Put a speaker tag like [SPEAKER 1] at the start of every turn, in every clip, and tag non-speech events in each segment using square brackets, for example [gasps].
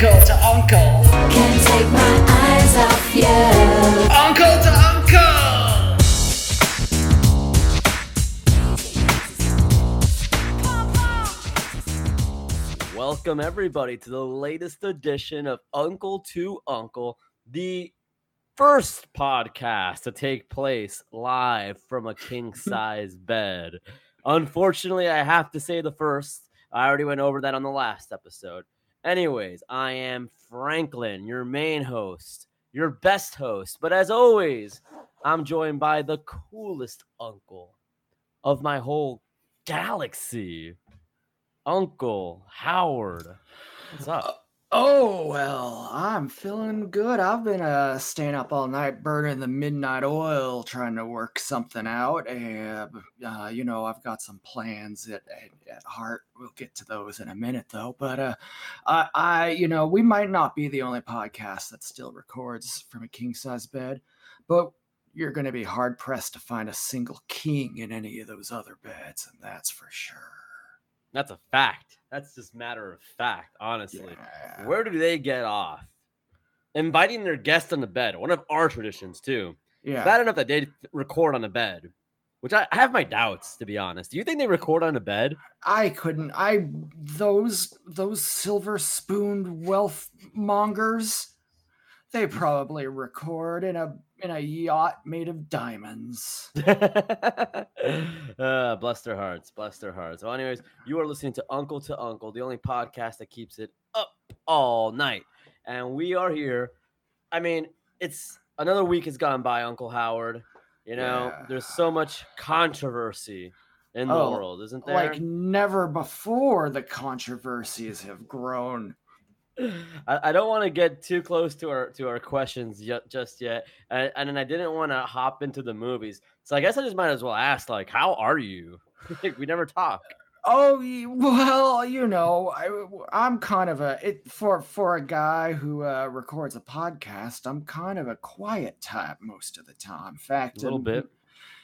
[SPEAKER 1] uncle to uncle.
[SPEAKER 2] Can't take my eyes off you.
[SPEAKER 1] Uncle to uncle.
[SPEAKER 3] Welcome everybody to the latest edition of Uncle to Uncle, the first podcast to take place live from a king [laughs] size bed. Unfortunately, I have to say the first. I already went over that on the last episode. Anyways, I am Franklin, your main host, your best host. But as always, I'm joined by the coolest uncle of my whole galaxy, Uncle Howard. What's up?
[SPEAKER 4] Oh well, I'm feeling good. I've been uh staying up all night burning the midnight oil trying to work something out. And uh, you know, I've got some plans at, at, at heart. We'll get to those in a minute though. But uh I, I you know, we might not be the only podcast that still records from a king size bed, but you're gonna be hard pressed to find a single king in any of those other beds, and that's for sure.
[SPEAKER 3] That's a fact. That's just matter of fact, honestly.
[SPEAKER 4] Yeah.
[SPEAKER 3] Where do they get off? Inviting their guest on the bed, one of our traditions too.
[SPEAKER 4] Yeah.
[SPEAKER 3] Bad enough that they record on the bed, which I, I have my doubts to be honest. Do you think they record on the bed?
[SPEAKER 4] I couldn't. I those those silver spooned wealth mongers. They mm. probably record in a in a yacht made of diamonds. [laughs]
[SPEAKER 3] uh, bless their hearts, bless their hearts. Well, anyways, you are listening to Uncle to Uncle, the only podcast that keeps it up all night, and we are here. I mean, it's another week has gone by, Uncle Howard. You know,
[SPEAKER 4] Yeah.
[SPEAKER 3] there's so much controversy in the
[SPEAKER 4] Oh,
[SPEAKER 3] world, isn't there?
[SPEAKER 4] Like never before, the controversies have grown.
[SPEAKER 3] I, I don't want to get too close to our to our questions yet, just yet, and, and then I didn't want to hop into the movies, so I guess I just might as well ask, like, how are you? [laughs] We never talk.
[SPEAKER 4] Oh well, you know, I, I'm kind of a it for for a guy who uh, records a podcast. I'm kind of a quiet type most of the time. In fact,
[SPEAKER 3] A little bit.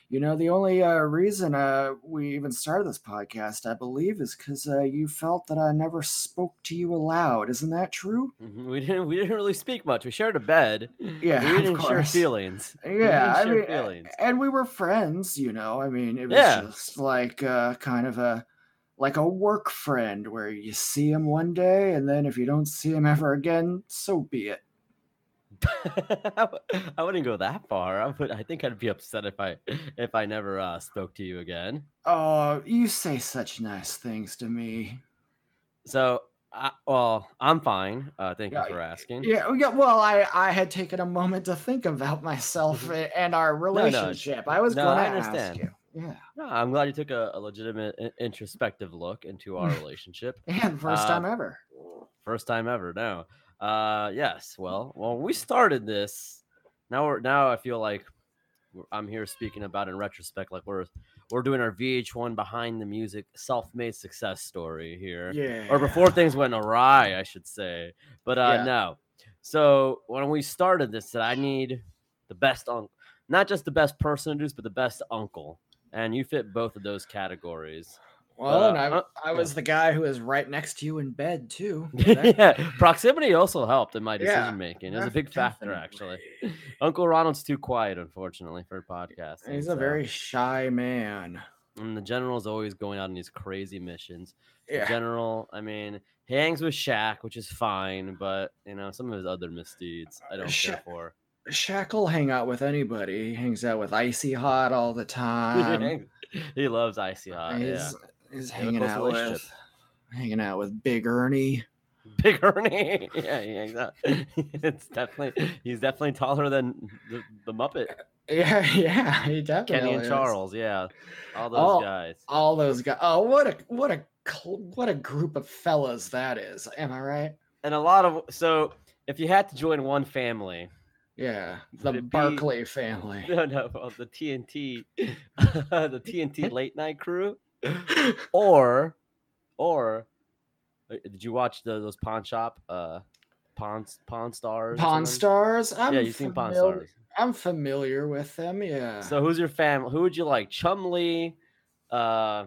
[SPEAKER 4] You know, the only uh, reason uh, we even started this podcast, I believe, is because uh, you felt that I never spoke to you aloud. Isn't that true?
[SPEAKER 3] Mhm, We didn't we didn't really speak much. We shared a bed.
[SPEAKER 4] Yeah,
[SPEAKER 3] we didn't share feelings. We
[SPEAKER 4] Yeah, I mean,
[SPEAKER 3] feelings.
[SPEAKER 4] and we were friends. You know, I mean, it was
[SPEAKER 3] Yeah.
[SPEAKER 4] just like uh, kind of a like a work friend where you see him one day, and then if you don't see him ever again, so be it. [laughs]
[SPEAKER 3] I wouldn't go that far. I would. I think I'd be upset if I if I never uh, spoke to you again.
[SPEAKER 4] Oh, you say such nice things to me.
[SPEAKER 3] So, I, well, I'm fine. Uh, thank
[SPEAKER 4] Yeah,
[SPEAKER 3] you for asking.
[SPEAKER 4] Yeah, yeah. Well, I I had taken a moment to think about myself [laughs] and our
[SPEAKER 3] no,
[SPEAKER 4] relationship. I was
[SPEAKER 3] no,
[SPEAKER 4] going to
[SPEAKER 3] I
[SPEAKER 4] ask you. Yeah,
[SPEAKER 3] No, I'm glad you took a, a legitimate introspective look into our [laughs] relationship.
[SPEAKER 4] and first
[SPEAKER 3] Uh,
[SPEAKER 4] time ever.
[SPEAKER 3] First time ever. No. Uh, yes. Well, well, we started this. Now we're now I feel like I'm here speaking about in retrospect, like we're we're doing our VH1 behind the music self-made success story here,
[SPEAKER 4] Yeah.
[SPEAKER 3] or before things went awry, I should say. But uh,
[SPEAKER 4] Yeah.
[SPEAKER 3] no. So when we started this, that I need the best uncle, not just the best person to introduce, but the best uncle, and you fit both of those categories.
[SPEAKER 4] Well,
[SPEAKER 3] uh,
[SPEAKER 4] and I,
[SPEAKER 3] uh,
[SPEAKER 4] I was the guy who was right next to you in bed too. [laughs]
[SPEAKER 3] Yeah, proximity also helped in my decision making. It was a big factor, actually. Uncle Ronald's too quiet, unfortunately, for podcasting.
[SPEAKER 4] He's a very shy man.
[SPEAKER 3] and the general's always going out on these crazy missions. The general, I mean, he hangs with Shaq, which is fine, but you know, some of his other misdeeds I don't care for.
[SPEAKER 4] Shaq will hang out with anybody. He hangs out with Icy Hot all the [laughs] time.
[SPEAKER 3] he loves icy hot. Yeah,
[SPEAKER 4] he's he's
[SPEAKER 3] A
[SPEAKER 4] hanging out
[SPEAKER 3] relationship.
[SPEAKER 4] with hanging out with Big Ernie. [laughs]
[SPEAKER 3] Big Ernie. [laughs] yeah, he hangs out. it's definitely he's definitely taller than the, the Muppet. [laughs]
[SPEAKER 4] Yeah, yeah, he definitely
[SPEAKER 3] Kenny and
[SPEAKER 4] is.
[SPEAKER 3] Charles, yeah, all those
[SPEAKER 4] Oh,
[SPEAKER 3] guys.
[SPEAKER 4] All those guys. Oh, what a what a what a group of fellas that is. Am I right?
[SPEAKER 3] And a lot of so if you had to join one family,
[SPEAKER 4] Yeah, the
[SPEAKER 3] Barkley be-
[SPEAKER 4] family.
[SPEAKER 3] no, no, well, the TNT, the TNT late night crew, [laughs] or, or, uh, did you watch the, those pawn shop, uh, pawn pawn stars?
[SPEAKER 4] Pawn? Stars. I'm
[SPEAKER 3] yeah, you've seen pawn stars.
[SPEAKER 4] I'm familiar with them. Yeah.
[SPEAKER 3] So who's your family? Who would you like? Chumlee, uh,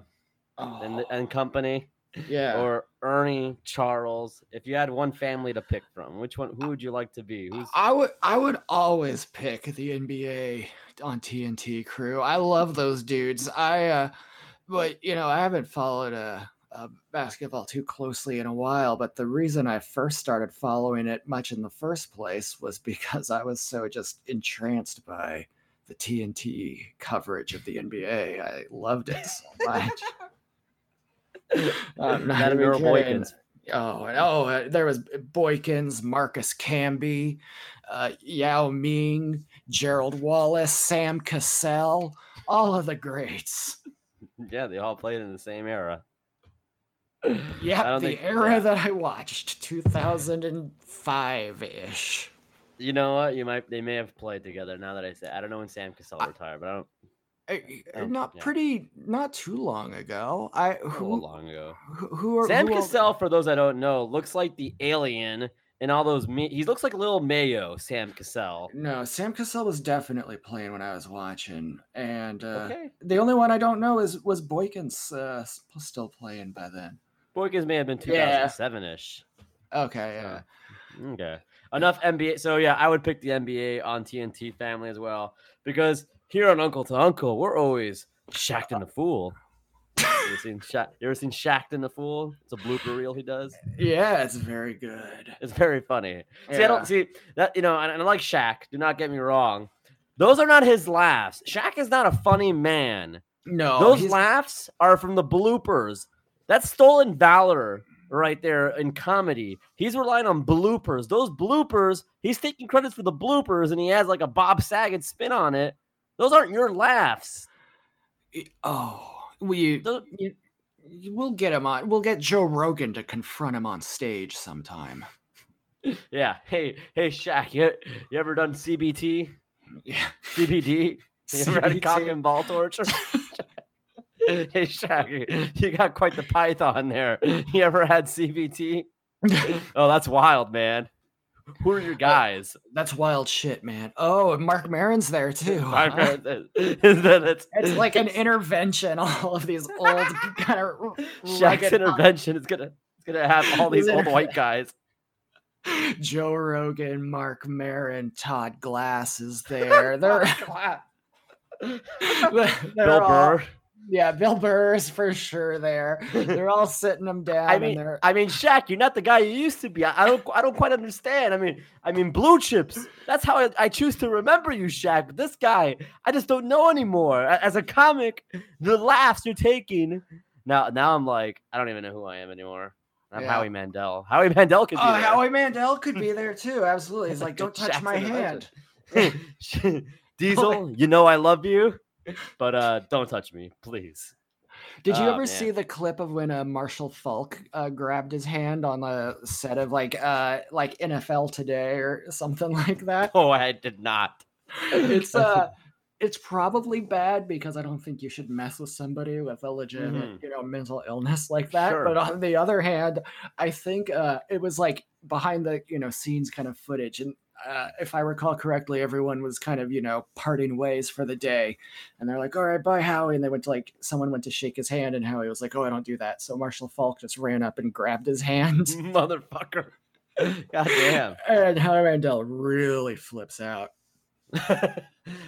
[SPEAKER 3] and
[SPEAKER 4] Oh.
[SPEAKER 3] and company.
[SPEAKER 4] Yeah.
[SPEAKER 3] or Ernie, Charles. If you had one family to pick from, which one? Who would you like to be? Who's
[SPEAKER 4] I would I would always pick the NBA on TNT crew. I love those dudes. I uh but you know, I haven't followed uh, uh basketball too closely in a while, but the reason I first started following it much in the first place was [laughs] because I was so just entranced by the TNT coverage of the NBA. I loved it so much. [laughs] I'm not even
[SPEAKER 3] Boykins.
[SPEAKER 4] Oh, and- oh, uh, there was Boykins, Marcus Camby, uh, Yao Ming, Gerald Wallace, Sam Cassell, all of the greats.
[SPEAKER 3] Yeah, they all played in the same era. Yeah,
[SPEAKER 4] the
[SPEAKER 3] think-
[SPEAKER 4] era
[SPEAKER 3] yeah.
[SPEAKER 4] that I watched, 2005 ish.
[SPEAKER 3] You know what? You might they may have played together. Now that I say, I don't know when Sam Cassell retired, but I don't. Oh,
[SPEAKER 4] not
[SPEAKER 3] yeah.
[SPEAKER 4] pretty, not too long ago. I who
[SPEAKER 3] long ago.
[SPEAKER 4] who, who are
[SPEAKER 3] Sam
[SPEAKER 4] who el-
[SPEAKER 3] Cassell, for those that don't know, looks like the alien in all those. Me- he looks like a little Mayo. Sam Cassell.
[SPEAKER 4] No, Sam Cassell was definitely playing when I was watching, and uh,
[SPEAKER 3] Okay.
[SPEAKER 4] the only one I don't know is was Boykins uh, still playing by then.
[SPEAKER 3] Boykins may have been 2007 ish.
[SPEAKER 4] Okay, yeah.
[SPEAKER 3] Okay. Enough NBA. So yeah, I would pick the NBA on TNT family as well because here on Uncle to Uncle, we're always Shaqtin' the Fool. You ever seen Sha- You ever seen Shaqtin' the Fool? It's a blooper reel he does.
[SPEAKER 4] Yeah, it's very good.
[SPEAKER 3] It's very funny. See, I
[SPEAKER 4] Yeah.
[SPEAKER 3] don't see that. You know, and, and I like Shaq. Do not get me wrong. Those are not his laughs. Shaq is not a funny man.
[SPEAKER 4] No,
[SPEAKER 3] Those
[SPEAKER 4] he's-
[SPEAKER 3] laughs are from the bloopers. That's stolen valor right there in comedy. He's relying on bloopers. Those bloopers, he's taking credits for the bloopers and he has like a Bob Saget spin on it. Those aren't your laughs.
[SPEAKER 4] Oh, we you, we'll get him on. We'll get Joe Rogan to confront him on stage sometime. [laughs]
[SPEAKER 3] yeah. Hey, hey, Shaq, you, you ever done CBT?
[SPEAKER 4] Yeah,
[SPEAKER 3] CBD? [laughs] You ever had a cock and ball torture? [laughs] hey, Shaq, you got quite the python there. You ever had CBT? Oh, that's wild, man. Who are your uh, guys?
[SPEAKER 4] That's wild shit, man. Oh, and Marc Maron's there too.
[SPEAKER 3] My
[SPEAKER 4] huh?
[SPEAKER 3] friend, is that [laughs] it's,
[SPEAKER 4] It's like an [laughs] intervention. All of these old [laughs] kind of
[SPEAKER 3] Shaq's intervention is gonna it's gonna have all these old white guys.
[SPEAKER 4] Joe Rogan, Marc Maron, Todd Glass is there. They're, they're
[SPEAKER 3] Bill
[SPEAKER 4] all-
[SPEAKER 3] Burr.
[SPEAKER 4] Yeah, Bill Burr is for sure there. [laughs] They're all sitting them down.
[SPEAKER 3] I mean, I mean, Shaq, you're not the guy you used to be. I, I don't, I don't quite understand. I mean, I mean, blue chips. That's how I, I choose to remember you, Shaq. But this guy, I just don't know anymore. As a comic, the laughs you're taking. Now, now I'm like, I don't even know who I am anymore. I'm
[SPEAKER 4] Yeah.
[SPEAKER 3] Howie Mandel. Howie Mandel could be
[SPEAKER 4] oh,
[SPEAKER 3] there.
[SPEAKER 4] Howie Mandel could be [laughs] there too. Absolutely. He's like, [laughs] don't touch my hand.
[SPEAKER 3] Diesel, you know I love you, but uh, don't touch me, please.
[SPEAKER 4] Did you
[SPEAKER 3] Oh,
[SPEAKER 4] ever
[SPEAKER 3] man.
[SPEAKER 4] see the clip of when uh, Marshall Faulk uh, grabbed his hand on the set of like uh like NFL Today or something [laughs] like that?
[SPEAKER 3] Oh, I did not.
[SPEAKER 4] it's uh [laughs] it's probably bad because I don't think you should mess with somebody with a legitimate, you know, mental illness like that.
[SPEAKER 3] Sure.
[SPEAKER 4] But on the other hand, I think uh it was like behind the, you know, scenes kind of footage and uh, if I recall correctly, everyone was kind of, you know, parting ways for the day. And they're like, all right, bye, Howie. And they went to like, someone went to shake his hand, and Howie was like, oh, I don't do that. So Marshall Faulk just ran up and grabbed his hand. [laughs]
[SPEAKER 3] Motherfucker. [laughs] God damn.
[SPEAKER 4] and Howie Mandel really flips out. [laughs]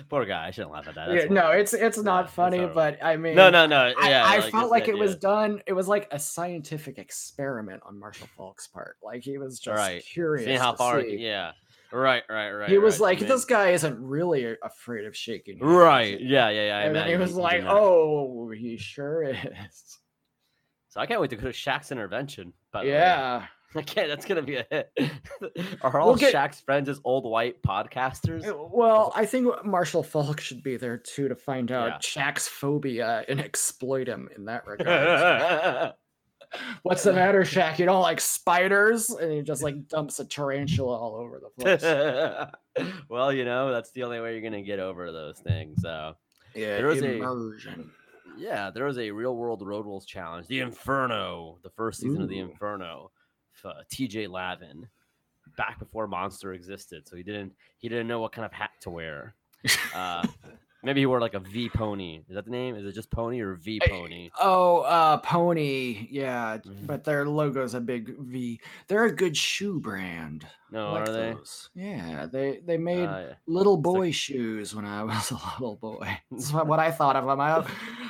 [SPEAKER 3] Poor guy. I shouldn't laugh at that.
[SPEAKER 4] Yeah, no, it's it's not
[SPEAKER 3] that's
[SPEAKER 4] funny,
[SPEAKER 3] alright.
[SPEAKER 4] but I mean,
[SPEAKER 3] no, no, no.
[SPEAKER 4] I,
[SPEAKER 3] Yeah,
[SPEAKER 4] I
[SPEAKER 3] like
[SPEAKER 4] felt like
[SPEAKER 3] the
[SPEAKER 4] it was done. It was like a scientific experiment on Marshall Faulk's part. Like he was just
[SPEAKER 3] Right.
[SPEAKER 4] curious.
[SPEAKER 3] Seeing how far.
[SPEAKER 4] see.
[SPEAKER 3] Yeah. Right, right, right.
[SPEAKER 4] he was
[SPEAKER 3] right. I
[SPEAKER 4] like,
[SPEAKER 3] mean-
[SPEAKER 4] this guy isn't really afraid of shaking. hands."
[SPEAKER 3] Right. Yeah, yeah, yeah. I
[SPEAKER 4] And then he was
[SPEAKER 3] did
[SPEAKER 4] like, oh, he sure is.
[SPEAKER 3] So I can't wait to go to Shaq's intervention. By way.
[SPEAKER 4] Yeah. [laughs]
[SPEAKER 3] I can't. That's gonna be a hit. [laughs] Are all
[SPEAKER 4] We'll get-
[SPEAKER 3] Shaq's friends as old white podcasters?
[SPEAKER 4] Uh, Well, I think Marshall Faulk should be there too to find out
[SPEAKER 3] Yeah.
[SPEAKER 4] Shaq's phobia and exploit him in that [laughs] regard. [laughs] What's the matter, Shaq? You don't like spiders? And he just like dumps a tarantula all over the place. [laughs]
[SPEAKER 3] well, you know, that's the only way you're gonna get over those things. So
[SPEAKER 4] Yeah,
[SPEAKER 3] There was a- yeah, there was a real world road rules challenge, the Inferno, the first season of the Inferno. Uh, TJ Lavin, back before Monster existed, so he didn't he didn't know what kind of hat to wear. [laughs] Uh, Maybe he wore like a V pony. Is that the name? Is it just pony or V pony?
[SPEAKER 4] Oh, uh, Pony. Yeah,
[SPEAKER 3] Mhm.
[SPEAKER 4] but their logo's a big V. They're a good shoe brand.
[SPEAKER 3] No,
[SPEAKER 4] like
[SPEAKER 3] are they?
[SPEAKER 4] those. Yeah, they they made
[SPEAKER 3] Uh, yeah.
[SPEAKER 4] little
[SPEAKER 3] like-
[SPEAKER 4] boy shoes when I [laughs] was a little boy. That's what, [laughs] what I thought of them. I,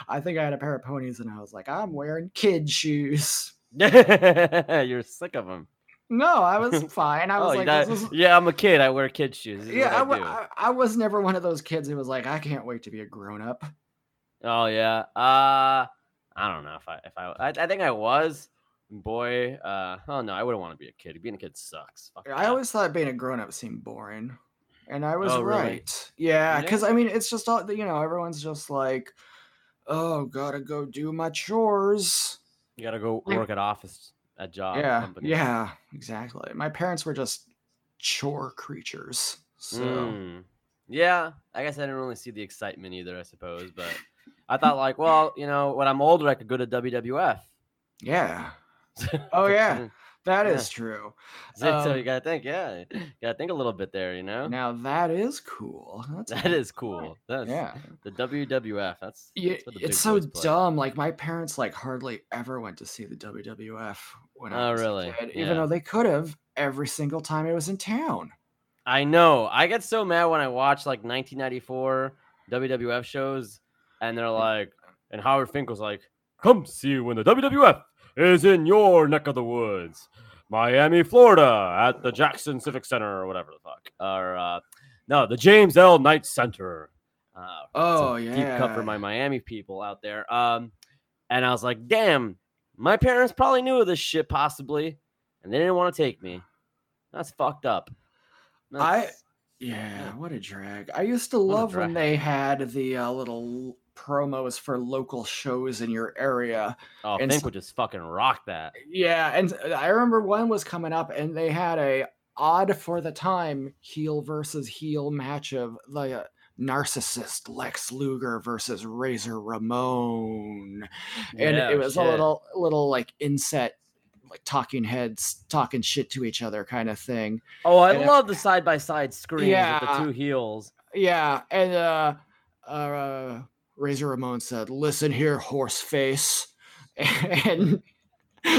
[SPEAKER 4] I think I had a pair of ponies and I was like, I'm wearing kid shoes. [laughs]
[SPEAKER 3] You're sick of them.
[SPEAKER 4] No, I was [laughs] fine. I was
[SPEAKER 3] oh,
[SPEAKER 4] like, is- [laughs]
[SPEAKER 3] yeah, I'm a kid. I wear kid shoes. This
[SPEAKER 4] yeah, I,
[SPEAKER 3] what I.
[SPEAKER 4] I, was never one of those kids who was like, I can't wait to be a grown up.
[SPEAKER 3] Oh yeah. Uh, I don't know if I if I I, I think I was. Boy, uh, oh no, I wouldn't want to be a kid. Being a kid sucks. Fuck
[SPEAKER 4] I
[SPEAKER 3] that.
[SPEAKER 4] always thought being a grown up seemed boring. And I was
[SPEAKER 3] Oh,
[SPEAKER 4] right. Yeah,
[SPEAKER 3] Yeah?
[SPEAKER 4] because I mean, it's just all, you know, everyone's just like, oh, gotta go do my chores.
[SPEAKER 3] you gotta go work at office at job.
[SPEAKER 4] yeah,
[SPEAKER 3] company.
[SPEAKER 4] yeah, exactly. My parents were just chore creatures. So,
[SPEAKER 3] Mm. Yeah, I guess I didn't really see the excitement either. I suppose, but I thought like, well, you know, when I'm older, I could go to WWF.
[SPEAKER 4] yeah, [laughs] Oh, yeah. [laughs] that
[SPEAKER 3] Yeah.
[SPEAKER 4] is true. [laughs]
[SPEAKER 3] So, so
[SPEAKER 4] Um,
[SPEAKER 3] you gotta think, yeah, you gotta think a little bit there, you know.
[SPEAKER 4] Now, that is cool. That's
[SPEAKER 3] That is cool. That's
[SPEAKER 4] Yeah.
[SPEAKER 3] the WWF. That's,
[SPEAKER 4] Yeah,
[SPEAKER 3] that's
[SPEAKER 4] it's so
[SPEAKER 3] play.
[SPEAKER 4] dumb. Like my parents, like hardly ever went to see the WWF when I
[SPEAKER 3] Oh,
[SPEAKER 4] was
[SPEAKER 3] really?
[SPEAKER 4] a kid,
[SPEAKER 3] Yeah.
[SPEAKER 4] even though they could have every single time it was in town.
[SPEAKER 3] I know. I get so mad when I watch like 1994 WWF shows, and they're like, and Howard Finkel's like, "Come see when the WWF is in your neck of the woods, Miami, Florida, at the Jackson Civic Center or whatever the fuck, or uh, no, the James L. Knight Center." Uh,
[SPEAKER 4] Oh,
[SPEAKER 3] deep cut for
[SPEAKER 4] yeah.
[SPEAKER 3] my Miami people out there. Um, and I was like, "Damn, my parents probably knew of this shit possibly, and they didn't want to take me. That's fucked up."
[SPEAKER 4] I-
[SPEAKER 3] That's-
[SPEAKER 4] Yeah, what a drag. I used to love when they had the uh, little promos for local shows in your area.
[SPEAKER 3] Oh,
[SPEAKER 4] And
[SPEAKER 3] Fink
[SPEAKER 4] so-
[SPEAKER 3] would just fucking rock that.
[SPEAKER 4] Yeah, and I remember one was coming up, and they had a odd for the time heel versus heel match of the uh, narcissist Lex Luger versus Razor Ramon, and
[SPEAKER 3] Yeah,
[SPEAKER 4] it was a little little like inset like talking heads talking shit to each other kind of thing.
[SPEAKER 3] Oh, I
[SPEAKER 4] and it-
[SPEAKER 3] love the side by side screens with the two heels.
[SPEAKER 4] Yeah, and uh, uh Razor Ramon said, "Listen here, horse face," [laughs] and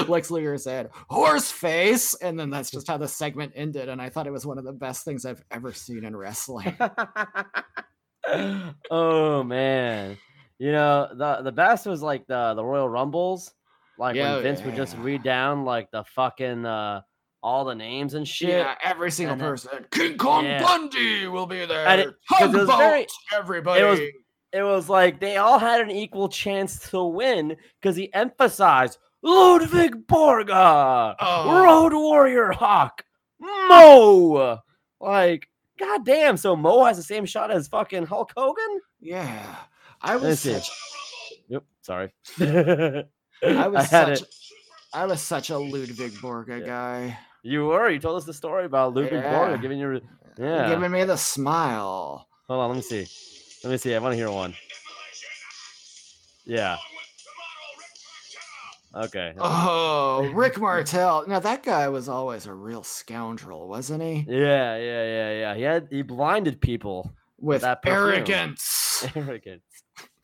[SPEAKER 4] Lex Luger said, "Horse face," and then that's just how the segment ended. And I thought it was one of the best things I've ever seen in wrestling. [laughs] [laughs]
[SPEAKER 3] oh man, you know the the best was like the the Royal Rumbles, like
[SPEAKER 4] Yeah,
[SPEAKER 3] when Vince would just read down like the fucking uh all the names and shit.
[SPEAKER 4] Yeah, every single
[SPEAKER 3] And then-
[SPEAKER 4] person. King Kong
[SPEAKER 3] Yeah.
[SPEAKER 4] Bundy will be there.
[SPEAKER 3] And it- it was very-
[SPEAKER 4] everybody.
[SPEAKER 3] It was like they all had an equal chance to win because he emphasized Ludwig Borga,
[SPEAKER 4] Oh.
[SPEAKER 3] Road Warrior Hawk, Mo. Like, goddamn. So Mo has the same shot as fucking Hulk Hogan?
[SPEAKER 4] yeah, I was such.
[SPEAKER 3] Yep. Sorry. [laughs]
[SPEAKER 4] I was
[SPEAKER 3] had
[SPEAKER 4] such.
[SPEAKER 3] it.
[SPEAKER 4] I was such a Ludwig Borga
[SPEAKER 3] Yeah.
[SPEAKER 4] guy.
[SPEAKER 3] You were. You told us the story about Ludwig
[SPEAKER 4] Yeah.
[SPEAKER 3] Borga giving you. Yeah.
[SPEAKER 4] Giving me the smile.
[SPEAKER 3] Hold on. Let me see. Let me see. I want to hear one. Yeah. Okay.
[SPEAKER 4] Oh, [laughs] Rick Martel. Now that guy was always a real scoundrel, wasn't he?
[SPEAKER 3] Yeah, yeah, yeah, yeah. He had he blinded people.
[SPEAKER 4] With
[SPEAKER 3] that perfume.
[SPEAKER 4] arrogance. [laughs]
[SPEAKER 3] Arrogance.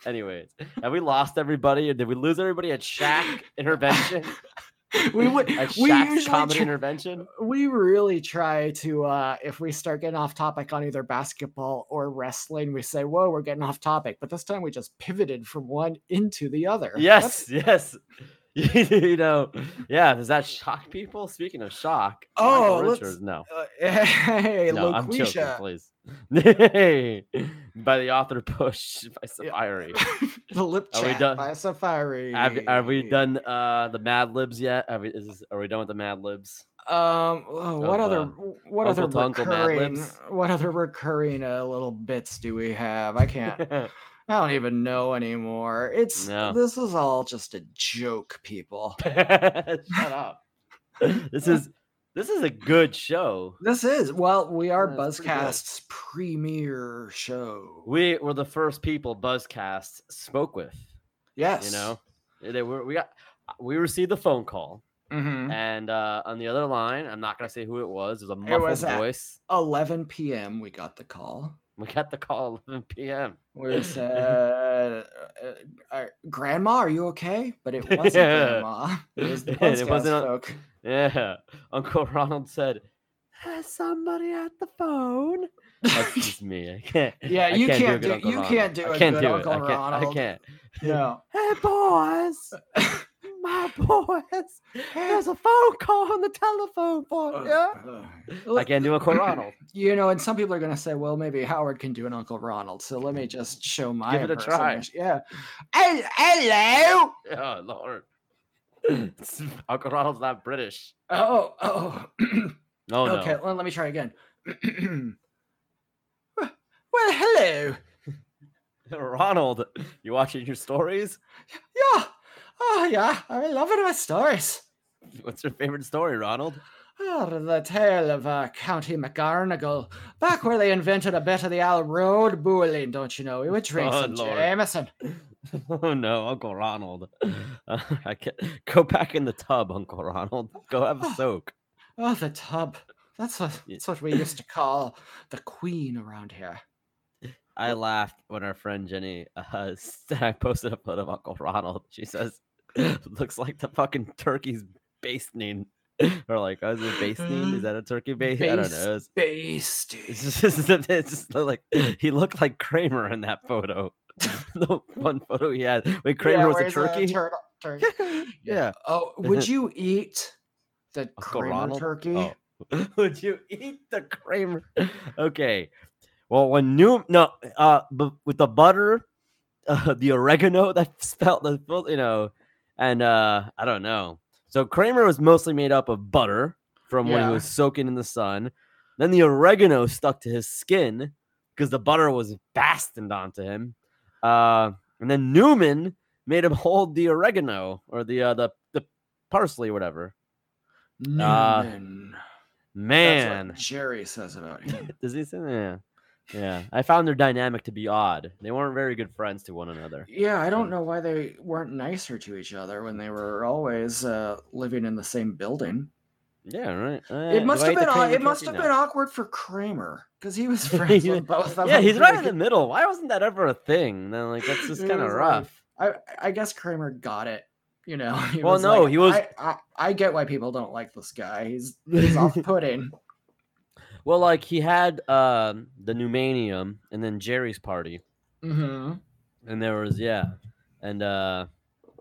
[SPEAKER 3] Anyways, have we lost everybody? Or did we lose everybody at Shaq intervention? [laughs]
[SPEAKER 4] we would we
[SPEAKER 3] Shaq's
[SPEAKER 4] usually
[SPEAKER 3] comedy
[SPEAKER 4] tr-
[SPEAKER 3] intervention?
[SPEAKER 4] we really try to uh if we start getting off topic on either basketball or wrestling, we say, Whoa, we're getting off topic. But this time we just pivoted from one into the other.
[SPEAKER 3] Yes, yes. [laughs] you know, yeah. Does that shock people? Speaking of shock,
[SPEAKER 4] Oh,
[SPEAKER 3] Richards, no,
[SPEAKER 4] Uh, [laughs] hey,
[SPEAKER 3] no, I'm joking,
[SPEAKER 4] Loquisha.
[SPEAKER 3] please. Hey, [laughs] by the author push by Safari.
[SPEAKER 4] the lip
[SPEAKER 3] Are we done-
[SPEAKER 4] by Safari.
[SPEAKER 3] Have, have we done uh the Mad Libs yet? Have we, is are we done with the Mad Libs?
[SPEAKER 4] Um, oh, what
[SPEAKER 3] of,
[SPEAKER 4] other
[SPEAKER 3] uh,
[SPEAKER 4] what other
[SPEAKER 3] Uncle Mad
[SPEAKER 4] recurring
[SPEAKER 3] Libs?
[SPEAKER 4] what other recurring uh, little bits do we have? I can't. I don't even know anymore. It's
[SPEAKER 3] No.
[SPEAKER 4] this is all just a joke, people. [laughs]
[SPEAKER 3] Shut up. [laughs] This is this is a good show.
[SPEAKER 4] This is well, we are
[SPEAKER 3] Yeah, it's pretty good.
[SPEAKER 4] Buzzcast's premiere show.
[SPEAKER 3] We were the first people Buzzcast spoke with.
[SPEAKER 4] yes,
[SPEAKER 3] You know, they were we got we received the phone call,
[SPEAKER 4] Mhm.
[SPEAKER 3] and uh, on the other line, I'm not gonna say who it was. It was a muffled
[SPEAKER 4] was
[SPEAKER 3] voice.
[SPEAKER 4] 11 p.m. We got the call.
[SPEAKER 3] We got the call 11 p.m.
[SPEAKER 4] We [laughs] said, uh, uh, "Grandma, are you okay?" But it [laughs] wasn't
[SPEAKER 3] Yeah.
[SPEAKER 4] Grandma. [laughs] It was the
[SPEAKER 3] it wasn't.
[SPEAKER 4] folk.
[SPEAKER 3] Yeah. Uncle Ronald said, Has somebody at the phone? That's just me. I can't.
[SPEAKER 4] Yeah, you
[SPEAKER 3] can't
[SPEAKER 4] can't
[SPEAKER 3] do,
[SPEAKER 4] do-
[SPEAKER 3] Uncle
[SPEAKER 4] you
[SPEAKER 3] Ronald.
[SPEAKER 4] can't do
[SPEAKER 3] it.
[SPEAKER 4] I
[SPEAKER 3] can't do
[SPEAKER 4] Uncle
[SPEAKER 3] it. I can't, I can't.
[SPEAKER 4] Yeah.
[SPEAKER 3] Hey boys, my [laughs] boys, there's a phone call on the telephone for oh, you. I can't do Uncle Ronald. [clears throat]
[SPEAKER 4] You know, and some people are going to say, well, maybe Howard can do an Uncle Ronald. So let me mm. just show my
[SPEAKER 3] Give it a try.
[SPEAKER 4] Yeah. Hel- Hello. [laughs]
[SPEAKER 3] Oh Lord, [clears throat] Uncle Ronald's not British.
[SPEAKER 4] Oh, oh. [clears throat]
[SPEAKER 3] Oh no.
[SPEAKER 4] okay, well, let me try again. well, hello. [laughs]
[SPEAKER 3] Ronald, you watching your stories?
[SPEAKER 4] Yeah. Oh, yeah. I'm loving my stories.
[SPEAKER 3] What's your favorite story, Ronald?
[SPEAKER 4] Oh, the tale of uh, County McGarnagle, back where they invented a bit of the old road bullying, don't you know? We would drink
[SPEAKER 3] Oh,
[SPEAKER 4] some
[SPEAKER 3] Lord.
[SPEAKER 4] Jameson.
[SPEAKER 3] Oh no, Uncle Ronald. Uh, [laughs] I can't go back in the tub, Uncle Ronald. Go have a soak.
[SPEAKER 4] Oh, the tub. That's what, that's what we used to call the queen around here.
[SPEAKER 3] I laughed when our friend Jenny uh, said [laughs] I posted a photo of Uncle Ronald. She says, [laughs] "Looks like the fucking turkey's basting." [laughs] Or like, oh, is it basting? Is [gasps] that a turkey base? I don't know. It's,
[SPEAKER 4] Basted. [laughs]
[SPEAKER 3] it's just, it's just like he looked like Kramer in that photo. the one photo he had when Kramer was a turkey.
[SPEAKER 4] turtle, turkey.
[SPEAKER 3] yeah.
[SPEAKER 4] Oh, would you eat the
[SPEAKER 3] Uncle
[SPEAKER 4] Kramer
[SPEAKER 3] Ronald?
[SPEAKER 4] turkey?
[SPEAKER 3] Oh. Would you eat the Kramer? Okay. Well, when new no, uh, with the butter, uh, the oregano that spelled the you know, and uh, I don't know. So Kramer was mostly made up of butter from when he was soaking in the sun. Then the oregano stuck to his skin because the butter was fastened onto him. Uh, and then Newman made him [laughs] hold the oregano or the uh, the the parsley, or whatever. Uh,
[SPEAKER 4] Newman. That's
[SPEAKER 3] Man,
[SPEAKER 4] Jerry says about him. [laughs]
[SPEAKER 3] does he say yeah? Yeah, I found their dynamic to be odd. They weren't very good friends to one another.
[SPEAKER 4] Yeah, I don't know why they weren't nicer to each other when they were always uh, living in the same building.
[SPEAKER 3] Yeah, right. Uh,
[SPEAKER 4] It must have been.
[SPEAKER 3] Kramer
[SPEAKER 4] It must have been awkward for Kramer because he was [laughs] friends with both of
[SPEAKER 3] Yeah,
[SPEAKER 4] them.
[SPEAKER 3] he's right in the middle. Why wasn't that ever a thing? Then like that's just kind of
[SPEAKER 4] was like-
[SPEAKER 3] rough.
[SPEAKER 4] I I guess Kramer got it. You know. [laughs]
[SPEAKER 3] Well, no,
[SPEAKER 4] like,
[SPEAKER 3] he was-
[SPEAKER 4] I, I, I get why people don't like this guy. He's he's [laughs] off-putting.
[SPEAKER 3] Well, like he had um the Numanium and then Jerry's party,
[SPEAKER 4] hmm
[SPEAKER 3] and there was yeah, and uh,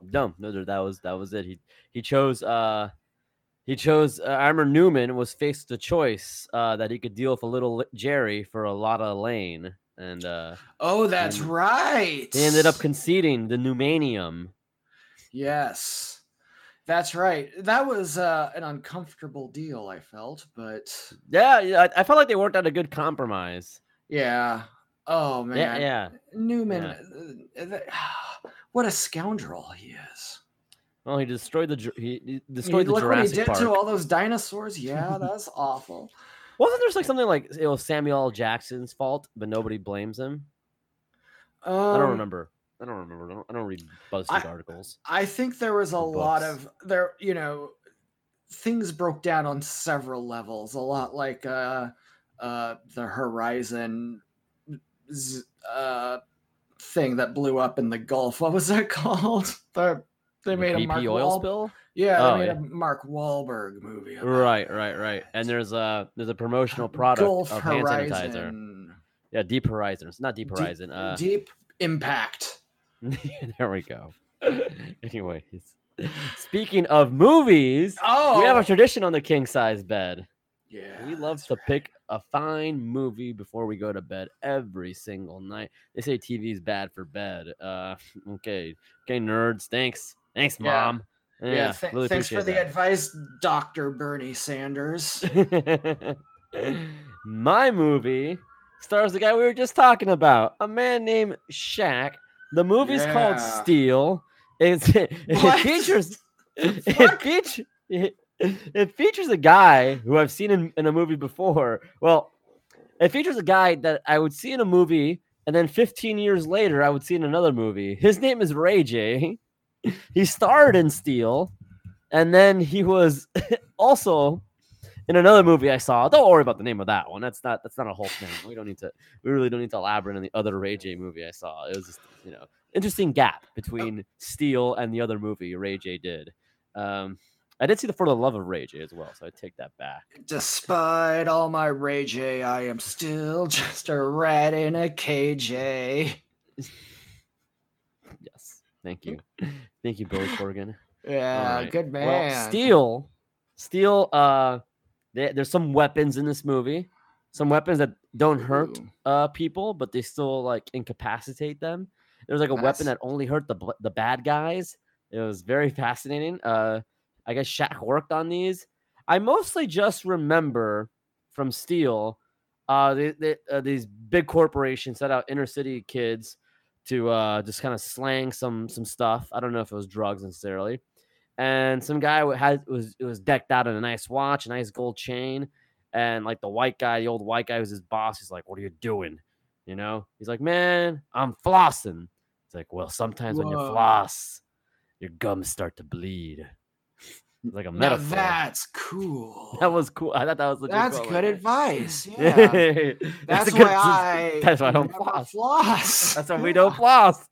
[SPEAKER 3] no, no, that was that was it. He he chose uh. He chose. Uh, I remember Newman was faced the choice uh, that he could deal with a little Jerry for a lot of Lane, and uh,
[SPEAKER 4] Oh, that's
[SPEAKER 3] And
[SPEAKER 4] right.
[SPEAKER 3] He ended up conceding the Numanium.
[SPEAKER 4] Yes, that's right. That was uh, an uncomfortable deal. I felt, but
[SPEAKER 3] Yeah, yeah, I, felt like they worked out a good compromise.
[SPEAKER 4] yeah. Oh man.
[SPEAKER 3] Yeah, yeah.
[SPEAKER 4] Newman,
[SPEAKER 3] Yeah.
[SPEAKER 4] uh, [sighs] what a scoundrel he is.
[SPEAKER 3] Well, he destroyed the he, he destroyed the
[SPEAKER 4] look what he did
[SPEAKER 3] Park.
[SPEAKER 4] to all those dinosaurs. Yeah, [laughs] that's awful.
[SPEAKER 3] Wasn't there like something like it was Samuel L. Jackson's fault, but nobody blames him?
[SPEAKER 4] Um,
[SPEAKER 3] I don't remember. I don't remember. I don't, I don't read BuzzFeed
[SPEAKER 4] I-
[SPEAKER 3] articles.
[SPEAKER 4] I think there was a lot of there. You know, things broke down on several levels. A lot like uh, uh, the Horizon uh, thing that blew up in the Gulf. What was that [laughs] called? The they
[SPEAKER 3] The
[SPEAKER 4] made a
[SPEAKER 3] BP
[SPEAKER 4] Mark
[SPEAKER 3] oil
[SPEAKER 4] Wahl-
[SPEAKER 3] spill.
[SPEAKER 4] Yeah, they
[SPEAKER 3] Oh,
[SPEAKER 4] made
[SPEAKER 3] yeah.
[SPEAKER 4] a Mark Wahlberg movie.
[SPEAKER 3] Right, right, right. And there's a there's a promotional [laughs] product
[SPEAKER 4] Gulf
[SPEAKER 3] of hand sanitizer. Yeah, Deep Horizon. It's not Deep
[SPEAKER 4] Deep-
[SPEAKER 3] Horizon. uh,
[SPEAKER 4] Deep Impact. [laughs]
[SPEAKER 3] there we go. [laughs] Anyways, speaking of movies,
[SPEAKER 4] Oh,
[SPEAKER 3] we have a tradition on the king size bed.
[SPEAKER 4] yeah.
[SPEAKER 3] we love to
[SPEAKER 4] right.
[SPEAKER 3] pick a fine movie before we go to bed every single night. They say TV is bad for bed. Uh, [laughs] okay, okay, nerds. Thanks, thanks,
[SPEAKER 4] Yeah.
[SPEAKER 3] mom.
[SPEAKER 4] Yeah,
[SPEAKER 3] Yeah,
[SPEAKER 4] th-
[SPEAKER 3] really
[SPEAKER 4] thanks for the
[SPEAKER 3] appreciate
[SPEAKER 4] advice, Doctor Bernie Sanders.
[SPEAKER 3] My movie stars the guy we were just talking about, a man named Shaq. The movie's called Steel. It's, [laughs] it
[SPEAKER 4] What?
[SPEAKER 3] features [laughs] it, feature, it, it features a guy who I've seen in, in a movie before. Well, it features a guy that I would see in a movie, and then 15 years later, I would see in another movie. His name is Ray J. [laughs] He starred in Steel, and then he was also in another movie I saw. Don't worry about the name of that one. That's not that's not a whole thing. We don't need to. We really don't need to elaborate on the other Ray J movie I saw. It was just you know interesting gap between Steel and the other movie Ray J did. Um, I did see the For the Love of Ray J as well, so I take that back.
[SPEAKER 4] Despite all my Ray J, I am still [laughs] just a rat in a KJ. [laughs]
[SPEAKER 3] Yes, thank you, thank you, Billy Corgan. [laughs]
[SPEAKER 4] Yeah,
[SPEAKER 3] Alright.
[SPEAKER 4] good man.
[SPEAKER 3] Well, Steel, Steel. Uh, there- there's some weapons in this movie. Some weapons that don't hurt uh people, but they still like incapacitate them. There's like a weapon that only hurt the the bad guys. It was very [laughs] fascinating. Uh, I guess Shaq worked on these. I mostly just remember from Steel, uh, they, they, uh, these big corporations set out inner city kids to uh, just kind of slang some some stuff. I don't know if it was drugs necessarily. And some guy had was it was decked out in a nice watch, a nice gold chain, and like the white guy, the old white guy who's his boss, he's like, "What are you doing?" You know, he's like, "Man, I'm flossing." It's like, well, sometimes when you floss, your gums start to bleed. It's like a
[SPEAKER 4] Now that's cool. [laughs]
[SPEAKER 3] That was cool. I thought that was
[SPEAKER 4] That's
[SPEAKER 3] cool.
[SPEAKER 4] good
[SPEAKER 3] Like,
[SPEAKER 4] advice. [laughs] Yeah.
[SPEAKER 3] that's,
[SPEAKER 4] That's
[SPEAKER 3] a good-
[SPEAKER 4] why I. [laughs]
[SPEAKER 3] That's why I don't floss.
[SPEAKER 4] floss.
[SPEAKER 3] That's why we don't floss.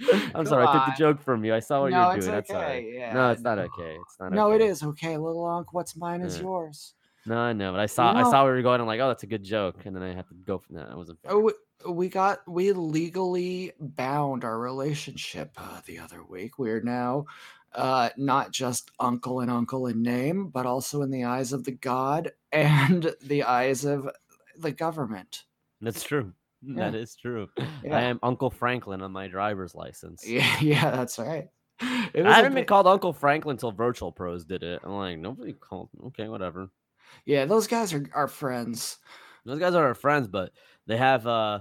[SPEAKER 3] [laughs] I'm
[SPEAKER 4] Come
[SPEAKER 3] sorry, I took the joke from you. I saw what
[SPEAKER 4] no,
[SPEAKER 3] you were
[SPEAKER 4] it's
[SPEAKER 3] doing. Right.
[SPEAKER 4] okay. Yeah.
[SPEAKER 3] No, it's not okay. It's not
[SPEAKER 4] No,
[SPEAKER 3] okay.
[SPEAKER 4] it is okay, little Unc. What's mine is
[SPEAKER 3] Yeah.
[SPEAKER 4] yours.
[SPEAKER 3] No, I know, but I saw I
[SPEAKER 4] know-
[SPEAKER 3] saw where you were going. I'm like, oh, that's a good joke, and then I had to go from that. I wasn't.
[SPEAKER 4] Oh, we- we got we legally bound our relationship uh, the other week. We're now uh, not just uncle and uncle in name, but also in the eyes of the god [laughs] and the eyes of the government.
[SPEAKER 3] That's true. That
[SPEAKER 4] Yeah.
[SPEAKER 3] true. I am Uncle Franklin on my driver's license.
[SPEAKER 4] Yeah, [laughs] yeah, that's right. It
[SPEAKER 3] I haven't been called Uncle Franklin until Virtual Pros did it. I'm like, nobody called. Okay, whatever.
[SPEAKER 4] yeah, those guys are our friends.
[SPEAKER 3] Those guys are our friends, but they have uh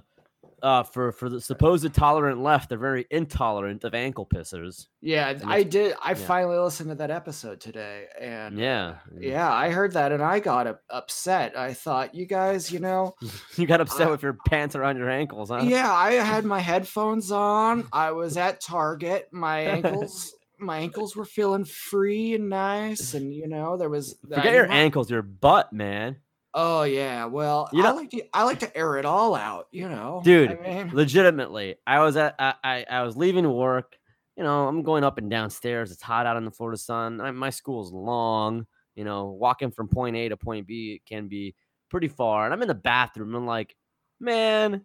[SPEAKER 3] uh for for the supposed tolerant left, they're very intolerant of ankle pissers.
[SPEAKER 4] Yeah, I did. I
[SPEAKER 3] yeah.
[SPEAKER 4] finally listened to that episode today, and
[SPEAKER 3] Yeah.
[SPEAKER 4] yeah, I heard that, and I got up- upset. I thought, you guys, you know, [laughs]
[SPEAKER 3] You got upset
[SPEAKER 4] I-
[SPEAKER 3] with your pants around your ankles, huh?
[SPEAKER 4] yeah, I had [laughs] my headphones on. I was at Target. My ankles, my ankles were feeling free and nice, and you know, there was I
[SPEAKER 3] Forget your
[SPEAKER 4] didn't
[SPEAKER 3] ankles, your butt, man.
[SPEAKER 4] Oh yeah, well,
[SPEAKER 3] You
[SPEAKER 4] I like to I like to air it all out. You know,
[SPEAKER 3] Dude,
[SPEAKER 4] I mean,
[SPEAKER 3] Legitimately, I was at I, I I was leaving work. You know, I'm going up and downstairs. It's hot out in the Florida sun. I, my school's long. You know, walking from point A to point B can be pretty far. And I'm in the bathroom. And I'm like, man,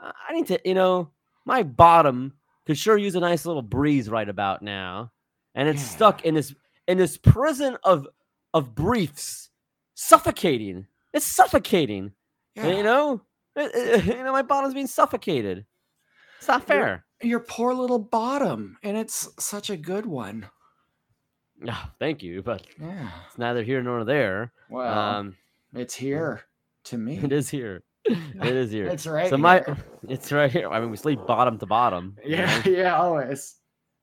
[SPEAKER 3] I I need to. You know, my bottom could sure use a nice little breeze right about now. And it's stuck in this in this prison of of briefs, suffocating. It's suffocating.
[SPEAKER 4] yeah.
[SPEAKER 3] You know, It- it- you know, my bottom's being suffocated. It's not fair.
[SPEAKER 4] your poor little bottom, and it's such a good one.
[SPEAKER 3] Ah, thank you, but
[SPEAKER 4] Yeah.
[SPEAKER 3] it's neither here nor there.
[SPEAKER 4] Well,
[SPEAKER 3] Um,
[SPEAKER 4] it's here to me. [laughs]
[SPEAKER 3] it is here. It is here.
[SPEAKER 4] It's right
[SPEAKER 3] so my,
[SPEAKER 4] here. [laughs]
[SPEAKER 3] it's right here. I mean, we sleep bottom to bottom. you
[SPEAKER 4] Yeah,
[SPEAKER 3] know? [laughs]
[SPEAKER 4] yeah, always.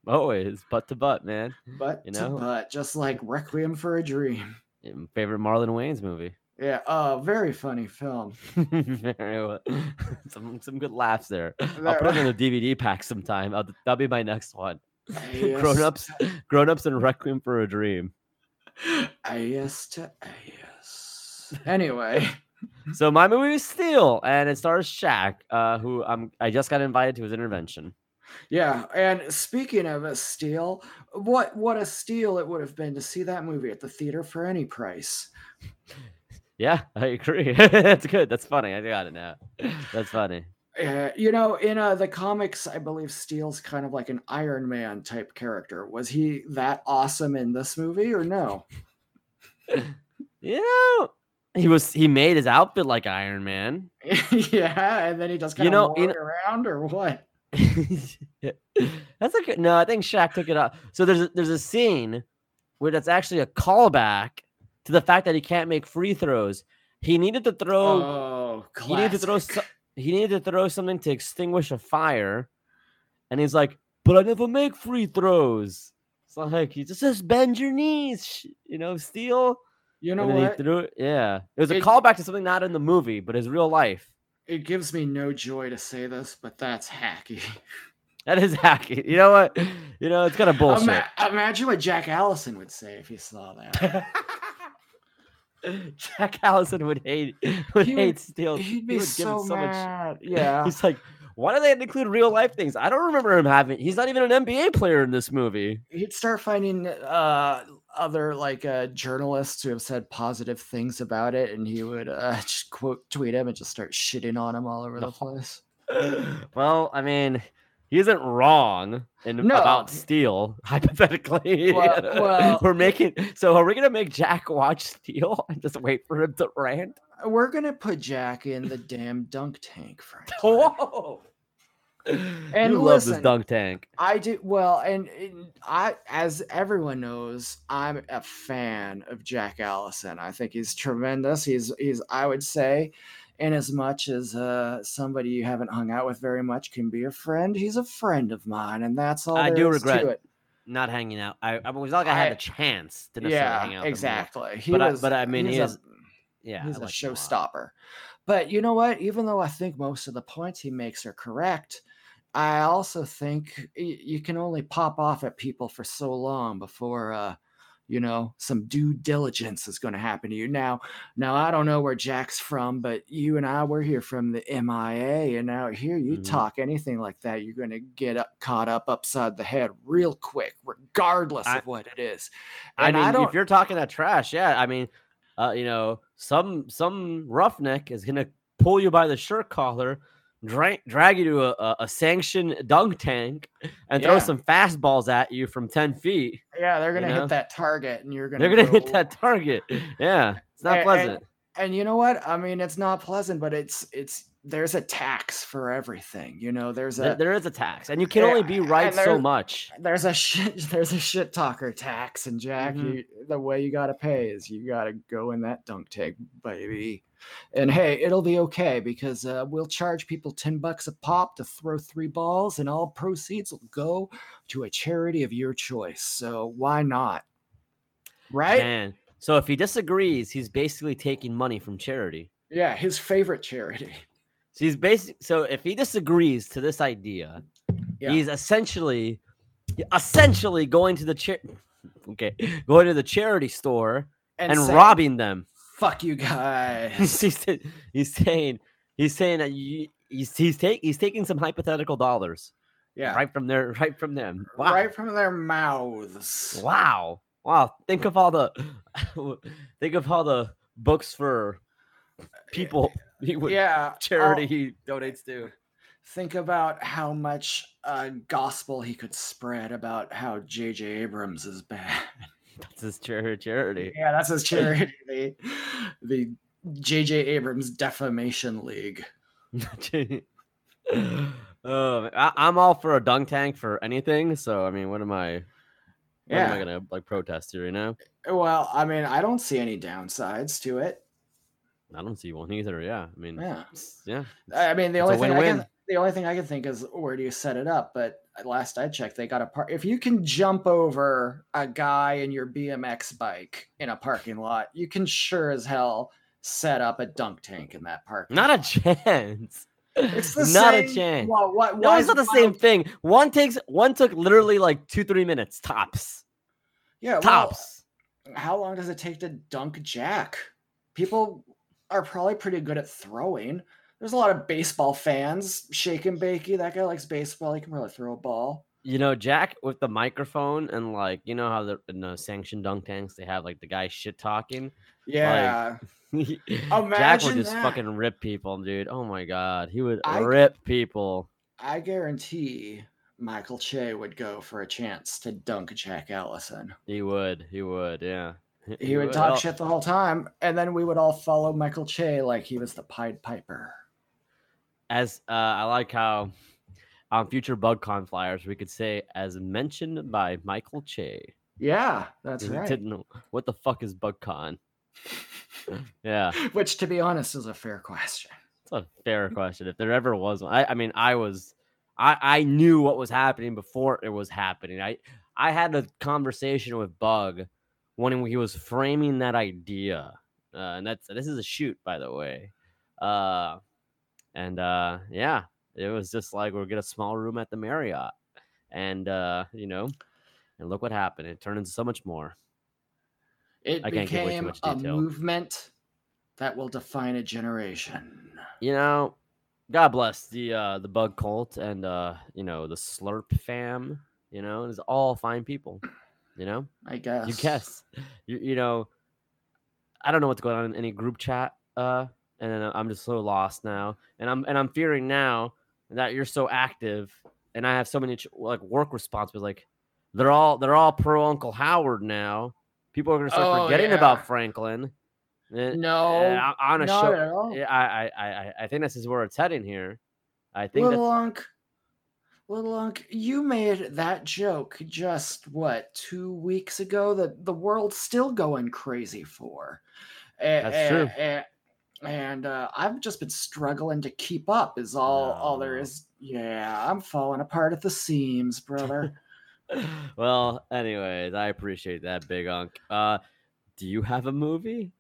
[SPEAKER 3] always butt to butt, man.
[SPEAKER 4] But
[SPEAKER 3] You
[SPEAKER 4] to
[SPEAKER 3] know?
[SPEAKER 4] butt, just like Requiem for a Dream.
[SPEAKER 3] Favorite Marlon Wayans movie.
[SPEAKER 4] Yeah, uh, very funny film. [laughs]
[SPEAKER 3] Very well. [laughs] some some good laughs there. I'll put it in a [laughs] DVD pack sometime. I'll, that'll be my next one.
[SPEAKER 4] Yes.
[SPEAKER 3] Grown ups, grown ups, and Requiem for a Dream.
[SPEAKER 4] Yes to yes. Anyway,
[SPEAKER 3] So my movie is Steel, and it stars Shaq, uh, who I'm I just got invited to his intervention.
[SPEAKER 4] Yeah. And speaking of a steal, what what a steal it would have been to see that movie at the theater for any price.
[SPEAKER 3] Yeah, I agree. [laughs] That's good. That's funny. I got it now. That's funny.
[SPEAKER 4] Uh, you know, in uh, the comics, I believe Steel's kind of like an Iron Man type character. Was he that awesome in this movie, or no? [laughs]
[SPEAKER 3] You know, he was he made his outfit like Iron Man. [laughs]
[SPEAKER 4] yeah, and then he just kind
[SPEAKER 3] You
[SPEAKER 4] of
[SPEAKER 3] know, you
[SPEAKER 4] walk around, or what? [laughs]
[SPEAKER 3] that's a good. No, I think Shaq took it up. So there's a, there's a scene where that's actually a callback to the fact that he can't make free throws. He needed to throw.
[SPEAKER 4] Oh,
[SPEAKER 3] he needed to throw. He needed to throw something to extinguish a fire, and he's like, "But I never make free throws." It's like he just says, "Bend your knees," you know, steal.
[SPEAKER 4] You know
[SPEAKER 3] and
[SPEAKER 4] what?
[SPEAKER 3] he threw it. Yeah, it was a
[SPEAKER 4] It-
[SPEAKER 3] callback to something not in the movie, but his real life.
[SPEAKER 4] It gives me no joy to say this, but that's hacky. [laughs]
[SPEAKER 3] That is hacky. You know what? You know, it's kind of bullshit.
[SPEAKER 4] Ima- imagine what Jack Allison would say if he saw that. [laughs]
[SPEAKER 3] Jack Allison would hate would
[SPEAKER 4] He would-
[SPEAKER 3] hate Steel.
[SPEAKER 4] He'd
[SPEAKER 3] He
[SPEAKER 4] be
[SPEAKER 3] would give
[SPEAKER 4] so,
[SPEAKER 3] him so much.
[SPEAKER 4] mad. [laughs] Yeah.
[SPEAKER 3] He's like, why do they include real life things? I don't remember him having. He's not even an NBA player in this movie.
[SPEAKER 4] he'd start finding uh other like uh journalists who have said positive things about it and he would uh [laughs] just quote tweet him and just start shitting on him all over the [laughs] place
[SPEAKER 3] well, I mean, he isn't wrong in
[SPEAKER 4] No.
[SPEAKER 3] about Steel. [laughs] Hypothetically,
[SPEAKER 4] Well- well-
[SPEAKER 3] we're making. So, are we gonna make Jack watch Steel and just wait for him to rant?
[SPEAKER 4] we're gonna put jack in the damn dunk tank Frank.
[SPEAKER 3] Whoa! [laughs]
[SPEAKER 4] And
[SPEAKER 3] you love this
[SPEAKER 4] listen,
[SPEAKER 3] dunk tank.
[SPEAKER 4] I do well, and, and I, as everyone knows, I'm a fan of Jack Allison. I think he's tremendous. He's he's I would say, in as much as uh, somebody you haven't hung out with very much can be a friend, he's a friend of mine, and that's all.
[SPEAKER 3] I do regret. Not hanging out. I, I was like I had
[SPEAKER 4] I-
[SPEAKER 3] the chance to necessarily hang out.
[SPEAKER 4] Yeah,
[SPEAKER 3] with him more.
[SPEAKER 4] exactly. He
[SPEAKER 3] But I- but I mean,
[SPEAKER 4] he's
[SPEAKER 3] he
[SPEAKER 4] a-
[SPEAKER 3] is- Yeah,
[SPEAKER 4] he's
[SPEAKER 3] I
[SPEAKER 4] a
[SPEAKER 3] like
[SPEAKER 4] showstopper. But you know what? Even though I think most of the points he makes are correct, I also think you can only pop off at people for so long before, uh, you know, some due diligence is going to happen to you. Now, now I don't know where Jack's from, but you and I we're here from the MIA, and out here you
[SPEAKER 3] Mhm.
[SPEAKER 4] talk anything like that, you're going to get up, caught up upside the head real quick, regardless
[SPEAKER 3] I-
[SPEAKER 4] of what it is.
[SPEAKER 3] I
[SPEAKER 4] And
[SPEAKER 3] mean,
[SPEAKER 4] don't.
[SPEAKER 3] if you're talking that trash, yeah. I mean, uh, you know, some some roughneck is gonna pull you by the shirt collar, drag drag you to a, a, sanctioned dunk tank, and throw
[SPEAKER 4] Yeah.
[SPEAKER 3] some fastballs at you from ten feet.
[SPEAKER 4] yeah, they're going to
[SPEAKER 3] know?
[SPEAKER 4] hit that target, and you're going to.
[SPEAKER 3] They're gonna hit that target. Yeah, it's not
[SPEAKER 4] And-
[SPEAKER 3] pleasant.
[SPEAKER 4] and you know what? I mean it's not pleasant but it's it's there's a tax for everything you know? There's
[SPEAKER 3] There-
[SPEAKER 4] a
[SPEAKER 3] there is a tax, and you can
[SPEAKER 4] Yeah,
[SPEAKER 3] only be right
[SPEAKER 4] and
[SPEAKER 3] so much.
[SPEAKER 4] there's a shit [laughs] there's a shit talker tax and jack
[SPEAKER 3] Mhm.
[SPEAKER 4] you, the way you gotta pay is you gotta go in that dunk tank baby. And hey it'll be okay because uh, we'll charge people 10 bucks a pop to throw three balls and all proceeds will go to a charity of your choice. So why not? Right?
[SPEAKER 3] Man, so if he disagrees, he's basically taking money from charity.
[SPEAKER 4] yeah his favorite charity [laughs]
[SPEAKER 3] So he's basic. So if he disagrees to this idea,
[SPEAKER 4] Yeah.
[SPEAKER 3] he's essentially, essentially going to the chair. Okay, going to the charity store and,
[SPEAKER 4] say,
[SPEAKER 3] robbing them.
[SPEAKER 4] fuck you guys [laughs]
[SPEAKER 3] he's, he's saying he's saying that you, he's he's, take, he's taking some hypothetical dollars
[SPEAKER 4] yeah
[SPEAKER 3] right from there, right from them. Wow,
[SPEAKER 4] right from their mouths.
[SPEAKER 3] wow, wow. Think of all the, [laughs] think of all the books for people. [laughs] He would,
[SPEAKER 4] Yeah,
[SPEAKER 3] charity
[SPEAKER 4] oh,
[SPEAKER 3] he donates to.
[SPEAKER 4] think about how much uh, gospel he could spread about how J.J. Abrams is bad. [laughs]
[SPEAKER 3] That's his charity. Charity.
[SPEAKER 4] Yeah, that's his charity, the the J.J. Abrams Defamation League.
[SPEAKER 3] oh, I, I'm all for a dunk tank for anything. So I mean, what am I? What am I
[SPEAKER 4] Yeah.
[SPEAKER 3] gonna like protest here? You know,
[SPEAKER 4] Well, I mean, I don't see any downsides to it.
[SPEAKER 3] I don't see one either. Yeah, I mean,
[SPEAKER 4] Yeah.
[SPEAKER 3] yeah.
[SPEAKER 4] I mean, the
[SPEAKER 3] It's
[SPEAKER 4] only thing I can the only thing I can think is where do you set it up? But uh, last I checked, they got a part. If you can jump over a guy in your BMX bike in a parking lot, you can sure as hell set up a dunk tank in that park.
[SPEAKER 3] Not
[SPEAKER 4] lot.
[SPEAKER 3] a chance.
[SPEAKER 4] It's the
[SPEAKER 3] not
[SPEAKER 4] same,
[SPEAKER 3] a chance.
[SPEAKER 4] Well?
[SPEAKER 3] No, it's not the same thing. One takes one took literally like two three minutes tops.
[SPEAKER 4] Yeah, well,
[SPEAKER 3] Tops.
[SPEAKER 4] how long does it take to dunk Jack? People are probably pretty good at throwing. There's a lot of baseball fans. Shake and Bakey, that guy likes baseball. He can probably throw a ball.
[SPEAKER 3] You know, Jack with the microphone and like you know how the in the sanctioned dunk tanks they have like the guy shit talking.
[SPEAKER 4] Yeah. [laughs]
[SPEAKER 3] Jack would just
[SPEAKER 4] that.
[SPEAKER 3] fucking rip people, dude. Oh my god, he would
[SPEAKER 4] I-
[SPEAKER 3] rip people.
[SPEAKER 4] I guarantee Michael Che would go for a chance to dunk Jack Allison.
[SPEAKER 3] He would. He would. Yeah.
[SPEAKER 4] He would talk
[SPEAKER 3] Well,
[SPEAKER 4] shit the whole time, and then we would all follow Michael Che like he was the Pied Piper.
[SPEAKER 3] As uh, I like how on future BugCon flyers we could say, as mentioned by Michael Che.
[SPEAKER 4] Yeah, that's right.
[SPEAKER 3] Didn't know what the fuck is BugCon. [laughs] yeah,
[SPEAKER 4] Which, to be honest, is a fair question.
[SPEAKER 3] it's a fair question. If there ever was one, I, I mean, I was, I, I knew what was happening before it was happening. I, I had a conversation with Bug when he was framing that idea, uh, and that's this is a shoot, by the way. Uh, and uh, yeah, it was just like we'll get a small room at the Marriott, and uh, you know, and look what happened. It turned into so much more.
[SPEAKER 4] It
[SPEAKER 3] I can't give way too
[SPEAKER 4] became a movement that will define a generation.
[SPEAKER 3] You know, God bless the uh the bug cult and uh you know the slurp fam. You know, it's all fine people. You know,
[SPEAKER 4] I guess.
[SPEAKER 3] you guess. You, you know, I don't know what's going on in any group chat. Uh, and I'm just so lost now, and I'm and I'm fearing now that you're so active, and I have so many ch- like work responsibilities. Like they're all they're all pro Uncle Howard now. People are gonna start
[SPEAKER 4] Oh,
[SPEAKER 3] forgetting
[SPEAKER 4] yeah.
[SPEAKER 3] about Franklin. And-
[SPEAKER 4] No,
[SPEAKER 3] and I- on a
[SPEAKER 4] not
[SPEAKER 3] show,
[SPEAKER 4] at all.
[SPEAKER 3] Eh, I, I, I, I- I think this is where it's heading here. I think
[SPEAKER 4] Little Unc, Little Unc, you made that joke just what two weeks ago that the world's still going crazy for.
[SPEAKER 3] That's
[SPEAKER 4] a-
[SPEAKER 3] true.
[SPEAKER 4] a- and uh, I've just been struggling to keep up. Is all all there
[SPEAKER 3] No.
[SPEAKER 4] is. Yeah, I'm falling apart at the seams, brother. [laughs] [laughs]
[SPEAKER 3] well, anyways, I appreciate that, Big Unk. Uh, do you have a movie?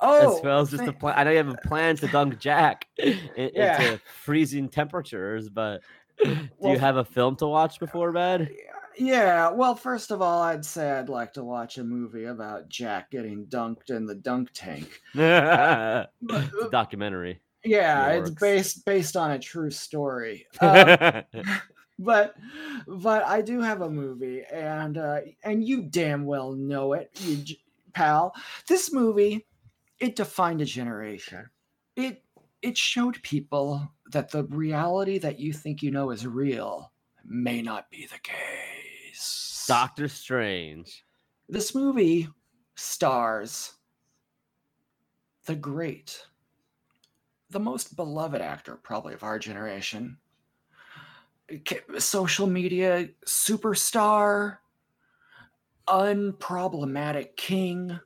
[SPEAKER 4] oh,
[SPEAKER 3] as well as just a plan. I know you have a plan to dunk Jack [laughs] [laughs] in,
[SPEAKER 4] Yeah.
[SPEAKER 3] into freezing temperatures, but do you have a film to watch before bed?
[SPEAKER 4] Yeah, well, first of all, I'd say I'd like to watch a movie about Jack getting dunked in the dunk tank.
[SPEAKER 3] it's a documentary.
[SPEAKER 4] Yeah, it's based based on a true story. Um, but but I do have a movie, and uh, and you damn well know it, you j- pal. This movie, it defined a generation. It it showed people that the reality that you think you know is real may not be the case.
[SPEAKER 3] Doctor Strange.
[SPEAKER 4] This movie stars the great, the most beloved actor, probably of our generation, social media superstar, unproblematic king.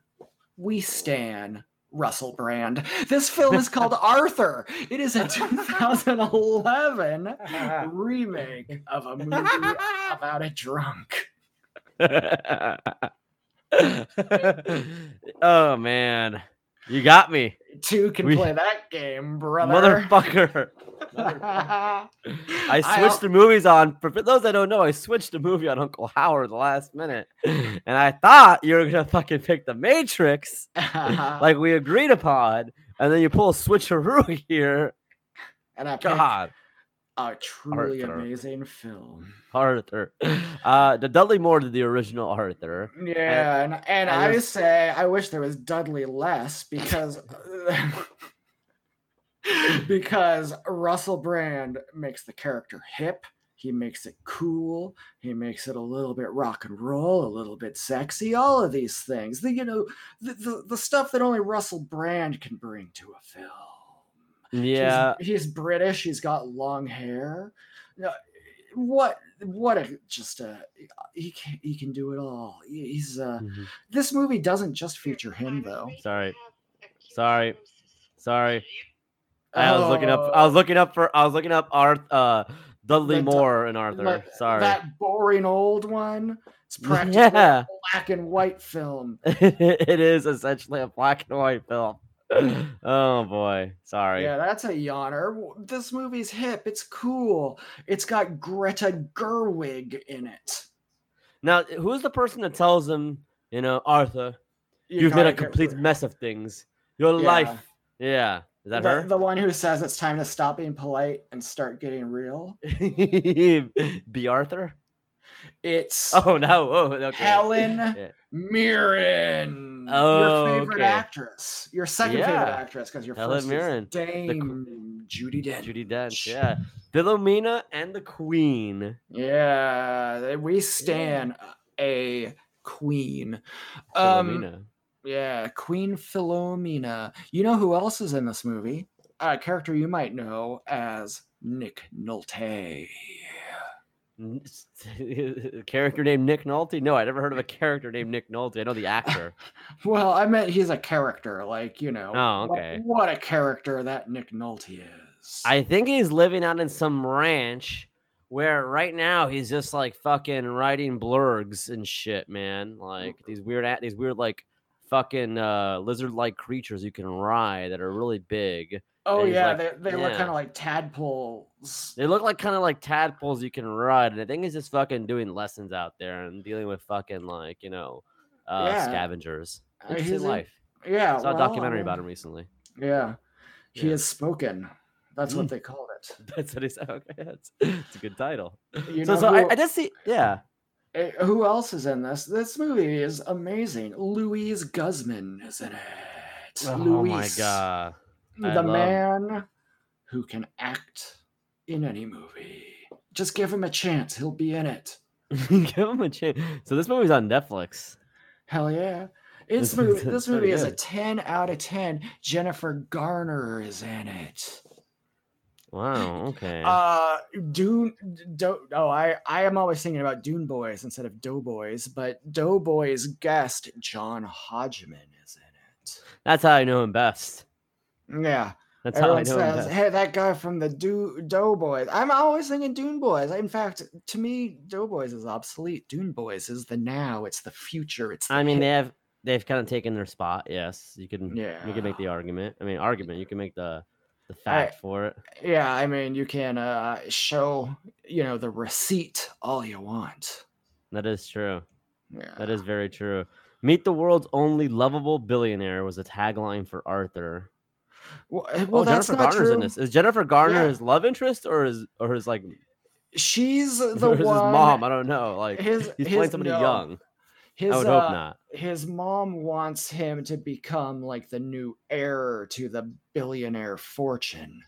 [SPEAKER 4] We stan Russell Brand. This film is called [laughs] Arthur. It is a 2011 [laughs] remake of a movie about a drunk. [laughs]
[SPEAKER 3] oh man, you got me,
[SPEAKER 4] Two can
[SPEAKER 3] We-
[SPEAKER 4] play that game, brother.
[SPEAKER 3] motherfucker. [laughs] I switched the movies on. For, for those that don't know, I switched the movie on Uncle Howard the last minute, and I thought you were gonna fucking pick The Matrix, [laughs] like we agreed upon, and then you pull a switcheroo [laughs] here.
[SPEAKER 4] and I picked
[SPEAKER 3] God,
[SPEAKER 4] a truly
[SPEAKER 3] Arthur.
[SPEAKER 4] amazing film. [laughs]
[SPEAKER 3] Arthur. Uh, the Dudley Moore did the original Arthur.
[SPEAKER 4] Yeah, and, and
[SPEAKER 3] I
[SPEAKER 4] I,
[SPEAKER 3] just-
[SPEAKER 4] say I wish there was Dudley less because [laughs] because Russell Brand makes the character hip. He makes it cool. He makes it a little bit rock and roll, a little bit sexy. All of these things, the you know, the the, the stuff that only Russell Brand can bring to a film. He's-
[SPEAKER 3] Yeah,
[SPEAKER 4] he's, British. He's got long hair. No, what what a just a he can he can do it all. He's uh
[SPEAKER 3] Mhm.
[SPEAKER 4] this movie doesn't just feature him though.
[SPEAKER 3] Sorry. Sorry. Sorry. I was looking up. I was looking up for. I was looking up Arth. Uh, Dudley
[SPEAKER 4] The
[SPEAKER 3] Moore and Arthur. Sorry.
[SPEAKER 4] That boring old one. It's [laughs] practically
[SPEAKER 3] Yeah.
[SPEAKER 4] a black and white film. [laughs]
[SPEAKER 3] it is essentially a black and white film. [laughs] oh boy. Sorry.
[SPEAKER 4] Yeah, that's a yawner. This movie's hip. It's cool. It's got Greta Gerwig in it.
[SPEAKER 3] Now, who's the person that tells him, you know, Arthur,
[SPEAKER 4] You
[SPEAKER 3] you've made a complete mess of things. Your
[SPEAKER 4] Yeah.
[SPEAKER 3] life. Yeah. Is that
[SPEAKER 4] the,
[SPEAKER 3] her?
[SPEAKER 4] the one who says it's time to stop being polite and start getting real. [laughs]
[SPEAKER 3] Be Arthur?
[SPEAKER 4] It's
[SPEAKER 3] Oh no. Oh, okay.
[SPEAKER 4] Helen [laughs]
[SPEAKER 3] Yeah.
[SPEAKER 4] Mirren,
[SPEAKER 3] Oh,
[SPEAKER 4] your favorite
[SPEAKER 3] okay.
[SPEAKER 4] actress, your second favorite actress, because your
[SPEAKER 3] Helen
[SPEAKER 4] first
[SPEAKER 3] Mirren,
[SPEAKER 4] is Dame Judi Dench.
[SPEAKER 3] Judi Dench. Yeah. Philomena and the Queen.
[SPEAKER 4] Yeah, we stand a queen. Um,
[SPEAKER 3] Philomena.
[SPEAKER 4] yeah, Queen Philomena. You know who else is in this movie? A character you might know as Nick Nolte. [laughs]
[SPEAKER 3] Character named Nick Nolte? No, I never heard of a character named Nick Nolte. I know the actor. [laughs]
[SPEAKER 4] Well, I meant he's a character, like you know.
[SPEAKER 3] Oh,
[SPEAKER 4] what-
[SPEAKER 3] okay.
[SPEAKER 4] What, a character that Nick Nolte is.
[SPEAKER 3] I think he's living out in some ranch where right now he's just like fucking writing blurgs and shit, man. Like these weird, these weird like fucking uh, lizard-like creatures you can ride that are really big.
[SPEAKER 4] Oh yeah,
[SPEAKER 3] like-
[SPEAKER 4] they, they look kind of like tadpoles.
[SPEAKER 3] They look like kind of like tadpoles you can ride, and I think he's just fucking doing lessons out there and dealing with fucking like you know uh,
[SPEAKER 4] Yeah.
[SPEAKER 3] scavengers.
[SPEAKER 4] Uh,
[SPEAKER 3] Interesting
[SPEAKER 4] he's in-
[SPEAKER 3] life.
[SPEAKER 4] Yeah,
[SPEAKER 3] I saw a
[SPEAKER 4] well, I
[SPEAKER 3] documentary about him recently.
[SPEAKER 4] Yeah, he
[SPEAKER 3] Yeah.
[SPEAKER 4] has spoken. That's what
[SPEAKER 3] Mm.
[SPEAKER 4] they called it. [laughs]
[SPEAKER 3] That's what he said. Okay, that's it's a good title.
[SPEAKER 4] You
[SPEAKER 3] so
[SPEAKER 4] know
[SPEAKER 3] so
[SPEAKER 4] who,
[SPEAKER 3] I, I did see. Yeah.
[SPEAKER 4] eh, who else is in this? This movie is amazing. Luis Guzman is in it.
[SPEAKER 3] Oh my god. I
[SPEAKER 4] the man who can act in any movie. Just give him a chance; he'll be in it. [laughs]
[SPEAKER 3] Give him a chance. So this movie's on Netflix.
[SPEAKER 4] Hell yeah. This [laughs]
[SPEAKER 3] This-
[SPEAKER 4] movie, this movie is a 10 out of 10. Jennifer Garner is in it.
[SPEAKER 3] Wow. Okay.
[SPEAKER 4] Uh, Dune. Do, oh, I I am always thinking about Dune Boys instead of Doughboys, but Doughboys guest John Hodgman is in it.
[SPEAKER 3] That's how I know him best.
[SPEAKER 4] Yeah,
[SPEAKER 3] That's how I know
[SPEAKER 4] says,
[SPEAKER 3] best.
[SPEAKER 4] "Hey, that guy from the Do Doughboys." I'm always thinking Dune Boys. In fact, to me, Doughboys is obsolete. Dune Boys is the now. It's the future. It's the
[SPEAKER 3] I mean,
[SPEAKER 4] hit-
[SPEAKER 3] they have they've kind of taken their spot. Yes, you can.
[SPEAKER 4] yeah.
[SPEAKER 3] You can make the argument. I mean, argument. You can make the the fact for it.
[SPEAKER 4] Yeah, I mean, you can uh, show, you know, the receipt all you want.
[SPEAKER 3] That is true.
[SPEAKER 4] Yeah.
[SPEAKER 3] That is very true. Meet the world's only lovable billionaire was a tagline for Arthur.
[SPEAKER 4] Well, uh, well
[SPEAKER 3] oh,
[SPEAKER 4] that's
[SPEAKER 3] Jennifer Garner's
[SPEAKER 4] true.
[SPEAKER 3] in this. Is Jennifer Garner
[SPEAKER 4] Yeah.
[SPEAKER 3] his love interest or his or his like
[SPEAKER 4] She's [laughs] the
[SPEAKER 3] or his mom? I don't know. Like
[SPEAKER 4] his,
[SPEAKER 3] he's
[SPEAKER 4] his,
[SPEAKER 3] playing somebody
[SPEAKER 4] no,
[SPEAKER 3] young.
[SPEAKER 4] His,
[SPEAKER 3] I would
[SPEAKER 4] uh,
[SPEAKER 3] hope not.
[SPEAKER 4] His mom wants him to become like the new heir to the billionaire fortune,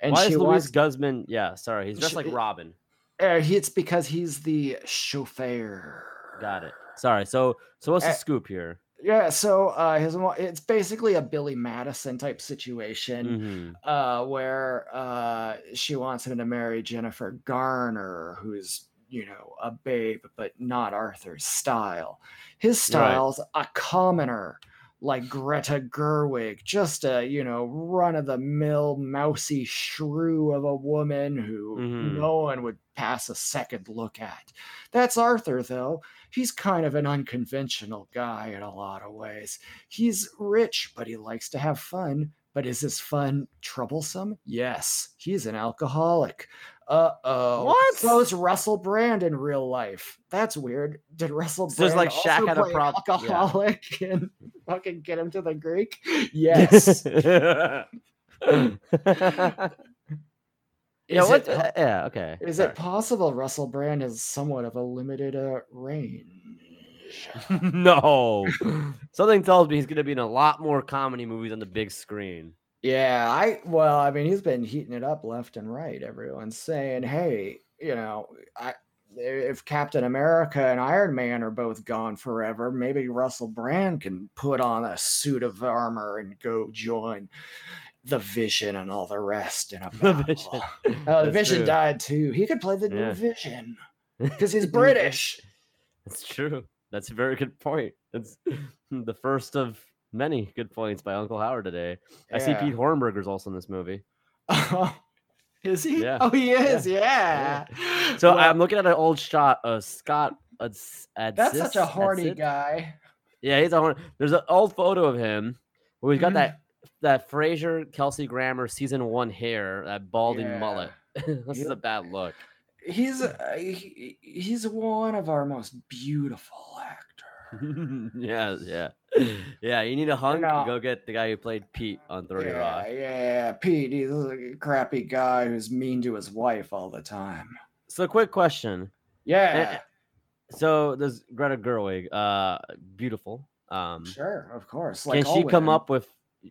[SPEAKER 4] and
[SPEAKER 3] Why is Luis
[SPEAKER 4] wants.
[SPEAKER 3] Guzman? Yeah, sorry, he's dressed like Robin.
[SPEAKER 4] Uh, he- it's because he's the chauffeur.
[SPEAKER 3] Got it. Sorry. So so what's the
[SPEAKER 4] Eh,
[SPEAKER 3] scoop here?
[SPEAKER 4] Yeah, so uh, his it's basically a Billy Madison type situation.
[SPEAKER 3] Mhm.
[SPEAKER 4] uh, where uh, she wants him to marry Jennifer Garner, who's you know a babe, but not Arthur's style. His style's a commoner, like Greta Gerwig, just a you know run of the mill mousy shrew of a woman who
[SPEAKER 3] Mhm.
[SPEAKER 4] no one would pass a second look at. That's Arthur, though. He's kind of an unconventional guy in a lot of ways. He's rich, but he likes to have fun. But is his fun troublesome? Yes, he's an alcoholic. Uh oh.
[SPEAKER 3] What?
[SPEAKER 4] So is Russell Brand in real life. That's weird. Did Russell
[SPEAKER 3] So
[SPEAKER 4] Brand
[SPEAKER 3] like Shaq had a
[SPEAKER 4] play an
[SPEAKER 3] prob- yeah.
[SPEAKER 4] alcoholic [laughs] and fucking get him to the Greek? [laughs] Yes. [laughs]
[SPEAKER 3] yeah. What?
[SPEAKER 4] it
[SPEAKER 3] uh, yeah. Okay.
[SPEAKER 4] Is
[SPEAKER 3] sorry.
[SPEAKER 4] it possible Russell Brand has somewhat of a limited uh, range? [laughs]
[SPEAKER 3] no. Something tells me he's going to be in a lot more comedy movies on the big screen.
[SPEAKER 4] Yeah, I well, I mean, he's been heating it up left and right. Everyone's saying, "Hey, you know, I if Captain America and Iron Man are both gone forever, maybe Russell Brand can put on a suit of armor and go join the Vision and all the rest in a
[SPEAKER 3] The. Vision. [laughs] [laughs]
[SPEAKER 4] Oh, the Vision
[SPEAKER 3] true.
[SPEAKER 4] died too. He could play the
[SPEAKER 3] Yeah.
[SPEAKER 4] new Vision [laughs] because he's British.
[SPEAKER 3] That's true. That's a very good point. That's the first of many good points by Uncle Howard today. I see
[SPEAKER 4] Yeah.
[SPEAKER 3] Pete Hornberger's also in this movie.
[SPEAKER 4] is he?
[SPEAKER 3] Yeah.
[SPEAKER 4] Oh, he is.
[SPEAKER 3] Yeah.
[SPEAKER 4] Yeah.
[SPEAKER 3] So
[SPEAKER 4] Well,
[SPEAKER 3] I'm looking at an old shot of Scott. Adz-
[SPEAKER 4] that's such a
[SPEAKER 3] Adsis-
[SPEAKER 4] horny
[SPEAKER 3] Adsit?
[SPEAKER 4] guy.
[SPEAKER 3] Yeah, he's a horny. There's an old photo of him where he's got
[SPEAKER 4] Mhm.
[SPEAKER 3] that that Frasier Kelsey Grammer season one hair, that balding mullet. [laughs] this is a bad look.
[SPEAKER 4] He's uh, he, he's one of our most beautiful actors. [laughs]
[SPEAKER 3] yeah, yeah, yeah. You need a hunk.
[SPEAKER 4] No.
[SPEAKER 3] Go get the guy who played Pete on Thirty
[SPEAKER 4] Yeah,
[SPEAKER 3] Rock.
[SPEAKER 4] yeah, Pete. He's a crappy guy who's mean to his wife all the time.
[SPEAKER 3] So, quick question.
[SPEAKER 4] Yeah,
[SPEAKER 3] So, there's Greta Gerwig. Uh, beautiful. Um,
[SPEAKER 4] sure, of course.
[SPEAKER 3] can she come up with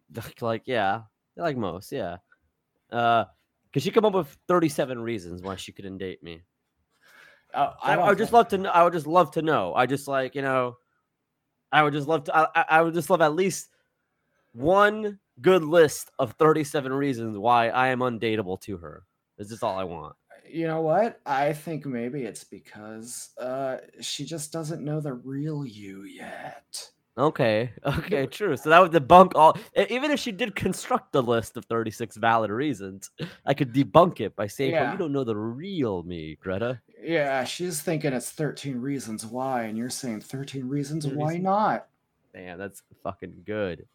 [SPEAKER 3] [laughs] like, like yeah, like most, yeah. Uh, can she come up with 37 reasons why she couldn't date me?
[SPEAKER 4] Uh,
[SPEAKER 3] I, I would just love to know. I would just love to know. I just like you know, I would just love to. I, I- would just love at least one good list of thirty-seven reasons why I am undateable to her. Is just all I want.
[SPEAKER 4] You know what? I think maybe it's because uh, she just doesn't know the real you yet.
[SPEAKER 3] Okay. [laughs] Okay. True. So that would debunk all. Even if she did construct the list of thirty-six valid reasons, I could debunk it by saying, "Well, you don't know the real me, Greta."
[SPEAKER 4] Yeah, she's thinking it's 13 reasons why, and you're saying 13 reasons why not.
[SPEAKER 3] Damn, that's fucking good.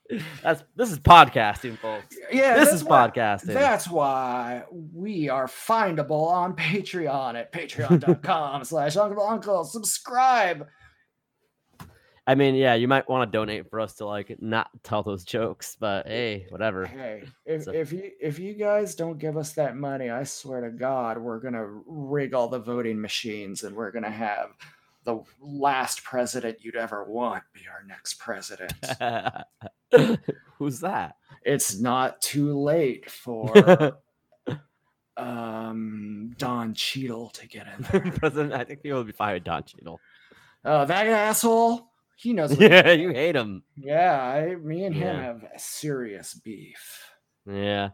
[SPEAKER 3] That's this is podcasting, folks.
[SPEAKER 4] Yeah,
[SPEAKER 3] this
[SPEAKER 4] that's
[SPEAKER 3] is
[SPEAKER 4] why-
[SPEAKER 3] podcasting.
[SPEAKER 4] That's why we are findable on Patreon at patreon.com slash Uncle Uncle. Subscribe.
[SPEAKER 3] I mean, yeah, you might want to donate for us to like not tell those jokes, but hey, whatever.
[SPEAKER 4] Hey, if,
[SPEAKER 3] So-
[SPEAKER 4] if you if you guys don't give us that money, I swear to God, we're gonna rig all the voting machines, and we're gonna have the last president you'd ever want be our next president. [laughs]
[SPEAKER 3] Who's that?
[SPEAKER 4] it's not too late for [laughs] um Don Cheadle to get in [laughs] there.
[SPEAKER 3] President, I think people would be fine with Don Cheadle.
[SPEAKER 4] Oh, that asshole. He knows.
[SPEAKER 3] Yeah, you hate him.
[SPEAKER 4] yeah, I, me and him
[SPEAKER 3] Yeah.
[SPEAKER 4] have serious beef.
[SPEAKER 3] Yeah.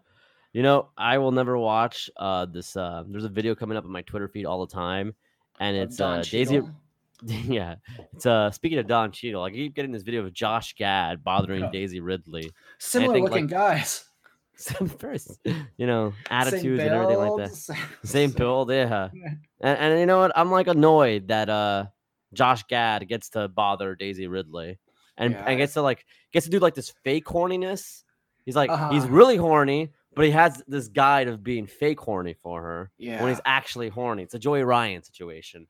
[SPEAKER 3] You know, I will never watch uh this uh there's a video coming up on my Twitter feed all the time and it's
[SPEAKER 4] Don
[SPEAKER 3] uh Daisy [laughs] yeah. It's uh speaking of Don Cheadle, I keep getting this video of Josh Gad bothering
[SPEAKER 4] Yeah.
[SPEAKER 3] Daisy Ridley.
[SPEAKER 4] Similar
[SPEAKER 3] think,
[SPEAKER 4] looking
[SPEAKER 3] like,
[SPEAKER 4] guys. [laughs]
[SPEAKER 3] Some first, you know, attitudes and everything like that.
[SPEAKER 4] same- [laughs]
[SPEAKER 3] build, yeah.
[SPEAKER 4] Yeah.
[SPEAKER 3] And, and you know what? I'm like annoyed that uh Josh Gad gets to bother Daisy Ridley and,
[SPEAKER 4] Yeah,
[SPEAKER 3] and gets to like gets to do like this fake horniness. He's like he's
[SPEAKER 4] Uh-huh.
[SPEAKER 3] really horny, but he has this guide of being fake horny for her
[SPEAKER 4] Yeah.
[SPEAKER 3] when he's actually horny. It's a Joey Ryan situation.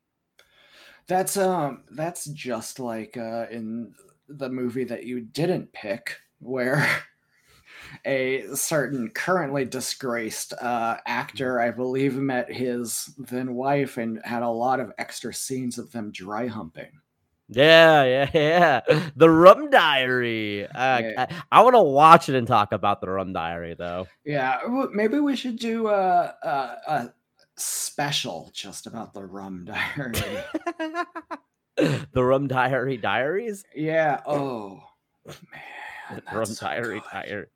[SPEAKER 4] That's um that's just like uh in the movie that you didn't pick where [laughs] a certain currently disgraced uh actor I believe met his then wife and had a lot of extra scenes of them dry humping.
[SPEAKER 3] Yeah, yeah, [laughs] yeah. The Rum Diary. Uh,
[SPEAKER 4] Yeah.
[SPEAKER 3] I, I want to watch it and talk about the Rum Diary though.
[SPEAKER 4] Yeah, maybe we should do a a, a special just about the rum diary. [laughs]
[SPEAKER 3] the Rum Diary Diaries.
[SPEAKER 4] yeah, oh man. [laughs]
[SPEAKER 3] Rum
[SPEAKER 4] that's so
[SPEAKER 3] Diary. Diary.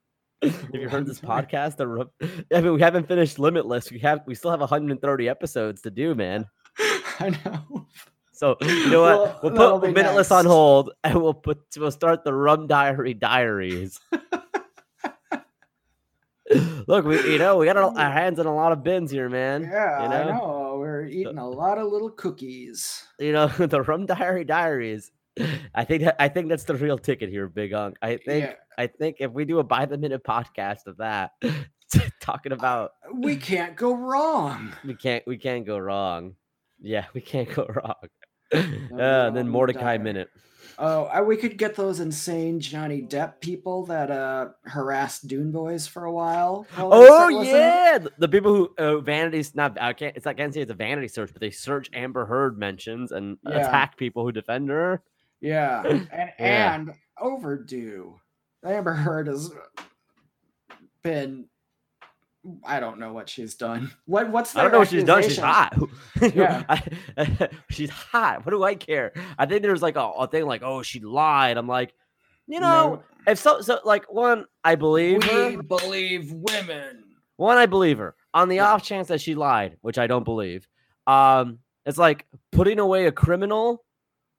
[SPEAKER 3] Have you heard this podcast? I mean, we haven't finished Limitless. We have. We still have 130 episodes to do, man. [laughs]
[SPEAKER 4] I know.
[SPEAKER 3] So you know what?
[SPEAKER 4] Well,
[SPEAKER 3] put Limitless on hold, and we'll put. We'll start the Rum Diary Diaries. [laughs] Look, we you know we got our our hands in a lot of bins here, man.
[SPEAKER 4] Yeah,
[SPEAKER 3] you
[SPEAKER 4] I
[SPEAKER 3] know?
[SPEAKER 4] know. We're eating a lot of little cookies.
[SPEAKER 3] you know [laughs] the rum diary diaries i think that, i think that's the real ticket here big unk i think
[SPEAKER 4] Yeah.
[SPEAKER 3] i think if we do a by the minute podcast of that [laughs] talking about
[SPEAKER 4] We can't go wrong.
[SPEAKER 3] we can't we can't go wrong yeah we can't go wrong uh, and then mordecai
[SPEAKER 4] Diary.
[SPEAKER 3] minute
[SPEAKER 4] Oh, I, we could get those insane Johnny Depp people that uh harassed Dune Boys for a while.
[SPEAKER 3] oh yeah the, the people who uh, vanities not i can't it's not can't say it's a vanity search but they search amber heard mentions and
[SPEAKER 4] Yeah.
[SPEAKER 3] attack people who defend her
[SPEAKER 4] Yeah, [laughs] and
[SPEAKER 3] Yeah.
[SPEAKER 4] and overdue. Amber Heard has been. I don't know what she's done. What what's
[SPEAKER 3] I don't know what she's done. She's hot. [laughs]
[SPEAKER 4] Yeah. [laughs]
[SPEAKER 3] I- she's hot. What do I care? I think there's like a, a thing like, oh, she lied. I'm like, you know, if so, so like one, I believe
[SPEAKER 4] we
[SPEAKER 3] her.
[SPEAKER 4] believe women.
[SPEAKER 3] One, I believe her. On the
[SPEAKER 4] Yeah.
[SPEAKER 3] off chance that she lied, which I don't believe, um, it's like putting away a criminal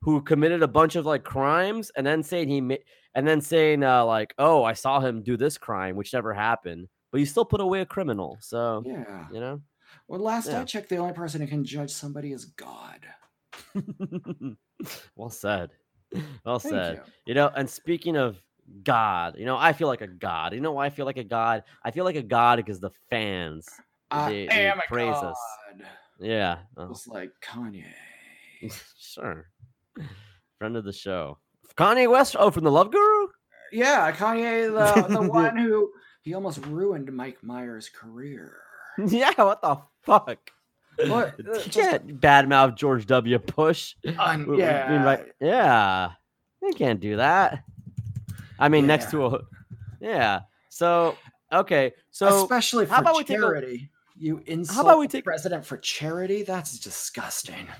[SPEAKER 3] who committed a bunch of like crimes and then saying he ma- and then saying uh, like, oh, I saw him do this crime, which never happened, but you still put away a criminal. So
[SPEAKER 4] Yeah.
[SPEAKER 3] you know.
[SPEAKER 4] Well, last
[SPEAKER 3] Yeah.
[SPEAKER 4] I checked, the only person who can judge somebody is God. [laughs]
[SPEAKER 3] well said. Well
[SPEAKER 4] Thank
[SPEAKER 3] said.
[SPEAKER 4] you.
[SPEAKER 3] You know, and speaking of God, you know, I feel like a god. You know why I feel like a god? I feel like a god because the fans.
[SPEAKER 4] I
[SPEAKER 3] they- they
[SPEAKER 4] a
[SPEAKER 3] praise
[SPEAKER 4] god.
[SPEAKER 3] us. Yeah. oh,
[SPEAKER 4] Just like Kanye. [laughs]
[SPEAKER 3] sure. Friend of the show. Kanye West. Oh, from the Love Guru.
[SPEAKER 4] Yeah, Kanye, the, the [laughs] one who he almost ruined Mike Myers' career. [laughs]
[SPEAKER 3] yeah. What the fuck?
[SPEAKER 4] What? [laughs]
[SPEAKER 3] You
[SPEAKER 4] Uh, just-
[SPEAKER 3] can't badmouth George W. Bush. W- I mean,
[SPEAKER 4] yeah,
[SPEAKER 3] right- yeah. You can't do that. I mean, next to a. Yeah. So okay. So
[SPEAKER 4] especially for
[SPEAKER 3] how about we take
[SPEAKER 4] You insult
[SPEAKER 3] we
[SPEAKER 4] the
[SPEAKER 3] take-
[SPEAKER 4] president for charity? That's disgusting. [laughs]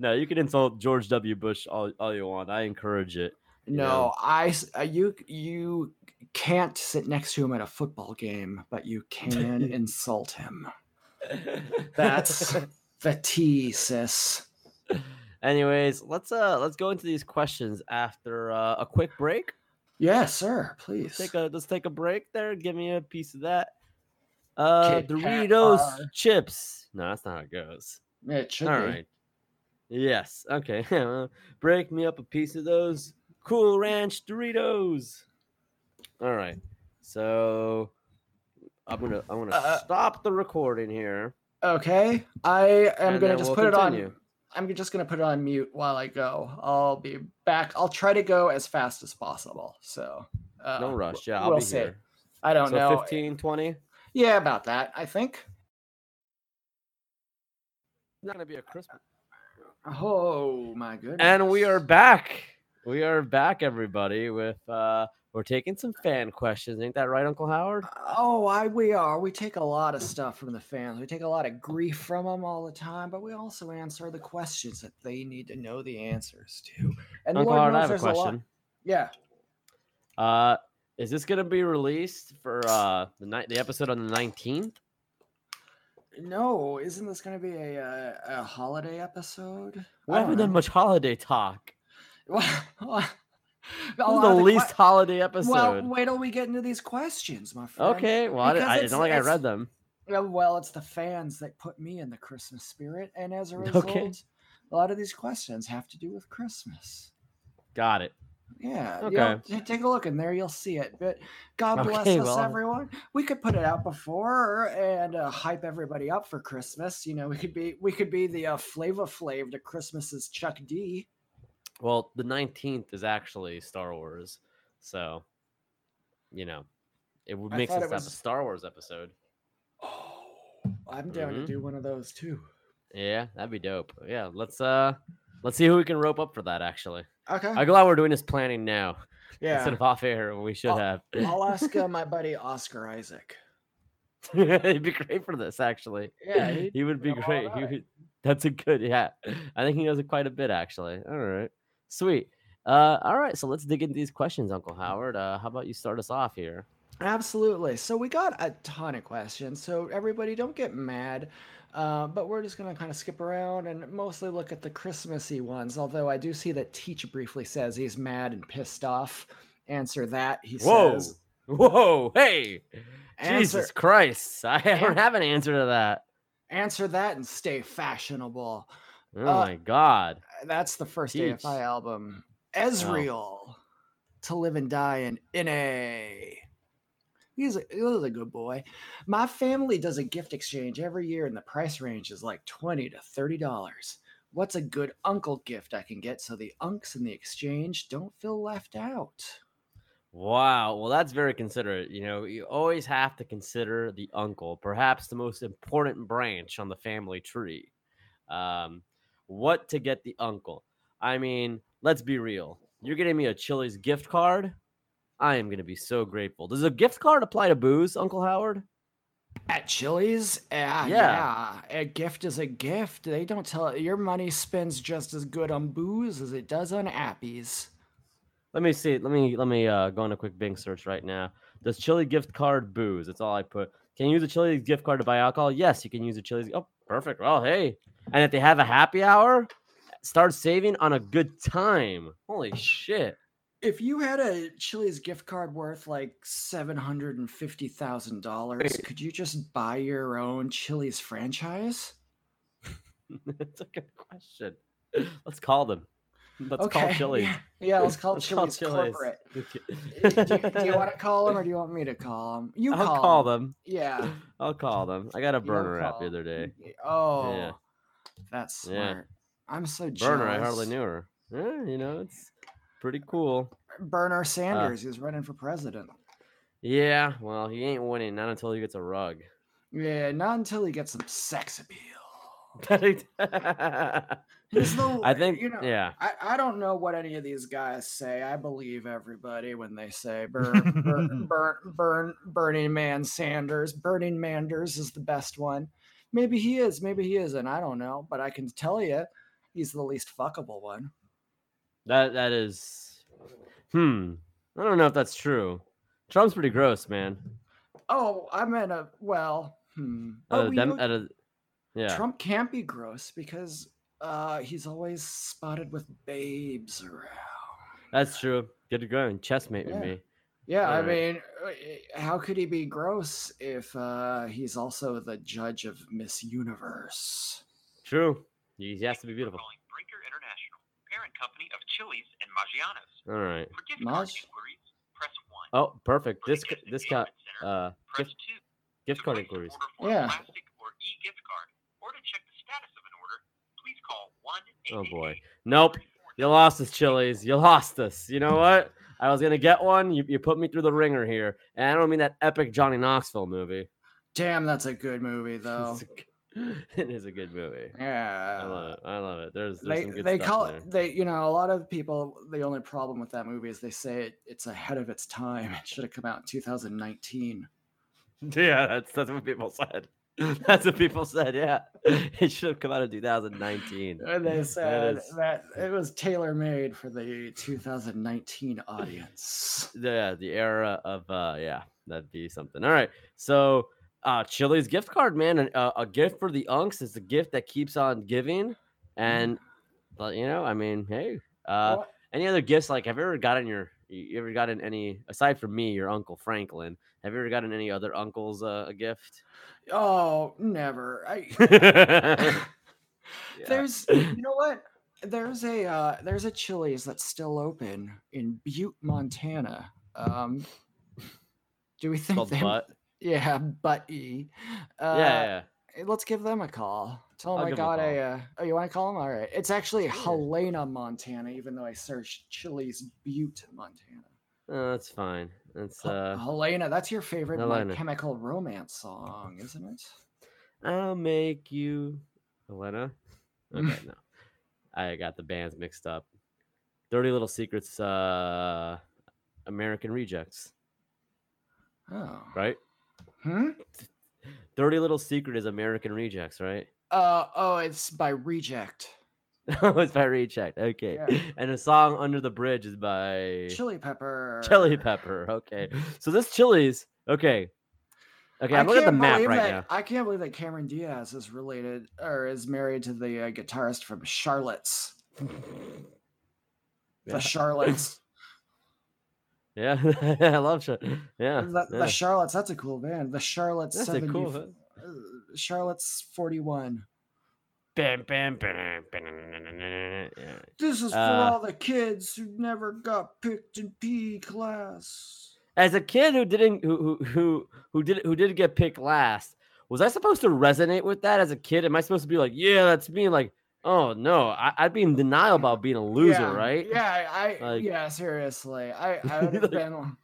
[SPEAKER 3] no, you can insult George W. Bush all, all you want. I encourage it.
[SPEAKER 4] No,
[SPEAKER 3] know.
[SPEAKER 4] I uh, you you can't sit next to him at a football game, but you can [laughs] insult him. That's [laughs] the T, sis.
[SPEAKER 3] Anyways, let's uh let's go into these questions after uh, a quick break.
[SPEAKER 4] Yes, sir. Please.
[SPEAKER 3] let's Take a let's take a break there. Give me a piece of that. Uh
[SPEAKER 4] Kit
[SPEAKER 3] Doritos chips. No, that's not how it goes.
[SPEAKER 4] it should
[SPEAKER 3] All
[SPEAKER 4] be.
[SPEAKER 3] right. Yes. Okay. [laughs] Break me up a piece of those Cool Ranch Doritos. All right. So I'm gonna I'm gonna
[SPEAKER 4] Uh,
[SPEAKER 3] stop the recording here.
[SPEAKER 4] Okay, I am gonna just
[SPEAKER 3] we'll
[SPEAKER 4] put
[SPEAKER 3] continue.
[SPEAKER 4] it on. I'm just gonna put it on mute while I go. I'll be back. I'll try to go as fast as possible. So uh,
[SPEAKER 3] no rush. Yeah, I'll
[SPEAKER 4] we'll
[SPEAKER 3] be
[SPEAKER 4] see.
[SPEAKER 3] here.
[SPEAKER 4] I don't
[SPEAKER 3] So
[SPEAKER 4] know.
[SPEAKER 3] 15, 20.
[SPEAKER 4] Yeah, about that. I think.
[SPEAKER 3] Not gonna be a Christmas.
[SPEAKER 4] Oh my goodness.
[SPEAKER 3] And we are back. We are back, everybody. With uh, we're taking some fan questions. Ain't that right, Uncle Howard?
[SPEAKER 4] Oh, I we are. We take a lot of stuff from the fans. We take a lot of grief from them all the time, but we also answer the questions that they need to know the answers to. And
[SPEAKER 3] Uncle
[SPEAKER 4] Lord
[SPEAKER 3] Howard, I
[SPEAKER 4] knows
[SPEAKER 3] have a
[SPEAKER 4] there's lot-
[SPEAKER 3] question.
[SPEAKER 4] Yeah.
[SPEAKER 3] Uh, is this gonna be released for uh the night the episode on the nineteenth?
[SPEAKER 4] No, isn't this going to be a, uh, a holiday episode?
[SPEAKER 3] We haven't done much holiday talk. [laughs]
[SPEAKER 4] Well,
[SPEAKER 3] the
[SPEAKER 4] que-
[SPEAKER 3] least holiday episode.
[SPEAKER 4] Well, wait till we get into these questions, my friend.
[SPEAKER 3] okay, well, I,
[SPEAKER 4] because
[SPEAKER 3] I, it's
[SPEAKER 4] it's-
[SPEAKER 3] not like I read them.
[SPEAKER 4] Well, it's the fans that put me in the Christmas spirit, and as a [laughs] result,
[SPEAKER 3] Okay.
[SPEAKER 4] a lot of these questions have to do with Christmas.
[SPEAKER 3] Got it.
[SPEAKER 4] Yeah,
[SPEAKER 3] Okay.
[SPEAKER 4] okay. t- take a look in there, you'll see it. But God bless us,
[SPEAKER 3] well-
[SPEAKER 4] everyone. We could put it out before and uh, hype everybody up for Christmas. You know, we could be we could be the uh, Flava Flav to Christmas's Chuck D.
[SPEAKER 3] Well, the nineteenth is actually Star Wars, so you know it would make sense to have a Star Wars episode.
[SPEAKER 4] Oh, I'm down
[SPEAKER 3] Mhm.
[SPEAKER 4] to do one of those too.
[SPEAKER 3] Yeah, that'd be dope. Yeah, let's uh let's see who we can rope up for that. Actually,
[SPEAKER 4] Okay.
[SPEAKER 3] I'm glad we're doing this planning now
[SPEAKER 4] yeah.
[SPEAKER 3] instead of off air. We should
[SPEAKER 4] I'll-
[SPEAKER 3] have.
[SPEAKER 4] I'll [laughs] ask uh, my buddy Oscar Isaac.
[SPEAKER 3] He'd be great for this, actually.
[SPEAKER 4] Yeah, he'd
[SPEAKER 3] be great. He would, that's a good, yeah. I think he knows it quite a bit, actually. All right, sweet. Uh, all right, so let's dig into these questions, Uncle Howard. Uh, how about you start us off here?
[SPEAKER 4] Absolutely. So we got a ton of questions. So everybody, don't get mad. Uh, but we're just going to kind of skip around and mostly look at the Christmassy ones. Although I do see that Teach briefly says he's mad and pissed off. Answer that. He
[SPEAKER 3] Whoa,
[SPEAKER 4] says.
[SPEAKER 3] whoa, hey,
[SPEAKER 4] Answer,
[SPEAKER 3] Jesus Christ! I don't have an answer to that.
[SPEAKER 4] answer that and stay fashionable.
[SPEAKER 3] Oh
[SPEAKER 4] Uh,
[SPEAKER 3] my God!
[SPEAKER 4] That's the first
[SPEAKER 3] Teach.
[SPEAKER 4] AFI album. Ezreal. To live and die in NA. He's a, he was a good boy. My family does a gift exchange every year, and the price range is like twenty to thirty dollars. What's a good uncle gift I can get so the unks in the exchange don't feel left out?
[SPEAKER 3] Wow. Well, that's very considerate. You know, you always have to consider the uncle, perhaps the most important branch on the family tree. Um, what to get the uncle? I mean, let's be real. You're getting me a Chili's gift card. I am going to be so grateful. Does a gift card apply to booze, Uncle Howard?
[SPEAKER 4] At Chili's, yeah,
[SPEAKER 3] Yeah.
[SPEAKER 4] yeah, a gift is a gift. They don't tell your money spends just as good on booze as it does on appies.
[SPEAKER 3] Let me see. Let me let me uh, go on a quick Bing search right now. Does Chili gift card booze? That's all I put. Can you use a Chili's gift card to buy alcohol? Yes, you can use a Chili's. Oh, perfect. Well, hey, and if they have a happy hour, start saving on a good time. Holy shit!
[SPEAKER 4] If you had a Chili's gift card worth like seven hundred and fifty thousand dollars, could you just buy your own Chili's franchise? [laughs]
[SPEAKER 3] That's a good question. Let's call them. Let's call Chili's.
[SPEAKER 4] Yeah, yeah, let's call [laughs]
[SPEAKER 3] Let's call
[SPEAKER 4] Chili's
[SPEAKER 3] Chili's.
[SPEAKER 4] corporate. [laughs] do, you, do you want to call them or do you want me to call them? You
[SPEAKER 3] I'll
[SPEAKER 4] call,
[SPEAKER 3] call
[SPEAKER 4] 'em.
[SPEAKER 3] them.
[SPEAKER 4] Yeah.
[SPEAKER 3] I'll call them. I got a burner app the other day.
[SPEAKER 4] Oh, that's
[SPEAKER 3] Yeah.
[SPEAKER 4] smart. I'm so jealous.
[SPEAKER 3] Burner, I hardly knew her. Yeah, you know, it's pretty cool.
[SPEAKER 4] Burner uh, Sanders, he was running for president.
[SPEAKER 3] Yeah, well, he ain't winning not until he gets a rug.
[SPEAKER 4] Yeah, not until he gets some sex appeal.
[SPEAKER 3] I
[SPEAKER 4] He's the- [laughs]
[SPEAKER 3] think,
[SPEAKER 4] you know,
[SPEAKER 3] yeah.
[SPEAKER 4] I, I don't know what any of these guys say. I believe everybody when they say burn, burn, [laughs] burn, burn, Burning Man Sanders. Burning Manders is the best one. Maybe he is, maybe he isn't. I don't know, but I can tell you, he's the least fuckable one.
[SPEAKER 3] That that is, hmm. I don't know if that's true. Trump's pretty gross, man.
[SPEAKER 4] Oh, I meant a well. Hmm. Oh, you
[SPEAKER 3] them, of, yeah.
[SPEAKER 4] Trump can't be gross because uh, he's always spotted with babes around.
[SPEAKER 3] That's true. Good to go and chessmate
[SPEAKER 4] Yeah.
[SPEAKER 3] with me.
[SPEAKER 4] Yeah, I
[SPEAKER 3] Alright.
[SPEAKER 4] mean, uh, eh, how could he be gross if uh, he's also the judge of Miss Universe?
[SPEAKER 3] True. He, he has to be beautiful.
[SPEAKER 5] Company of Chili's and Maggiano's.
[SPEAKER 3] All right.
[SPEAKER 5] For gift card inquiries, press 1.
[SPEAKER 3] Oh, perfect.
[SPEAKER 5] For
[SPEAKER 3] This this got
[SPEAKER 5] Center,
[SPEAKER 3] uh
[SPEAKER 5] press
[SPEAKER 3] gift
[SPEAKER 5] 2.
[SPEAKER 3] gift
[SPEAKER 5] To
[SPEAKER 3] card inquiries.
[SPEAKER 5] Order for
[SPEAKER 4] Yeah.
[SPEAKER 5] plastic or e-gift card, or to check the status of an order, please call
[SPEAKER 3] Oh boy. Nope. You lost us, Chili's. You lost us. You know what? I was gonna get one. You, you put me through the ringer here, and I don't mean that epic Johnny Knoxville movie.
[SPEAKER 4] Damn, that's a good movie though. [laughs]
[SPEAKER 3] It's a g- it is a good movie.
[SPEAKER 4] Yeah.
[SPEAKER 3] I love it. I love it. There's, there's
[SPEAKER 4] they
[SPEAKER 3] some good
[SPEAKER 4] they
[SPEAKER 3] stuff
[SPEAKER 4] call it they you know a lot of people the only problem with that movie is they say it, it's ahead of its time it should have come out in 2019. [laughs]
[SPEAKER 3] Yeah, that's that's what people said. [laughs] That's what people said. Yeah, [laughs] it should have come out in 2019.
[SPEAKER 4] and they said
[SPEAKER 3] is-
[SPEAKER 4] that it was tailor made for the 2019 audience
[SPEAKER 3] Yeah, the era of uh, yeah, that'd be something. All right, so uh, Chili's gift card, man, an- uh, a gift for the unks is a gift that keeps on giving, and uh, you know, I mean, hey, uh,
[SPEAKER 4] What?
[SPEAKER 3] any other gifts? Like, have you ever gotten your, you ever gotten any aside from me, your uncle Franklin? Have you ever gotten any other uncles uh, a gift?
[SPEAKER 4] oh never i [laughs]
[SPEAKER 3] Yeah.
[SPEAKER 4] there's you know what there's a uh, there's a chili's that's still open in butte montana um do we think
[SPEAKER 3] butt.
[SPEAKER 4] Yeah but e uh,
[SPEAKER 3] yeah, yeah.
[SPEAKER 4] Let's give them a call. Tell them
[SPEAKER 3] I'll
[SPEAKER 4] I
[SPEAKER 3] 'em a
[SPEAKER 4] got a. Uh, oh, you want to call them? All right. It's actually Helena, Montana, even though I searched Chili's Butte, Montana.
[SPEAKER 3] Oh, that's fine. That's uh,
[SPEAKER 4] Helena, that's your favorite My
[SPEAKER 3] Helena.
[SPEAKER 4] Chemical Romance song, isn't it?
[SPEAKER 3] I'll make you, Helena. Okay, [laughs] no, I got the bands mixed up. Dirty Little Secrets, uh, American Rejects,
[SPEAKER 4] Oh.
[SPEAKER 3] right?
[SPEAKER 4] Hmm.
[SPEAKER 3] Dirty Little Secret is American Rejects, right?
[SPEAKER 4] Uh oh, it's by Reject. [laughs]
[SPEAKER 3] Oh, it's by Reject. Okay,
[SPEAKER 4] Yeah.
[SPEAKER 3] and the song Under the Bridge is by
[SPEAKER 4] Chili Pepper.
[SPEAKER 3] Chili Pepper. Okay, so this Chili's. Okay, okay. I'm looking at the map right
[SPEAKER 4] that,
[SPEAKER 3] now.
[SPEAKER 4] I can't believe that Cameron Diaz is related or is married to the uh, guitarist from Charlotte's. [laughs] The Charlottes.
[SPEAKER 3] Yeah, [laughs] I love shit. Yeah,
[SPEAKER 4] the,
[SPEAKER 3] yeah.
[SPEAKER 4] the Charlottes. That's a cool band. The Charlottes.
[SPEAKER 3] That's a
[SPEAKER 4] 70,
[SPEAKER 3] cool.
[SPEAKER 4] uh, Charlotte's 41.
[SPEAKER 3] Bam, bam, bam, bam, yeah.
[SPEAKER 4] This is for
[SPEAKER 3] Uh,
[SPEAKER 4] all the kids who never got picked in PE class.
[SPEAKER 3] As a kid who didn't, who who who who did who did get picked last, was I supposed to resonate with that as a kid? Am I supposed to be like, yeah, that's me? Like, oh no, I, I'd be in denial about being a loser,
[SPEAKER 4] yeah,
[SPEAKER 3] right?
[SPEAKER 4] Yeah, I
[SPEAKER 3] Like-
[SPEAKER 4] yeah, seriously. I I [laughs] would have
[SPEAKER 3] Like-
[SPEAKER 4] been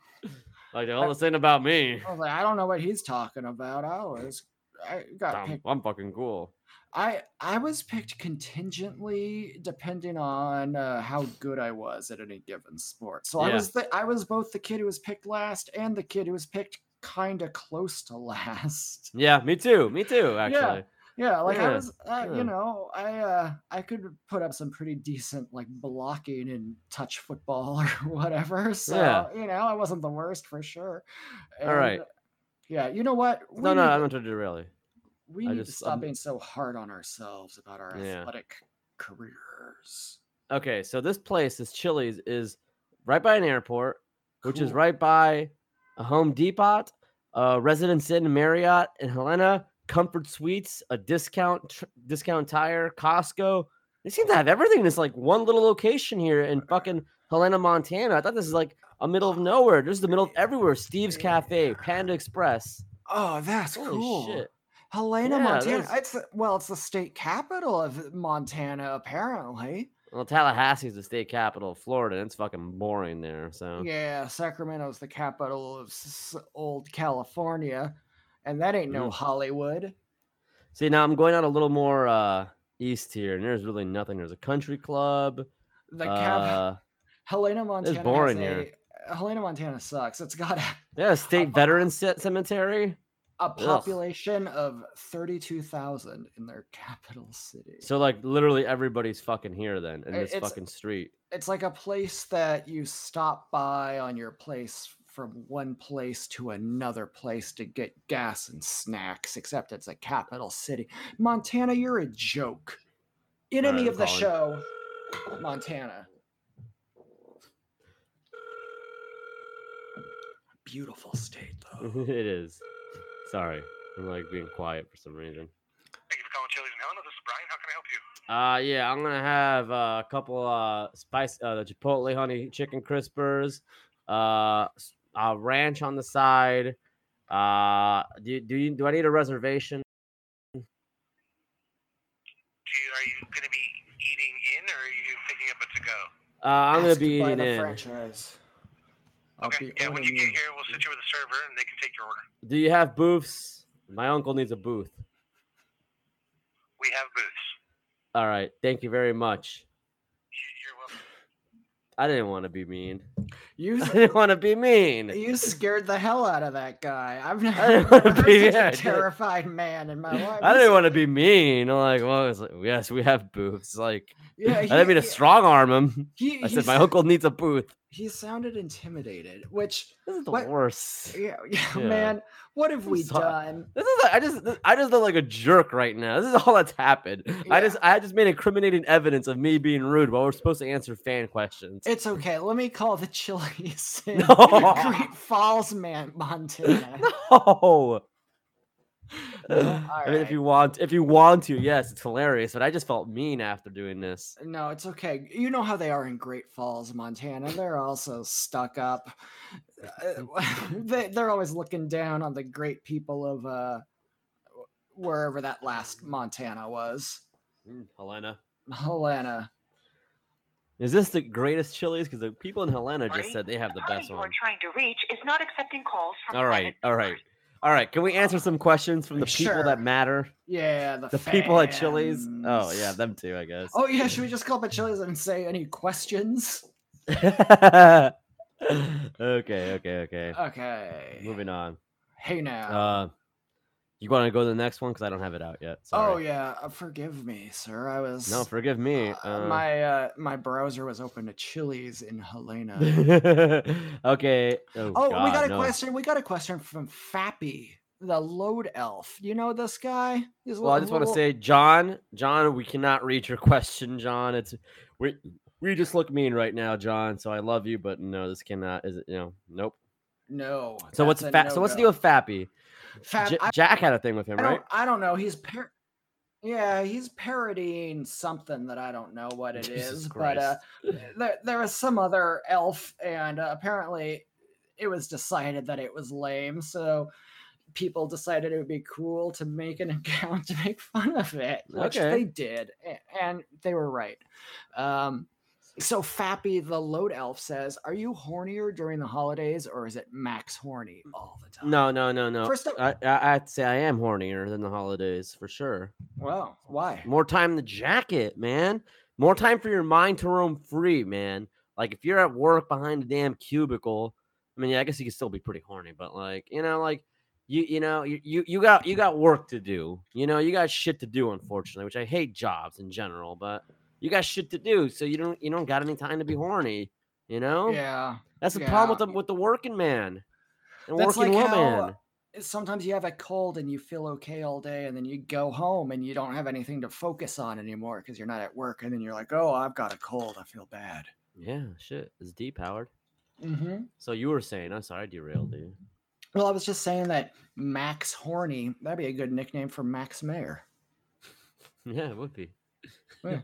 [SPEAKER 3] Like all this ain't about me.
[SPEAKER 4] I was like, I don't know what he's talking about. I was I got
[SPEAKER 3] I'm,
[SPEAKER 4] picked.
[SPEAKER 3] I'm fucking cool.
[SPEAKER 4] I I was picked contingently depending on uh, how good I was at any given sport. So I was the, I was both the kid who was picked last and the kid who was picked kind of close to [laughs] last.
[SPEAKER 3] Yeah, me too. Me too. Actually,
[SPEAKER 4] Yeah, like I was, uh,
[SPEAKER 3] yeah.
[SPEAKER 4] you know, I uh, I could put up some pretty decent like blocking in touch football [laughs] or whatever. So
[SPEAKER 3] Yeah.
[SPEAKER 4] you know, I wasn't the worst for sure.
[SPEAKER 3] All right.
[SPEAKER 4] Yeah, you know what? We
[SPEAKER 3] no, no, I'm not trying to do really.
[SPEAKER 4] we
[SPEAKER 3] I
[SPEAKER 4] need to stop
[SPEAKER 3] I'm-
[SPEAKER 4] being so hard on ourselves about our
[SPEAKER 3] Yeah.
[SPEAKER 4] athletic careers.
[SPEAKER 3] Okay, so this place, this Chili's, is right by an airport, which is right by a Home Depot, a Residence Inn Marriott in Helena, Comfort Suites, a discount tr- discount tire, Costco. They seem to have everything in this like one little location here in fucking Helena, Montana. I thought this is like a middle of nowhere. This is the middle of everywhere. Steve's Cafe, Panda Express.
[SPEAKER 4] Oh, that's
[SPEAKER 3] Holy
[SPEAKER 4] cool.
[SPEAKER 3] shit.
[SPEAKER 4] Helena,
[SPEAKER 3] Yeah,
[SPEAKER 4] Montana. It's well, it's the state capital of Montana, apparently.
[SPEAKER 3] Well, Tallahassee is the state capital of Florida. And it's fucking boring there. So
[SPEAKER 4] Yeah, Sacramento's the capital of s- old California, and that ain't no
[SPEAKER 3] Mm.
[SPEAKER 4] Hollywood.
[SPEAKER 3] See, now I'm going out a little more uh east here, and there's really nothing. There's a country club.
[SPEAKER 4] The cap-
[SPEAKER 3] Uh,
[SPEAKER 4] Helena, Montana.
[SPEAKER 3] boring
[SPEAKER 4] has
[SPEAKER 3] here.
[SPEAKER 4] Helena, Montana sucks. It's got a,
[SPEAKER 3] yeah, state veteran ce- cemetery.
[SPEAKER 4] a population of thirty-two thousand in their capital city.
[SPEAKER 3] So like literally everybody's fucking here then in this
[SPEAKER 4] it's-
[SPEAKER 3] fucking street.
[SPEAKER 4] it's like a place that you stop by on your place from one place to another place to get gas and snacks, except it's a capital city. Montana, you're a joke. Enemy
[SPEAKER 3] I'm
[SPEAKER 4] of the
[SPEAKER 3] calling.
[SPEAKER 4] show, Montana. Beautiful state, though. [laughs]
[SPEAKER 3] it is. Sorry, I'm like being quiet for some reason.
[SPEAKER 5] Thank you for calling Chili's in Helena. This is Brian. How can I help you?
[SPEAKER 3] Uh yeah, I'm gonna have uh, a couple uh spice uh the chipotle honey chicken crispers, uh, s- uh ranch on the side. Uh, do do you do I need a reservation?
[SPEAKER 5] Do you, are you going to be eating in
[SPEAKER 3] or are you
[SPEAKER 4] picking
[SPEAKER 3] up a
[SPEAKER 4] to go?
[SPEAKER 3] Uh, I'm gonna be eating
[SPEAKER 4] the
[SPEAKER 3] in.
[SPEAKER 4] franchise. I'll
[SPEAKER 5] Okay.
[SPEAKER 4] be
[SPEAKER 5] Yeah, when you
[SPEAKER 4] owning
[SPEAKER 5] get here, we'll sit you with a server and they can take your order.
[SPEAKER 3] Do you have booths? My uncle needs a booth.
[SPEAKER 5] We have booths.
[SPEAKER 3] All right. Thank you very much.
[SPEAKER 5] You- You're welcome.
[SPEAKER 3] I didn't want to be mean.
[SPEAKER 4] You [laughs]
[SPEAKER 3] I didn't want to be mean.
[SPEAKER 4] you scared the hell out of that guy. I've never
[SPEAKER 3] didn't wanna [laughs] be-
[SPEAKER 4] such
[SPEAKER 3] yeah, I
[SPEAKER 4] a terrified man in my [laughs] life.
[SPEAKER 3] I didn't want to be mean. I'm like, well, it's like, yes, we have booths. Like,
[SPEAKER 4] Yeah,
[SPEAKER 3] I didn't mean to strong arm him.
[SPEAKER 4] He,
[SPEAKER 3] I said my uncle needs a booth.
[SPEAKER 4] He sounded intimidated, which
[SPEAKER 3] This is the
[SPEAKER 4] What-
[SPEAKER 3] worst.
[SPEAKER 4] yeah, [laughs] yeah,
[SPEAKER 3] Yeah.
[SPEAKER 4] man. What have
[SPEAKER 3] I'm
[SPEAKER 4] we
[SPEAKER 3] sorry.
[SPEAKER 4] done?
[SPEAKER 3] This is I just I just look like a jerk right now. This is all that's happened. I just I just made incriminating evidence of me being rude while we're supposed to answer fan questions.
[SPEAKER 4] It's okay. Let me call the [laughs] Chili's [laughs] in
[SPEAKER 3] No.
[SPEAKER 4] Great Falls, man, Montana.
[SPEAKER 3] no. [laughs] [laughs]
[SPEAKER 4] All
[SPEAKER 3] I mean, if you want, if you want to, yes, it's hilarious. But I just felt mean after doing this.
[SPEAKER 4] No, it's okay. You know how they are in Great Falls, Montana. They're also stuck up. Uh, [laughs] they, they're always looking down on the great people of uh, wherever that last Montana was.
[SPEAKER 3] Mm, Helena,
[SPEAKER 4] Helena.
[SPEAKER 3] is this the greatest Chili's? Because the people in Helena just said they have the
[SPEAKER 6] party
[SPEAKER 3] best
[SPEAKER 6] you
[SPEAKER 3] one.
[SPEAKER 6] are trying to reach is not accepting calls from
[SPEAKER 3] All right,
[SPEAKER 6] private
[SPEAKER 3] all right,
[SPEAKER 6] numbers.
[SPEAKER 3] All right. Can we answer some questions from the people that matter?
[SPEAKER 4] Yeah, the,
[SPEAKER 3] The people at Chili's. Oh yeah, them too, I guess.
[SPEAKER 4] Oh yeah, should we just call up at Chili's and say any questions? [laughs]
[SPEAKER 3] okay, okay, okay.
[SPEAKER 4] Okay.
[SPEAKER 3] Moving on.
[SPEAKER 4] Hey now.
[SPEAKER 3] Uh, you want to go to the next one because I don't have it out yet.
[SPEAKER 4] oh yeah, uh, forgive me, sir. I was
[SPEAKER 3] No, forgive me.
[SPEAKER 4] uh,
[SPEAKER 3] Uh,
[SPEAKER 4] my uh, my browser was open to Chili's in Helena. [laughs]
[SPEAKER 3] okay. Oh,
[SPEAKER 4] oh, we got a
[SPEAKER 3] no.
[SPEAKER 4] question. We got a question from Fappy, the load elf. You know this guy? He's
[SPEAKER 3] Well, I
[SPEAKER 4] little-
[SPEAKER 3] just want to say, John, John, we cannot read your [laughs] question, John. It's we we just look mean right now, John. So I love you, but no, this cannot. Is it? You know, nope.
[SPEAKER 4] no.
[SPEAKER 3] So what's fa- so what's the deal with Fappy? J- Jack had a thing with him,
[SPEAKER 4] I
[SPEAKER 3] right?
[SPEAKER 4] I don't know. He's par- yeah, he's parodying something that I don't know what it is,
[SPEAKER 3] Jesus
[SPEAKER 4] but uh, there, there was some other elf, and uh, apparently it was decided that it was lame. So people decided it would be cool to make an [laughs] account to make fun of it, which
[SPEAKER 3] Okay.
[SPEAKER 4] they did, and they were right. Um, so Fappy the load elf says, "Are you hornier during the holidays, or is it max horny all the time?"
[SPEAKER 3] No, no, no, no.
[SPEAKER 4] First of-
[SPEAKER 3] I, I, I have to say I am hornier than the holidays for sure.
[SPEAKER 4] Well, why?
[SPEAKER 3] More time in the jacket, man. More time for your mind to roam free, man. Like if you're at work behind a damn cubicle, I mean, yeah, I guess you can still be pretty horny, but like, you know, like you, you know, you, you, you got, you got work to do. You know, you got shit to do, unfortunately, which I hate jobs in general, but you got shit to do, so you don't, you don't got any time to be horny. You know,
[SPEAKER 4] Yeah.
[SPEAKER 3] that's the problem with the with the working man and
[SPEAKER 4] That's
[SPEAKER 3] working
[SPEAKER 4] like
[SPEAKER 3] woman.
[SPEAKER 4] how sometimes you have a cold and you feel okay all day, and then you go home and you don't have anything to focus on anymore because you're not at work, and then you're like, "Oh, I've got a cold. I feel bad."
[SPEAKER 3] Yeah, shit, it's deep, Howard.
[SPEAKER 4] Mm-hmm.
[SPEAKER 3] So you were saying, I'm sorry, I derailed you.
[SPEAKER 4] Well, I was just saying that Max Horny that'd be a good nickname for Max Mayer. [laughs]
[SPEAKER 3] Yeah, it would be.
[SPEAKER 4] Yeah.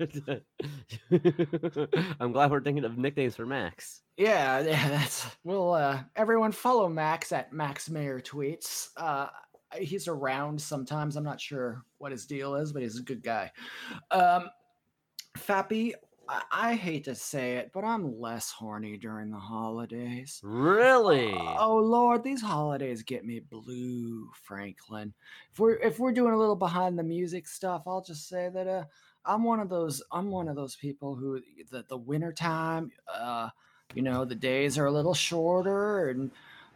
[SPEAKER 4] [laughs]
[SPEAKER 3] I'm glad we're thinking of nicknames for Max.
[SPEAKER 4] Yeah, [laughs] yeah, that's well. Uh, everyone follow Max at Max Mayer tweets. Uh, he's around sometimes. I'm not sure what his deal is, but he's a good guy. Um, Fappy, I, I hate to say it, but I'm less horny during the holidays.
[SPEAKER 3] Really?
[SPEAKER 4] Oh Lord, these holidays get me blue, Franklin. If we're if we're doing a little behind the music stuff, I'll just say that uh I'm one of those I'm one of those people who the the winter time, uh, you know, the days are a little shorter and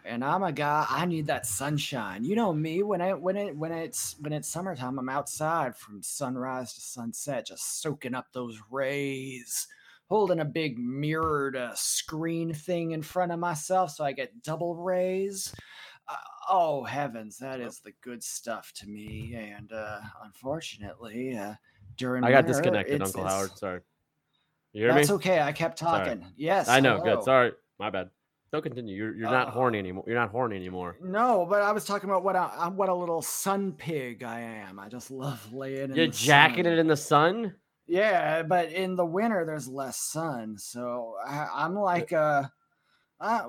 [SPEAKER 4] and I'm a guy I need that sunshine. You know me when I when it when it's when it's summertime, I'm outside from sunrise to sunset, just soaking up those rays holding a big mirrored uh, screen thing in front of myself so I get double rays. Uh, oh heavens, that is the good stuff to me. And uh, unfortunately, uh, during
[SPEAKER 3] I got disconnected,
[SPEAKER 4] it's-
[SPEAKER 3] Uncle
[SPEAKER 4] it's-
[SPEAKER 3] Howard. Sorry. You hear
[SPEAKER 4] That's
[SPEAKER 3] me?
[SPEAKER 4] okay. I kept
[SPEAKER 3] Sorry.
[SPEAKER 4] talking. Yes,
[SPEAKER 3] I know.
[SPEAKER 4] hello.
[SPEAKER 3] Good. Sorry. My bad. Don't continue. You're you're not
[SPEAKER 4] Uh,
[SPEAKER 3] horny anymore. You're not horny anymore.
[SPEAKER 4] No, but I was talking about what a uh, what a little sun pig I am. I just love laying in
[SPEAKER 3] You're
[SPEAKER 4] the
[SPEAKER 3] jacketed
[SPEAKER 4] sun.
[SPEAKER 3] in the sun.
[SPEAKER 4] Yeah, but in the winter there's less sun, so I, I'm like, uh, uh,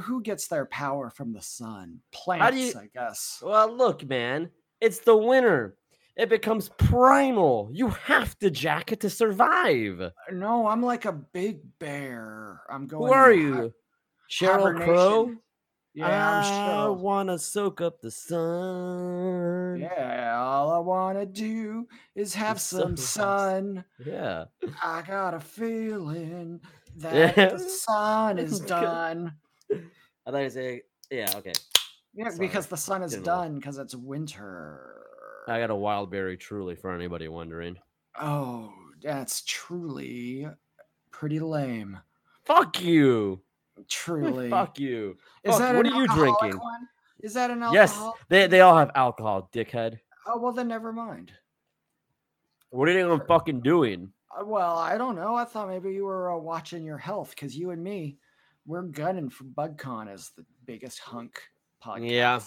[SPEAKER 4] who gets their power from the sun? Plants,
[SPEAKER 3] you-
[SPEAKER 4] I guess.
[SPEAKER 3] Well, look, man. It's the winter. It becomes primal. You have to jack it to survive.
[SPEAKER 4] No, I'm like a big bear. I'm going.
[SPEAKER 3] Who are
[SPEAKER 4] hi-
[SPEAKER 3] you? Sheryl Crow?
[SPEAKER 4] Yeah,
[SPEAKER 3] I wanna soak up the sun.
[SPEAKER 4] Yeah, all I wanna do is have some
[SPEAKER 3] sun.
[SPEAKER 4] sun.
[SPEAKER 3] Yeah.
[SPEAKER 4] I got a feeling [laughs] that
[SPEAKER 3] Yeah.
[SPEAKER 4] the sun [laughs] is done.
[SPEAKER 3] I thought you say, yeah, okay.
[SPEAKER 4] Yeah,
[SPEAKER 3] Sorry,
[SPEAKER 4] because the sun is
[SPEAKER 3] didn't
[SPEAKER 4] done because it's winter.
[SPEAKER 3] I got a wild berry truly for anybody wondering.
[SPEAKER 4] Oh, that's truly pretty lame.
[SPEAKER 3] Fuck you.
[SPEAKER 4] Truly.
[SPEAKER 3] Fuck you.
[SPEAKER 4] Is
[SPEAKER 3] Fuck,
[SPEAKER 4] that
[SPEAKER 3] what are you drinking?
[SPEAKER 4] One? Is that an alcohol?
[SPEAKER 3] Yes, they, they all have alcohol, dickhead.
[SPEAKER 4] Oh well, then never mind.
[SPEAKER 3] What are you even fucking doing?
[SPEAKER 4] Uh, Well, I don't know. I thought maybe you were uh, watching your health because you and me, we're gunning for BugCon as the biggest hunk podcast.
[SPEAKER 3] Yeah.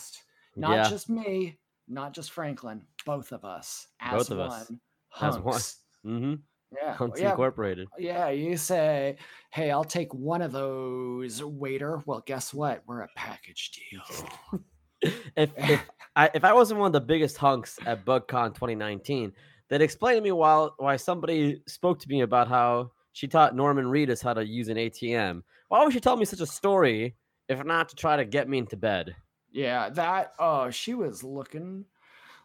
[SPEAKER 4] Not
[SPEAKER 3] yeah.
[SPEAKER 4] just me, not just Franklin, both of us. As
[SPEAKER 3] Both of us.
[SPEAKER 4] one,
[SPEAKER 3] As one.
[SPEAKER 4] hunks. [laughs]
[SPEAKER 3] Mm-hmm.
[SPEAKER 4] Yeah.
[SPEAKER 3] Hunks
[SPEAKER 4] yeah.
[SPEAKER 3] Incorporated.
[SPEAKER 4] Yeah, you say, hey, I'll take one of those, waiter. Well, guess what? We're a package deal. [laughs]
[SPEAKER 3] if if I if I wasn't one of the biggest hunks at BugCon 2019, then explain to me why why somebody spoke to me about how she taught Norman Reedus how to use an ATM. Why would she tell me such a story if not to try to get me into bed?
[SPEAKER 4] Yeah, that oh, she was looking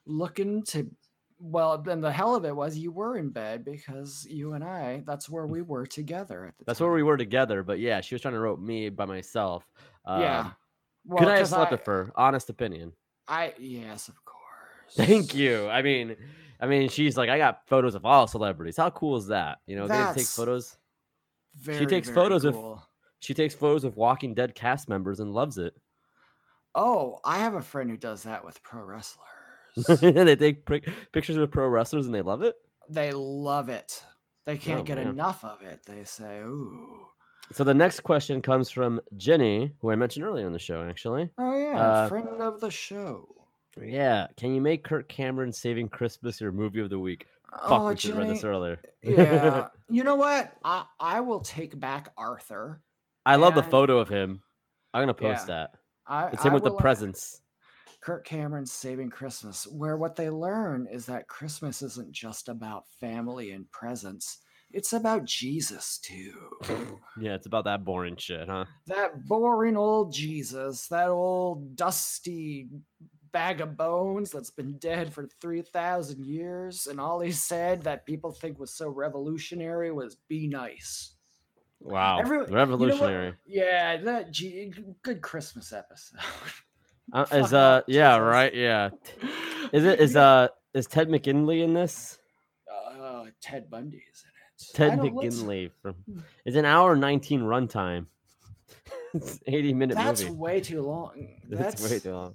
[SPEAKER 4] looking to well, then the hell of it was you were in bed because you and I, that's where we were together at the
[SPEAKER 3] That's
[SPEAKER 4] time.
[SPEAKER 3] where we were together, but yeah, she was trying to rope me by myself.
[SPEAKER 4] yeah.
[SPEAKER 3] Um,
[SPEAKER 4] Well,
[SPEAKER 3] could I have slept
[SPEAKER 4] I,
[SPEAKER 3] with her? Honest opinion.
[SPEAKER 4] I yes, of course.
[SPEAKER 3] Thank you. I mean, I mean, she's like, I got photos of all celebrities. How cool is that? You know, they take photos.
[SPEAKER 4] Very,
[SPEAKER 3] takes
[SPEAKER 4] very
[SPEAKER 3] photos of- She takes photos of Walking Dead cast members and loves it.
[SPEAKER 4] Oh, I have a friend who does that with pro wrestlers. [laughs]
[SPEAKER 3] they take pic- pictures of pro wrestlers and they love it.
[SPEAKER 4] they love it. They can't
[SPEAKER 3] Oh,
[SPEAKER 4] get
[SPEAKER 3] man.
[SPEAKER 4] enough of it. They say, "Ooh,
[SPEAKER 3] So the next question comes from Jenny, who I mentioned earlier in the show, actually.
[SPEAKER 4] oh yeah,
[SPEAKER 3] Uh,
[SPEAKER 4] friend of the show."
[SPEAKER 3] Yeah, can you make Kirk Cameron Saving Christmas your movie of the week? Fuck,
[SPEAKER 4] oh,
[SPEAKER 3] we should have read this earlier.
[SPEAKER 4] yeah. [laughs] You know what? I I will take back Arthur.
[SPEAKER 3] I love the photo of him. I'm gonna post
[SPEAKER 4] Yeah.
[SPEAKER 3] that.
[SPEAKER 4] I,
[SPEAKER 3] It's him
[SPEAKER 4] I
[SPEAKER 3] with the presents.
[SPEAKER 4] Kirk Cameron's Saving Christmas, where what they learn is that Christmas isn't just about family and presents. It's about Jesus too.
[SPEAKER 3] Yeah, it's about that boring shit, huh?
[SPEAKER 4] that boring old Jesus, that old dusty bag of bones that's been dead for 3,000 years. And all he said that people think was so revolutionary was be nice.
[SPEAKER 3] Wow,
[SPEAKER 4] Every- you know
[SPEAKER 3] revolutionary.
[SPEAKER 4] Yeah, that G- good Christmas episode. [laughs]
[SPEAKER 3] Uh, is uh, yeah, right, yeah. [laughs] Is it is uh is Ted McGinley in this?
[SPEAKER 4] Uh, Ted Bundy is in it.
[SPEAKER 3] Ted
[SPEAKER 4] let's-
[SPEAKER 3] from it's an hour and 19 runtime. [laughs] it's 80 minute
[SPEAKER 4] That's
[SPEAKER 3] movie.
[SPEAKER 4] way too long.
[SPEAKER 3] That's
[SPEAKER 4] That's
[SPEAKER 3] way too long.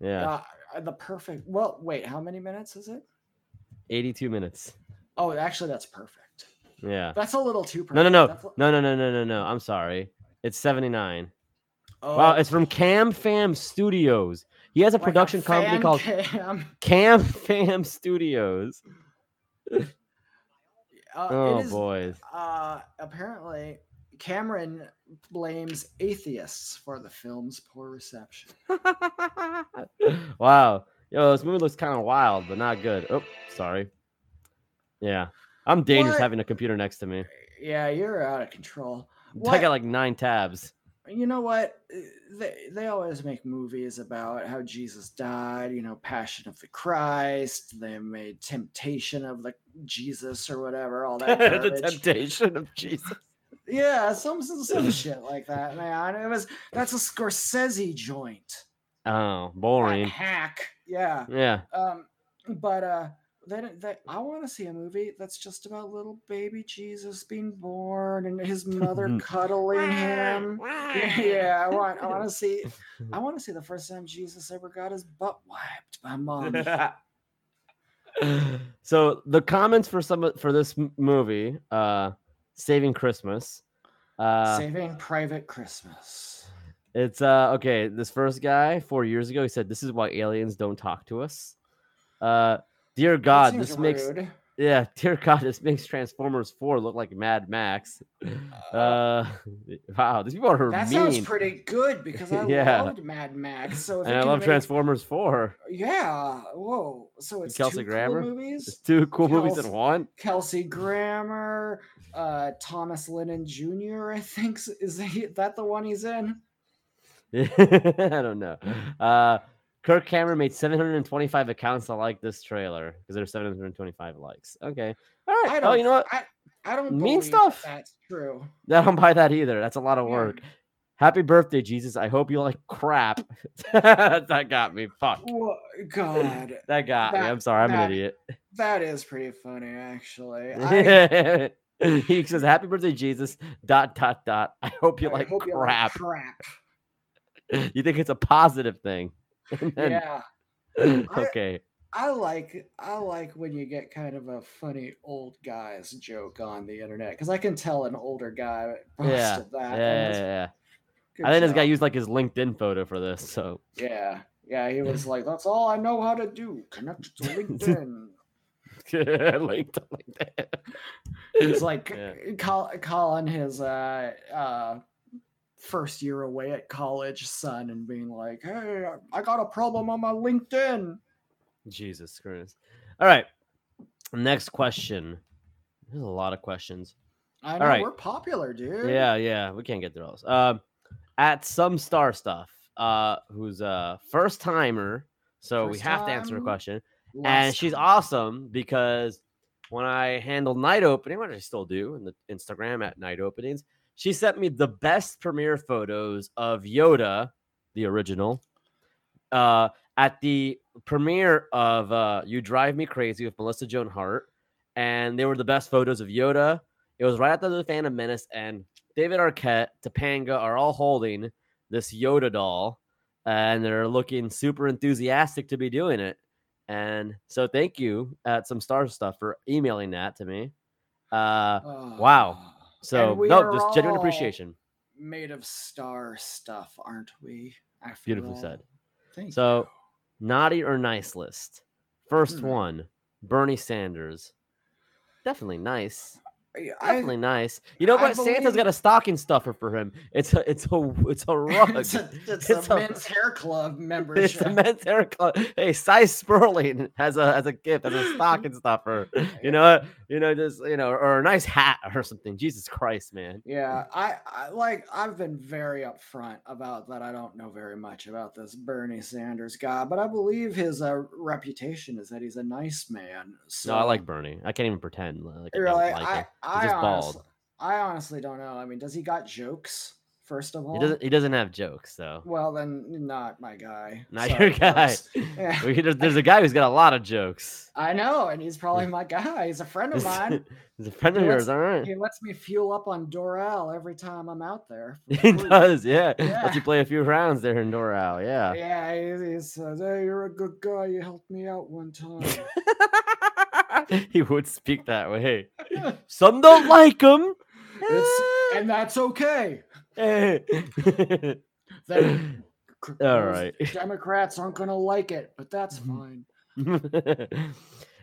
[SPEAKER 3] Yeah,
[SPEAKER 4] uh, the perfect. Well, wait, how many minutes is it?
[SPEAKER 3] 82 minutes.
[SPEAKER 4] Oh, actually, that's perfect.
[SPEAKER 3] Yeah.
[SPEAKER 4] That's a little too perfect.
[SPEAKER 3] No, no, no,
[SPEAKER 4] That's
[SPEAKER 3] no, no, no, no, no, no. I'm sorry. It's 79.
[SPEAKER 4] Oh,
[SPEAKER 3] Wow, it's from Cam Fam Studios. He has a
[SPEAKER 4] like a
[SPEAKER 3] production company called
[SPEAKER 4] cam.
[SPEAKER 3] Cam Fam Studios. [laughs]
[SPEAKER 4] Uh,
[SPEAKER 3] Oh
[SPEAKER 4] is,
[SPEAKER 3] boys.
[SPEAKER 4] Uh, apparently, Cameron blames atheists for the film's poor reception. [laughs]
[SPEAKER 3] wow. Yo, this movie looks kind of wild, but not good. Oh, sorry. Yeah. I'm dangerous
[SPEAKER 4] What?
[SPEAKER 3] having a computer next to me.
[SPEAKER 4] Yeah, you're out of control.
[SPEAKER 3] I got like nine tabs.
[SPEAKER 4] you know what? They they always make movies about how Jesus died. You know, Passion of the Christ. They made Temptation of the Jesus or whatever. All that. [laughs]
[SPEAKER 3] the temptation of [laughs] Jesus.
[SPEAKER 4] Yeah, some some, [laughs] shit like that, man. It was that's a Scorsese joint.
[SPEAKER 3] Oh,
[SPEAKER 4] That
[SPEAKER 3] boring.
[SPEAKER 4] hack. Yeah.
[SPEAKER 3] Yeah.
[SPEAKER 4] Um, but uh, then they, I want to see a movie that's just about little baby Jesus being born and his mother [laughs] cuddling him. Yeah, yeah, I want I want to see I [laughs] want to see the first time Jesus ever got his butt wiped by mom. [laughs]
[SPEAKER 3] so the comments for some of- for this movie, uh, Saving Christmas. Uh,
[SPEAKER 4] Saving Private Christmas.
[SPEAKER 3] It's uh okay. This first guy four years ago, he said, "This is why aliens don't talk to us." Uh, dear God, this makes. Yeah, [laughs] dear God, this makes Transformers 4 look like Mad Max. Uh, [laughs] wow, these people are
[SPEAKER 4] That
[SPEAKER 3] mean.
[SPEAKER 4] sounds pretty good because I [laughs]
[SPEAKER 3] Yeah.
[SPEAKER 4] loved Mad Max. So if
[SPEAKER 3] and I love
[SPEAKER 4] make-
[SPEAKER 3] Transformers 4.
[SPEAKER 4] Yeah. Whoa. So it's
[SPEAKER 3] Kelsey
[SPEAKER 4] two
[SPEAKER 3] Grammer?
[SPEAKER 4] cool
[SPEAKER 3] It's
[SPEAKER 4] movies.
[SPEAKER 3] two cool movies in one.
[SPEAKER 4] Kelsey Grammer, uh, Thomas Lennon Jr. I think is he, that the one he's in?
[SPEAKER 3] I don't know. Uh, Kirk Cameron made 725 accounts to like this trailer because there's 725 likes. Okay. All right.
[SPEAKER 4] I
[SPEAKER 3] Oh, you know what?
[SPEAKER 4] I, I don't
[SPEAKER 3] Mean stuff.
[SPEAKER 4] That's true. [laughs]
[SPEAKER 3] I don't buy that either. That's a lot of
[SPEAKER 4] Yeah.
[SPEAKER 3] work. Happy birthday, Jesus. I hope you like crap. [laughs] that got me. Fuck.
[SPEAKER 4] God, [laughs]
[SPEAKER 3] That got me. I'm sorry. I'm
[SPEAKER 4] that-
[SPEAKER 3] an idiot.
[SPEAKER 4] that is pretty funny, actually. I,
[SPEAKER 3] he says, "Happy birthday, Jesus." Dot dot dot. I hope you
[SPEAKER 4] I
[SPEAKER 3] like
[SPEAKER 4] hope you
[SPEAKER 3] crap.
[SPEAKER 4] crap.
[SPEAKER 3] you think it's a positive thing? [laughs]
[SPEAKER 4] Yeah. [laughs]
[SPEAKER 3] okay.
[SPEAKER 4] I like I like when you get kind of a funny old guys joke on the internet because I can tell an older guy
[SPEAKER 3] Yeah.
[SPEAKER 4] posted
[SPEAKER 3] Yeah,
[SPEAKER 4] that.
[SPEAKER 3] yeah, yeah.
[SPEAKER 4] good
[SPEAKER 3] I think this guy used like his LinkedIn photo for this. So [laughs]
[SPEAKER 4] Yeah, yeah, he was like, "That's all I know how to do. Connect to LinkedIn."
[SPEAKER 3] linked to LinkedIn.
[SPEAKER 4] He's like
[SPEAKER 3] Yeah.
[SPEAKER 4] call, calling his uh, uh, first year away at college son and being like, "Hey, I got a problem on my LinkedIn."
[SPEAKER 3] Jesus Christ. All right. Next question. There's a lot of questions.
[SPEAKER 4] I know
[SPEAKER 3] right.
[SPEAKER 4] we're popular, dude.
[SPEAKER 3] Yeah, yeah. We can't get through all this. Um, at some star stuff, uh, who's a first timer. So we
[SPEAKER 4] First
[SPEAKER 3] have to answer a question. and she's
[SPEAKER 4] time.
[SPEAKER 3] awesome because when I handled night opening, what I still do in the Instagram at night openings, she sent me the best premiere photos of Yoda, the original, uh, at the premiere of uh, "You Drive Me Crazy" with Melissa Joan Hart, and they were the best photos of Yoda. It was right after the Phantom Menace, and David Arquette, Topanga are all holding this Yoda doll, and they're looking super enthusiastic to be doing it. And so, thank you at some star stuff for emailing that to me. Uh, wow. So no, just genuine appreciation.
[SPEAKER 4] made of star stuff, aren't we? after
[SPEAKER 3] Beautifully
[SPEAKER 4] all?
[SPEAKER 3] said.
[SPEAKER 4] Thank
[SPEAKER 3] So, naughty or nice list. First
[SPEAKER 4] Hmm.
[SPEAKER 3] one, Bernie Sanders. Definitely nice.
[SPEAKER 4] You. I,
[SPEAKER 3] Definitely nice. You know what? Santa's got a stocking stuffer for him. It's a it's a it's a [laughs] rug.
[SPEAKER 4] it's a, it's
[SPEAKER 3] It's
[SPEAKER 4] a
[SPEAKER 3] a-
[SPEAKER 4] men's hair club membership. [laughs]
[SPEAKER 3] It's a men's hair club. Hey, Sy Sperling has a [laughs] has a gift, has a stocking stuffer. You know, you know, just you know, or a nice hat or something. Jesus Christ, man.
[SPEAKER 4] Yeah, I, I like I've been very upfront about that. I don't know very much about this Bernie Sanders guy, but I believe his uh, reputation is that he's a nice man. So
[SPEAKER 3] No, I like Bernie. I can't even pretend like I
[SPEAKER 4] Really,
[SPEAKER 3] don't like
[SPEAKER 4] I. I,
[SPEAKER 3] just bald.
[SPEAKER 4] honestly, I honestly don't know. I mean, does he got jokes? First of all,
[SPEAKER 3] He doesn't. He doesn't have jokes though.
[SPEAKER 4] Well, then not my guy.
[SPEAKER 3] Not
[SPEAKER 4] Sorry,
[SPEAKER 3] your guy. [laughs]
[SPEAKER 4] Yeah.
[SPEAKER 3] There's, there's a guy who's got a lot of jokes.
[SPEAKER 4] I know, and he's probably my guy. He's a friend of [laughs] mine.
[SPEAKER 3] He's a friend of
[SPEAKER 4] He
[SPEAKER 3] yours,
[SPEAKER 4] lets-
[SPEAKER 3] all right.
[SPEAKER 4] He lets me fuel up on Doral every time I'm out there. [laughs]
[SPEAKER 3] He does, yeah.
[SPEAKER 4] Yeah.
[SPEAKER 3] Lets you play a few rounds there in Doral, yeah.
[SPEAKER 4] Yeah, he, he says, "Hey, you're a good guy. You helped me out one time." [laughs]
[SPEAKER 3] he would speak that way. [laughs] Some don't like him.
[SPEAKER 4] It's, eh. and that's okay. Eh. Then [laughs] cr-
[SPEAKER 3] All right.
[SPEAKER 4] Democrats aren't gonna like it, but that's mm-hmm. fine.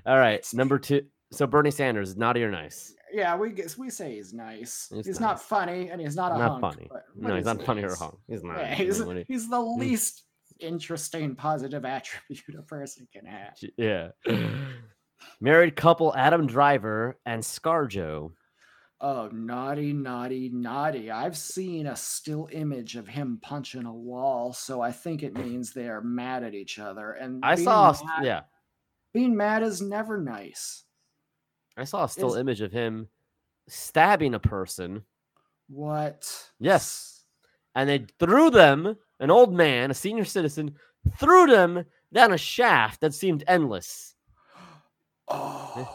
[SPEAKER 3] All right, number two. So Bernie Sanders, naughty or nice?
[SPEAKER 4] Yeah, we guess we say he's nice.
[SPEAKER 3] He's
[SPEAKER 4] He's,
[SPEAKER 3] nice.
[SPEAKER 4] not funny, and he's not a
[SPEAKER 3] Not
[SPEAKER 4] hunk,
[SPEAKER 3] funny.
[SPEAKER 4] but-
[SPEAKER 3] No,
[SPEAKER 4] but
[SPEAKER 3] he's not funny or
[SPEAKER 4] nice.
[SPEAKER 3] hung. He's not.
[SPEAKER 4] Yeah, he's, he's the
[SPEAKER 3] Mm.
[SPEAKER 4] least interesting positive attribute a person can have.
[SPEAKER 3] Yeah. Married couple Adam Driver and ScarJo.
[SPEAKER 4] Oh, naughty, naughty, naughty. I've seen a still image of him punching a wall, so I think it means they are mad at each other. And
[SPEAKER 3] I saw,
[SPEAKER 4] mad-
[SPEAKER 3] yeah,
[SPEAKER 4] being mad is never nice.
[SPEAKER 3] I saw a still
[SPEAKER 4] Is-
[SPEAKER 3] image of him stabbing a person.
[SPEAKER 4] What?
[SPEAKER 3] Yes. And they threw them, an old man, a senior citizen, threw them down a shaft that seemed endless.
[SPEAKER 4] Oh.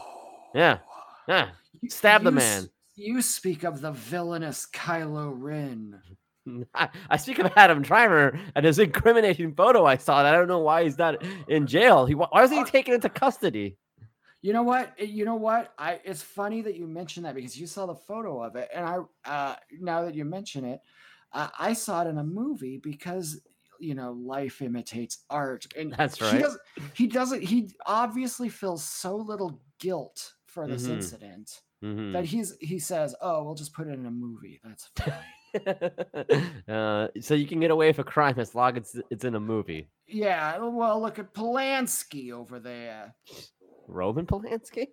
[SPEAKER 3] Yeah. Yeah.
[SPEAKER 4] You-
[SPEAKER 3] Stab the man.
[SPEAKER 4] You speak of the villainous Kylo Ren. [laughs]
[SPEAKER 3] I, I speak of Adam Driver and his incriminating photo I saw. And I don't know why he's not in jail. He why wasn't he taken into custody?
[SPEAKER 4] You know what? Uh, You know what? I it's funny that you mentioned that because you saw the photo of it, and I uh, now that you mention it, uh, I saw it in a movie because you know life imitates art, and
[SPEAKER 3] That's
[SPEAKER 4] He
[SPEAKER 3] right.
[SPEAKER 4] doesn't. He doesn't. He obviously feels so little guilt for this
[SPEAKER 3] Mhm.
[SPEAKER 4] incident
[SPEAKER 3] Mhm.
[SPEAKER 4] that he's he says, "Oh, we'll just put it in a movie. That's fine." [laughs]
[SPEAKER 3] uh, so you can get away with a crime as long as it's in a movie.
[SPEAKER 4] yeah. Well, look at Polanski over there.
[SPEAKER 3] Roman Polanski?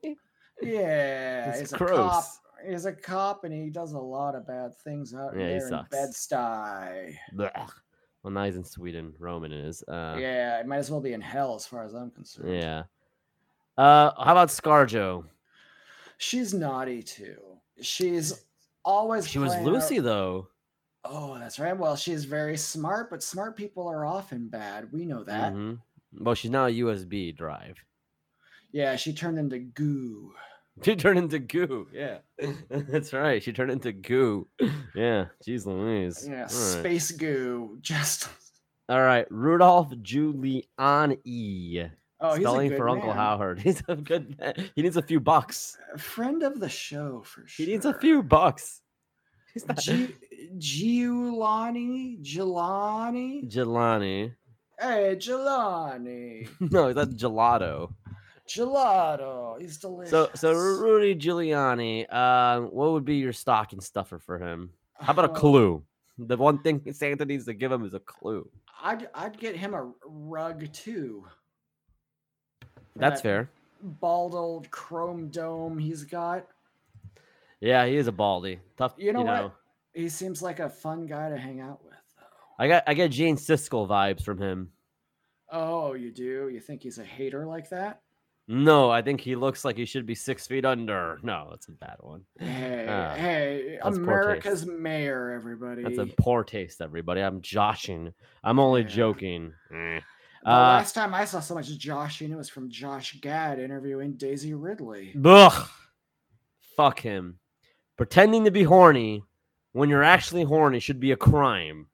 [SPEAKER 4] Yeah,
[SPEAKER 3] It's
[SPEAKER 4] he's a cop. He's a cop, and he does a lot of bad things out
[SPEAKER 3] Yeah, he
[SPEAKER 4] there in. Bed-Stuy.
[SPEAKER 3] Blech. Well, now he's in Sweden. Roman is. Uh,
[SPEAKER 4] yeah, it might as well be in hell, as far as I'm concerned.
[SPEAKER 3] yeah. Uh, how about ScarJo?
[SPEAKER 4] she's naughty too. She's always.
[SPEAKER 3] She was Lucy though.
[SPEAKER 4] Oh, that's right. Well, she's very smart, but smart people are often bad. We know that.
[SPEAKER 3] Mhm. Well, she's now a USB drive.
[SPEAKER 4] Yeah, she turned into goo.
[SPEAKER 3] She turned into goo. Yeah, [laughs] that's right. She turned into goo. Yeah, jeez Louise.
[SPEAKER 4] Yeah,
[SPEAKER 3] All right.
[SPEAKER 4] space goo. Just
[SPEAKER 3] All right, Rudolph Giuliani.
[SPEAKER 4] oh, he's a
[SPEAKER 3] spelling for Uncle. Howard. [laughs] He's a good. man. He needs a few bucks.
[SPEAKER 4] A friend of the show for sure.
[SPEAKER 3] He needs a few bucks. He's not
[SPEAKER 4] Gi- [laughs] Giuliani, Giuliani.
[SPEAKER 3] Giuliani.
[SPEAKER 4] Hey, Giuliani,
[SPEAKER 3] No, that's gelato.
[SPEAKER 4] Gelato. He's delicious.
[SPEAKER 3] So, so Rudy Giuliani. Um, what would be your stocking stuffer for him? How about a
[SPEAKER 4] Oh,
[SPEAKER 3] clue? [laughs] The one thing Santa needs to give him is a clue.
[SPEAKER 4] I'd I'd get him a rug too.
[SPEAKER 3] That's
[SPEAKER 4] that
[SPEAKER 3] fair.
[SPEAKER 4] Bald old chrome dome he's got.
[SPEAKER 3] Yeah, he is a baldy. Tough.
[SPEAKER 4] You know what?
[SPEAKER 3] know.
[SPEAKER 4] He seems like a fun guy to hang out with, though.
[SPEAKER 3] I got I get Gene Siskel vibes from him.
[SPEAKER 4] Oh, you do? You think he's a hater like that?
[SPEAKER 3] No, I think he looks like he should be six feet under. No, that's a bad one.
[SPEAKER 4] Hey,
[SPEAKER 3] Ah,
[SPEAKER 4] hey, America's mayor, everybody.
[SPEAKER 3] That's a poor taste, everybody. I'm joshing. I'm only
[SPEAKER 4] Yeah.
[SPEAKER 3] joking. Eh.
[SPEAKER 4] the
[SPEAKER 3] Uh,
[SPEAKER 4] last time I saw so much joshing, it was from Josh Gad interviewing Daisy Ridley.
[SPEAKER 3] Ugh. Fuck him. Pretending to be horny when you're actually horny should be a crime.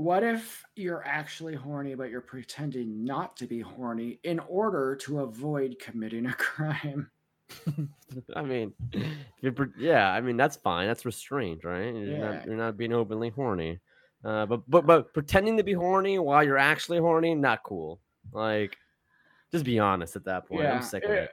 [SPEAKER 4] What if you're actually horny, but you're pretending not to be horny in order to avoid committing a [laughs] crime? [laughs]
[SPEAKER 3] I mean, yeah, I mean that's fine. That's restraint, right? You're,
[SPEAKER 4] Yeah.
[SPEAKER 3] not, you're not being openly horny. Uh, but but but pretending to be horny while you're actually horny, not cool. Like, just be honest at that point.
[SPEAKER 4] Yeah,
[SPEAKER 3] I'm sick of it.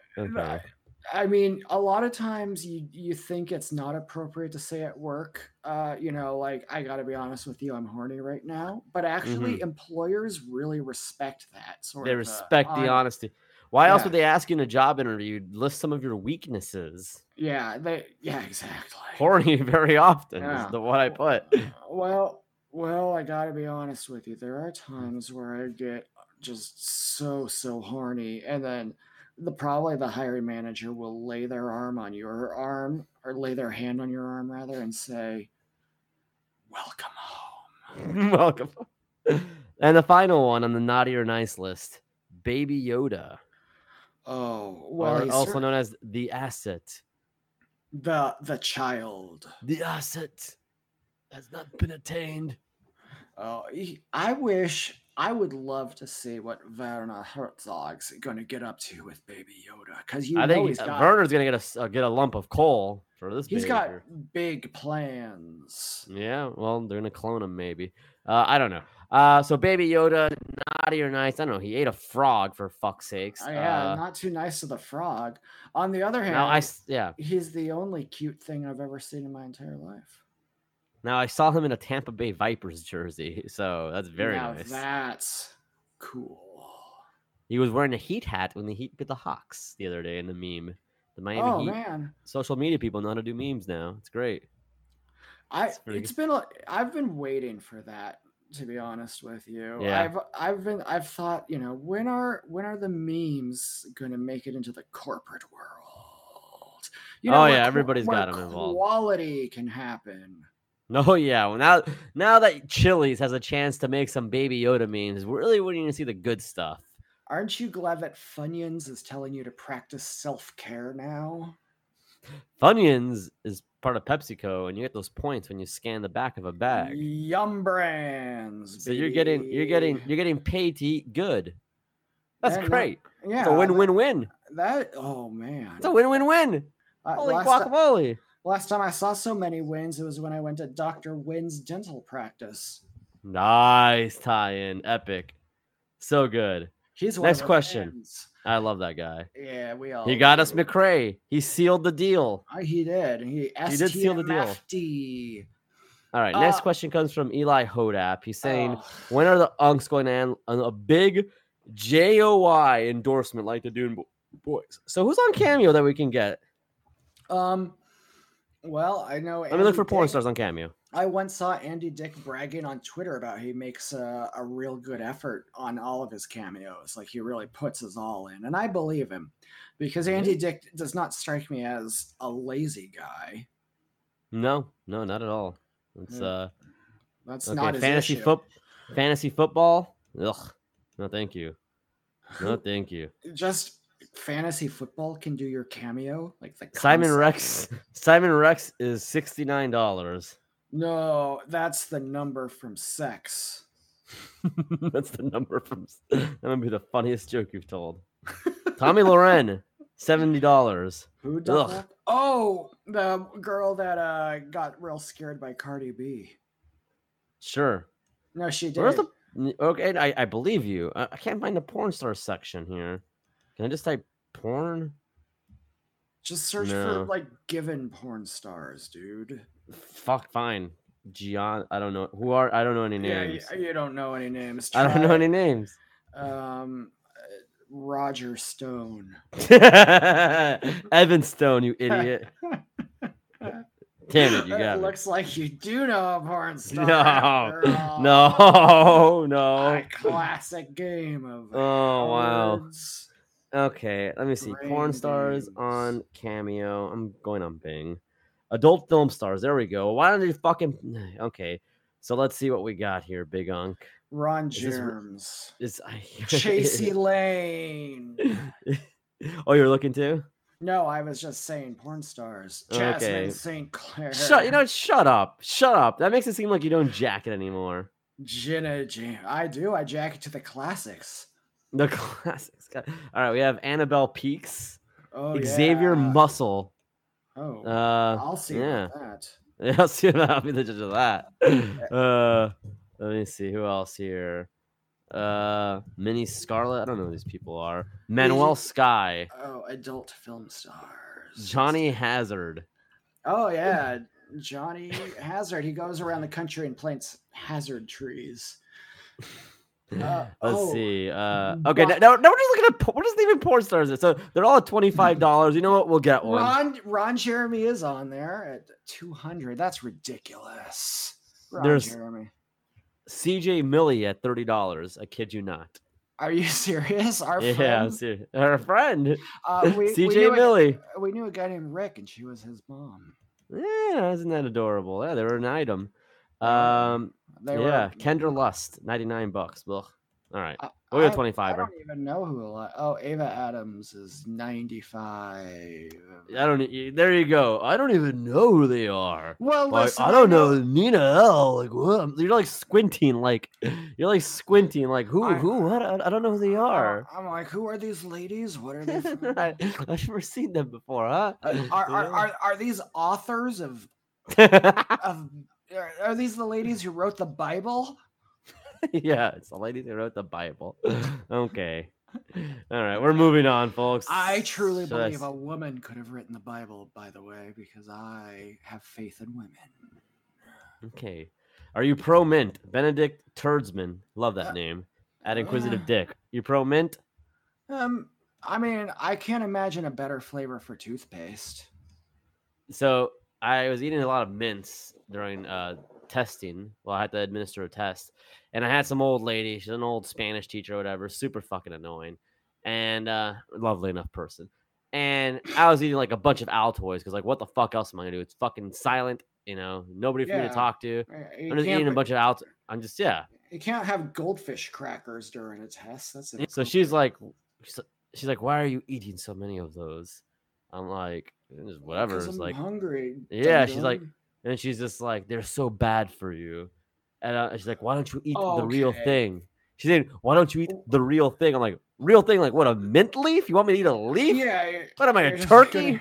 [SPEAKER 4] I mean, a lot of times you you think it's not appropriate to say at work, uh, you know, like I got to be honest with you, I'm horny right now. But actually, employers really respect that sort
[SPEAKER 3] Mm-hmm. They
[SPEAKER 4] of. uh,
[SPEAKER 3] respect the
[SPEAKER 4] hon-
[SPEAKER 3] honesty. Why else would they ask you in a job interview? List some of your weaknesses.
[SPEAKER 4] Yeah, they. Yeah, exactly.
[SPEAKER 3] Horny [laughs] very often
[SPEAKER 4] Yeah.
[SPEAKER 3] is the what I put. [laughs]
[SPEAKER 4] Well, well, I got to be honest with you. There are times where I get just so so horny, and then the probably the hiring manager will lay their arm on your arm or lay their hand on your arm rather and say, "Welcome home." [laughs]
[SPEAKER 3] Welcome. And the final one on the naughty or nice list, Baby Yoda,
[SPEAKER 4] Oh, well,
[SPEAKER 3] also known as the asset.
[SPEAKER 4] the the child.
[SPEAKER 3] The asset has not been attained.
[SPEAKER 4] Oh, he, I wish I would love to see what Werner Herzog's going to get up to with Baby Yoda because you
[SPEAKER 3] I
[SPEAKER 4] know
[SPEAKER 3] think
[SPEAKER 4] he's
[SPEAKER 3] uh,
[SPEAKER 4] got
[SPEAKER 3] Werner's gonna get a uh, get a lump of coal for this.
[SPEAKER 4] he's got big plans.
[SPEAKER 3] Yeah, well, they're gonna clone him maybe. Uh, I don't know. Uh, so Baby Yoda, naughty or nice? I don't know. He ate a frog for fuck's sakes.
[SPEAKER 4] Oh, yeah,
[SPEAKER 3] Uh,
[SPEAKER 4] not too nice to the frog. On the other hand,
[SPEAKER 3] now I yeah.
[SPEAKER 4] he's the only cute thing I've ever seen in my entire life.
[SPEAKER 3] Now I saw him in a Tampa Bay Vipers jersey, [laughs] so that's very
[SPEAKER 4] now
[SPEAKER 3] nice.
[SPEAKER 4] That's cool.
[SPEAKER 3] He was wearing a Heat hat when the Heat beat the Hawks the other day in the meme. The Miami
[SPEAKER 4] oh
[SPEAKER 3] Heat
[SPEAKER 4] man,
[SPEAKER 3] social media people know how to do memes now. It's great.
[SPEAKER 4] I
[SPEAKER 3] it's,
[SPEAKER 4] it's been a, I've been waiting for that to be honest with you.
[SPEAKER 3] Yeah.
[SPEAKER 4] I've I've been I've thought, you know, when are when are the memes going to make it into the corporate world? You
[SPEAKER 3] know,
[SPEAKER 4] Oh,
[SPEAKER 3] yeah, everybody's got 'em involved.
[SPEAKER 4] Quality can happen.
[SPEAKER 3] No, [laughs] yeah. Well, now now that Chili's has a chance to make some Baby Yoda memes, we're really waiting to see the good stuff.
[SPEAKER 4] Aren't you glad that Funyuns is telling you to practice self-care now?
[SPEAKER 3] Funyuns is part of PepsiCo, and you get those points when you scan the back of a bag.
[SPEAKER 4] Yum brands.
[SPEAKER 3] So you're getting you're getting you're getting paid to eat good. That's
[SPEAKER 4] no,
[SPEAKER 3] great.
[SPEAKER 4] yeah.
[SPEAKER 3] It's a win-win-win.
[SPEAKER 4] That oh man.
[SPEAKER 3] It's a win-win-win.
[SPEAKER 4] Uh,
[SPEAKER 3] Holy guacamole!
[SPEAKER 4] Last time I saw so many wins, it was when I went to Dr. Wynn's dental practice.
[SPEAKER 3] Nice tie-in, epic, so good.
[SPEAKER 4] He's one
[SPEAKER 3] Next question.
[SPEAKER 4] fans.
[SPEAKER 3] I love that guy.
[SPEAKER 4] Yeah, we all.
[SPEAKER 3] He got us
[SPEAKER 4] do.
[SPEAKER 3] McRae. He sealed the deal.
[SPEAKER 4] Uh, He did. He
[SPEAKER 3] did seal the deal. All right. Next
[SPEAKER 4] Uh,
[SPEAKER 3] question comes from Eli Hodap. He's saying,
[SPEAKER 4] Oh,
[SPEAKER 3] when are the Unks going to end on a big JOY endorsement like the Dune Boys? So who's on Cameo that we can get?
[SPEAKER 4] um, well, I know.
[SPEAKER 3] Let me look for porn
[SPEAKER 4] Dick-
[SPEAKER 3] stars on Cameo.
[SPEAKER 4] I once saw Andy Dick bragging on Twitter about he makes a, a real good effort on all of his cameos. Like he really puts his all in, and I believe him because Andy Dick does not strike me as a lazy guy.
[SPEAKER 3] No, no, not at all. It's uh
[SPEAKER 4] That's
[SPEAKER 3] okay.
[SPEAKER 4] not
[SPEAKER 3] Fantasy foot, fantasy football. Ugh. No, thank you. No, thank you. [laughs]
[SPEAKER 4] Just fantasy football can do your cameo, like the
[SPEAKER 3] Simon. Rex. [laughs] Simon Rex is sixty nine dollars.
[SPEAKER 4] No, that's the number from Sex. [laughs]
[SPEAKER 3] That's the number from. [laughs] That might be the funniest joke you've told. Tommy Loren, seventy dollars.
[SPEAKER 4] Who done
[SPEAKER 3] Ugh.
[SPEAKER 4] that? Oh, the girl that uh got real scared by Cardi B.
[SPEAKER 3] Sure.
[SPEAKER 4] No, she did.
[SPEAKER 3] Where's the? Okay, I, I believe you. I, I can't find the porn star section here. Can I just type porn?
[SPEAKER 4] Just search
[SPEAKER 3] No.
[SPEAKER 4] for like given porn stars, dude.
[SPEAKER 3] Fuck, fine. Gian, I don't know who are. I don't know any
[SPEAKER 4] Yeah,
[SPEAKER 3] names.
[SPEAKER 4] you, you don't know any names.
[SPEAKER 3] I don't know any names.
[SPEAKER 4] Um, uh, Roger Stone. [laughs]
[SPEAKER 3] Evan Stone, you idiot. [laughs] Damn it, you
[SPEAKER 4] It
[SPEAKER 3] got me.
[SPEAKER 4] looks like you do know a porn star. [laughs]
[SPEAKER 3] No, no, no.
[SPEAKER 4] A classic game of
[SPEAKER 3] Oh, wow. Okay, let me see. Porn
[SPEAKER 4] Brain
[SPEAKER 3] stars
[SPEAKER 4] games.
[SPEAKER 3] on Cameo. I'm going on Bing. Adult film stars. There we go. Why don't you fucking? [sighs] Okay, so let's see what we got here, Big Unk.
[SPEAKER 4] Ron
[SPEAKER 3] Is this. Is [laughs]
[SPEAKER 4] Chasey Lain. [laughs]
[SPEAKER 3] oh, you're looking too?
[SPEAKER 4] No, I was just saying porn stars.
[SPEAKER 3] Okay.
[SPEAKER 4] Jasmine St. Clair.
[SPEAKER 3] Shut. You know, shut up. Shut up. That makes it seem like you don't jack it anymore.
[SPEAKER 4] Jenna Jam. I do. I jack it to the classics.
[SPEAKER 3] The [laughs] classics. All right, we have Annabelle Peaks,
[SPEAKER 4] Oh,
[SPEAKER 3] Xavier
[SPEAKER 4] yeah.
[SPEAKER 3] Muscle.
[SPEAKER 4] Oh,
[SPEAKER 3] Uh,
[SPEAKER 4] I'll see
[SPEAKER 3] yeah.
[SPEAKER 4] that. [laughs]
[SPEAKER 3] Yeah, I'll see. that. I'll be the judge of that. [laughs] Uh, let me see who else here. Uh, Minnie Scarlet. I don't know who these people are. Manuel Sky,
[SPEAKER 4] Oh, adult film stars.
[SPEAKER 3] Johnny Hazard.
[SPEAKER 4] Oh yeah, Johnny Hazard. He goes around the country and plants hazard trees. Uh,
[SPEAKER 3] Let's
[SPEAKER 4] oh,
[SPEAKER 3] see. Uh, okay,
[SPEAKER 4] but-
[SPEAKER 3] no, no, we're just looking at. We're just leaving porn stars. So they're all at twenty five dollars. You know what? We'll get one.
[SPEAKER 4] Ron Ron Jeremy is on there at two hundred. That's ridiculous. Ron
[SPEAKER 3] There's-
[SPEAKER 4] Jeremy.
[SPEAKER 3] CJ Millie at thirty dollars. I kid you not.
[SPEAKER 4] Are you [laughs] serious? Our
[SPEAKER 3] yeah,
[SPEAKER 4] friend.
[SPEAKER 3] Her friend,
[SPEAKER 4] Uh, we, [laughs] we
[SPEAKER 3] CJ
[SPEAKER 4] a-
[SPEAKER 3] Millie.
[SPEAKER 4] we knew a guy named Rick, and she was his mom.
[SPEAKER 3] Yeah, isn't that adorable? Yeah, they were an item. Um,
[SPEAKER 4] They
[SPEAKER 3] yeah,
[SPEAKER 4] were,
[SPEAKER 3] Kendra Lust, ninety nine bucks. Ugh. All right, we'll go
[SPEAKER 4] I-
[SPEAKER 3] twenty
[SPEAKER 4] I
[SPEAKER 3] five.
[SPEAKER 4] don't even know who. Oh, Ava Adams is ninety-five.
[SPEAKER 3] I don't. There you go. I don't even know who they are.
[SPEAKER 4] Well,
[SPEAKER 3] Like,
[SPEAKER 4] listen,
[SPEAKER 3] I don't know Nina L. Like what? You're like squinting. Like you're like squinting. Like who?
[SPEAKER 4] I-
[SPEAKER 3] who? What? I, I don't know who they are.
[SPEAKER 4] I'm like, who are these ladies? What are [laughs] they?
[SPEAKER 3] I, I've never seen them before, huh?
[SPEAKER 4] Uh, are, [laughs] are, are, are these authors of [laughs] of are, are these the ladies who wrote the Bible? [laughs]
[SPEAKER 3] yeah, it's the ladies who wrote the Bible. [laughs] okay. All right, we're moving on, folks.
[SPEAKER 4] I truly
[SPEAKER 3] I
[SPEAKER 4] believe a woman could have written the Bible, by the way, because I have faith in women.
[SPEAKER 3] Okay. Are you pro mint? Benedict Turdsman. Love
[SPEAKER 4] Uh,
[SPEAKER 3] that name. At Inquisitive
[SPEAKER 4] uh.
[SPEAKER 3] Dick. You pro mint?
[SPEAKER 4] Um, I mean, I can't imagine a better flavor for toothpaste.
[SPEAKER 3] So I was eating a lot of mints during uh, testing. Well, I had to administer a test, and I had some old lady. She's an old Spanish teacher or whatever, super fucking annoying, and uh, lovely enough person. And I was eating like a bunch of Altoids because, like, what the fuck else am I gonna do? It's fucking silent, you know, nobody for me to talk to.
[SPEAKER 4] Uh, You
[SPEAKER 3] I'm just eating a bunch of Alt. I'm just yeah.
[SPEAKER 4] you can't have goldfish crackers during a test. That's
[SPEAKER 3] So she's like, she's, like, why are you eating so many of those? I'm like, whatever. just whatever.
[SPEAKER 4] 'Cause
[SPEAKER 3] It's
[SPEAKER 4] I'm
[SPEAKER 3] like,
[SPEAKER 4] hungry.
[SPEAKER 3] Yeah, she's like,
[SPEAKER 4] dum-dum."
[SPEAKER 3] And she's just like, they're so bad for you. And uh, she's like, why don't you eat the real thing? She's saying, why don't you eat the real thing? I'm like, real thing? Like what? A mint leaf? You want me to eat a leaf?
[SPEAKER 4] yeah.
[SPEAKER 3] What am I, a turkey?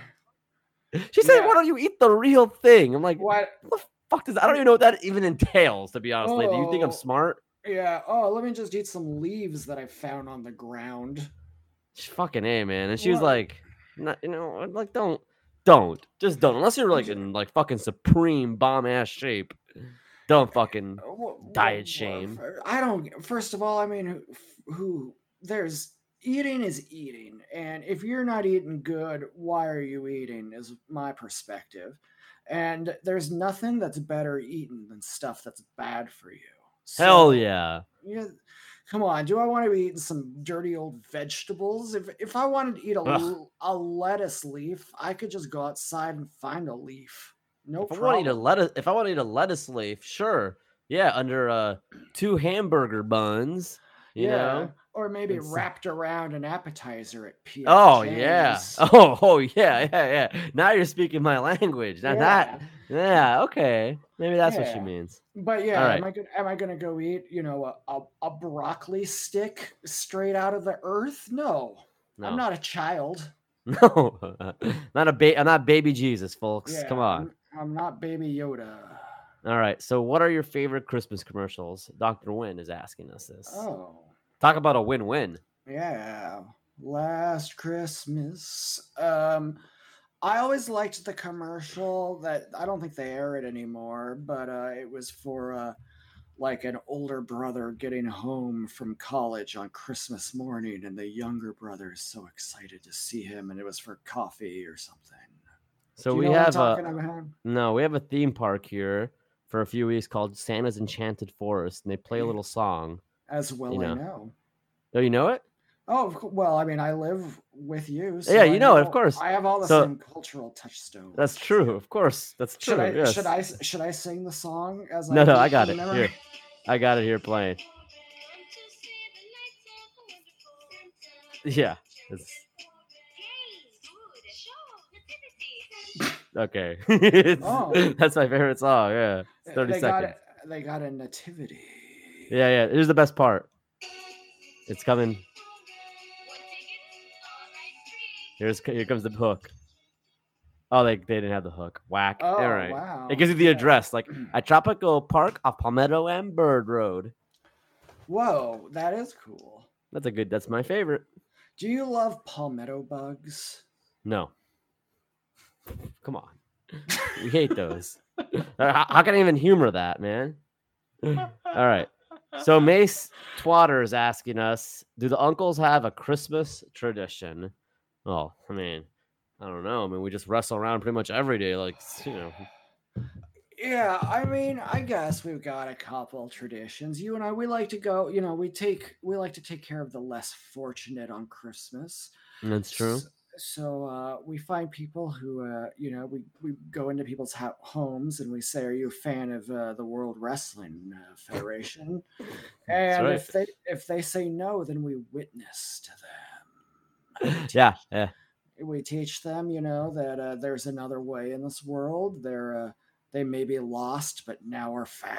[SPEAKER 4] gonna- [laughs]
[SPEAKER 3] She said,
[SPEAKER 4] Yeah.
[SPEAKER 3] why don't you eat the real thing? I'm like, what
[SPEAKER 4] What?
[SPEAKER 3] the fuck does I don't even know what that even entails, to be honest. Like, do you think I'm
[SPEAKER 4] Oh.
[SPEAKER 3] smart?
[SPEAKER 4] Yeah. Oh, let me just eat some leaves that I found on the ground.
[SPEAKER 3] She's fucking a man, and she was like, not, you know, like don't, don't, just don't, unless you're like in like fucking supreme bomb ass shape. Don't fucking.
[SPEAKER 4] Uh,
[SPEAKER 3] Diet shame.
[SPEAKER 4] I don't. First of all, I mean, who, who there's eating is eating, and if you're not eating good, why are you eating? Is my perspective, and there's nothing that's better eaten than stuff that's bad for you.
[SPEAKER 3] Hell yeah.
[SPEAKER 4] Yeah, come on. Do I want to be eating some dirty old vegetables? If if I wanted to eat a,
[SPEAKER 3] Ugh.
[SPEAKER 4] a lettuce leaf, I could just go outside and find a leaf. No
[SPEAKER 3] If I want to eat a lettuce, if I want to eat a lettuce leaf, sure, yeah, under uh two hamburger buns, you know.
[SPEAKER 4] Or maybe
[SPEAKER 3] It's-
[SPEAKER 4] wrapped around an appetizer at P.
[SPEAKER 3] Oh yeah. Oh [laughs] oh yeah yeah yeah. Now you're speaking my language. Now that yeah okay. Maybe that's what she means.
[SPEAKER 4] But yeah,
[SPEAKER 3] Alright.
[SPEAKER 4] am I gonna am I gonna go eat you know a, a, a broccoli stick straight out of the earth? No,
[SPEAKER 3] No,
[SPEAKER 4] I'm not a child. [laughs]
[SPEAKER 3] no, not a ba- I'm not baby Jesus, folks.
[SPEAKER 4] Yeah,
[SPEAKER 3] Come on.
[SPEAKER 4] I'm, I'm not Baby Yoda.
[SPEAKER 3] All right. So, what are your favorite Christmas commercials? Doctor Win is asking us this.
[SPEAKER 4] Oh.
[SPEAKER 3] Talk about a win-win.
[SPEAKER 4] Yeah, last Christmas. Um, I always liked the commercial that I don't think they air it anymore, but uh, it was for uh, like an older brother getting home from college on Christmas morning, and the younger brother is so excited to see him, and it was for coffee or something.
[SPEAKER 3] So we
[SPEAKER 4] know what I'm
[SPEAKER 3] have a
[SPEAKER 4] about?
[SPEAKER 3] no, we have a theme park here for a few weeks called Santa's Enchanted Forest, and they play a little song.
[SPEAKER 4] As well, I
[SPEAKER 3] know.
[SPEAKER 4] know.
[SPEAKER 3] Oh, you know it?
[SPEAKER 4] Oh, well, I mean, I live with you.
[SPEAKER 3] So
[SPEAKER 4] yeah,
[SPEAKER 3] you know it, of course.
[SPEAKER 4] I have all the
[SPEAKER 3] So-
[SPEAKER 4] same cultural touchstones.
[SPEAKER 3] That's true. Of course, that's true.
[SPEAKER 4] Should I
[SPEAKER 3] yes.
[SPEAKER 4] should I should I sing the song as
[SPEAKER 3] No, no, I got it here. I got it here playing. Yeah. It's, [laughs] okay. [laughs]
[SPEAKER 4] Oh.
[SPEAKER 3] That's my favorite song. Yeah. It's 30
[SPEAKER 4] they got
[SPEAKER 3] seconds.
[SPEAKER 4] a, they got a nativity.
[SPEAKER 3] Yeah, yeah. Here's the best part. It's coming. Here's here comes the hook. Oh, they, they didn't have the hook. Whack.
[SPEAKER 4] Oh
[SPEAKER 3] All right.
[SPEAKER 4] wow!
[SPEAKER 3] It gives you the address, like [clears throat] at Tropical Park off Palmetto and Bird Road.
[SPEAKER 4] Whoa, that is cool.
[SPEAKER 3] That's a good. That's my favorite.
[SPEAKER 4] Do you love palmetto bugs?
[SPEAKER 3] No. Come on. [laughs] We hate those. How, how can I even humor that, man? [laughs] All right. So [laughs] Mace Twatter is asking us, do the uncles have a Christmas tradition? Oh, I mean, I don't know. I mean, we just wrestle around pretty much every day, like you know.
[SPEAKER 4] Yeah, I mean, I guess we've got a couple traditions. You and I, we like to go. You know, we take we like to take care of the less fortunate on Christmas.
[SPEAKER 3] That's true.
[SPEAKER 4] S- So uh, we find people who, uh, you know, we, we go into people's ho- homes and we say, "Are you a fan of uh, the World Wrestling uh, Federation?" and
[SPEAKER 3] right.
[SPEAKER 4] if they if they say no, then we witness to them. [laughs]
[SPEAKER 3] Yeah, yeah.
[SPEAKER 4] We teach them, you know, that uh, there's another way in this world. They're uh, they may be lost, but now are found.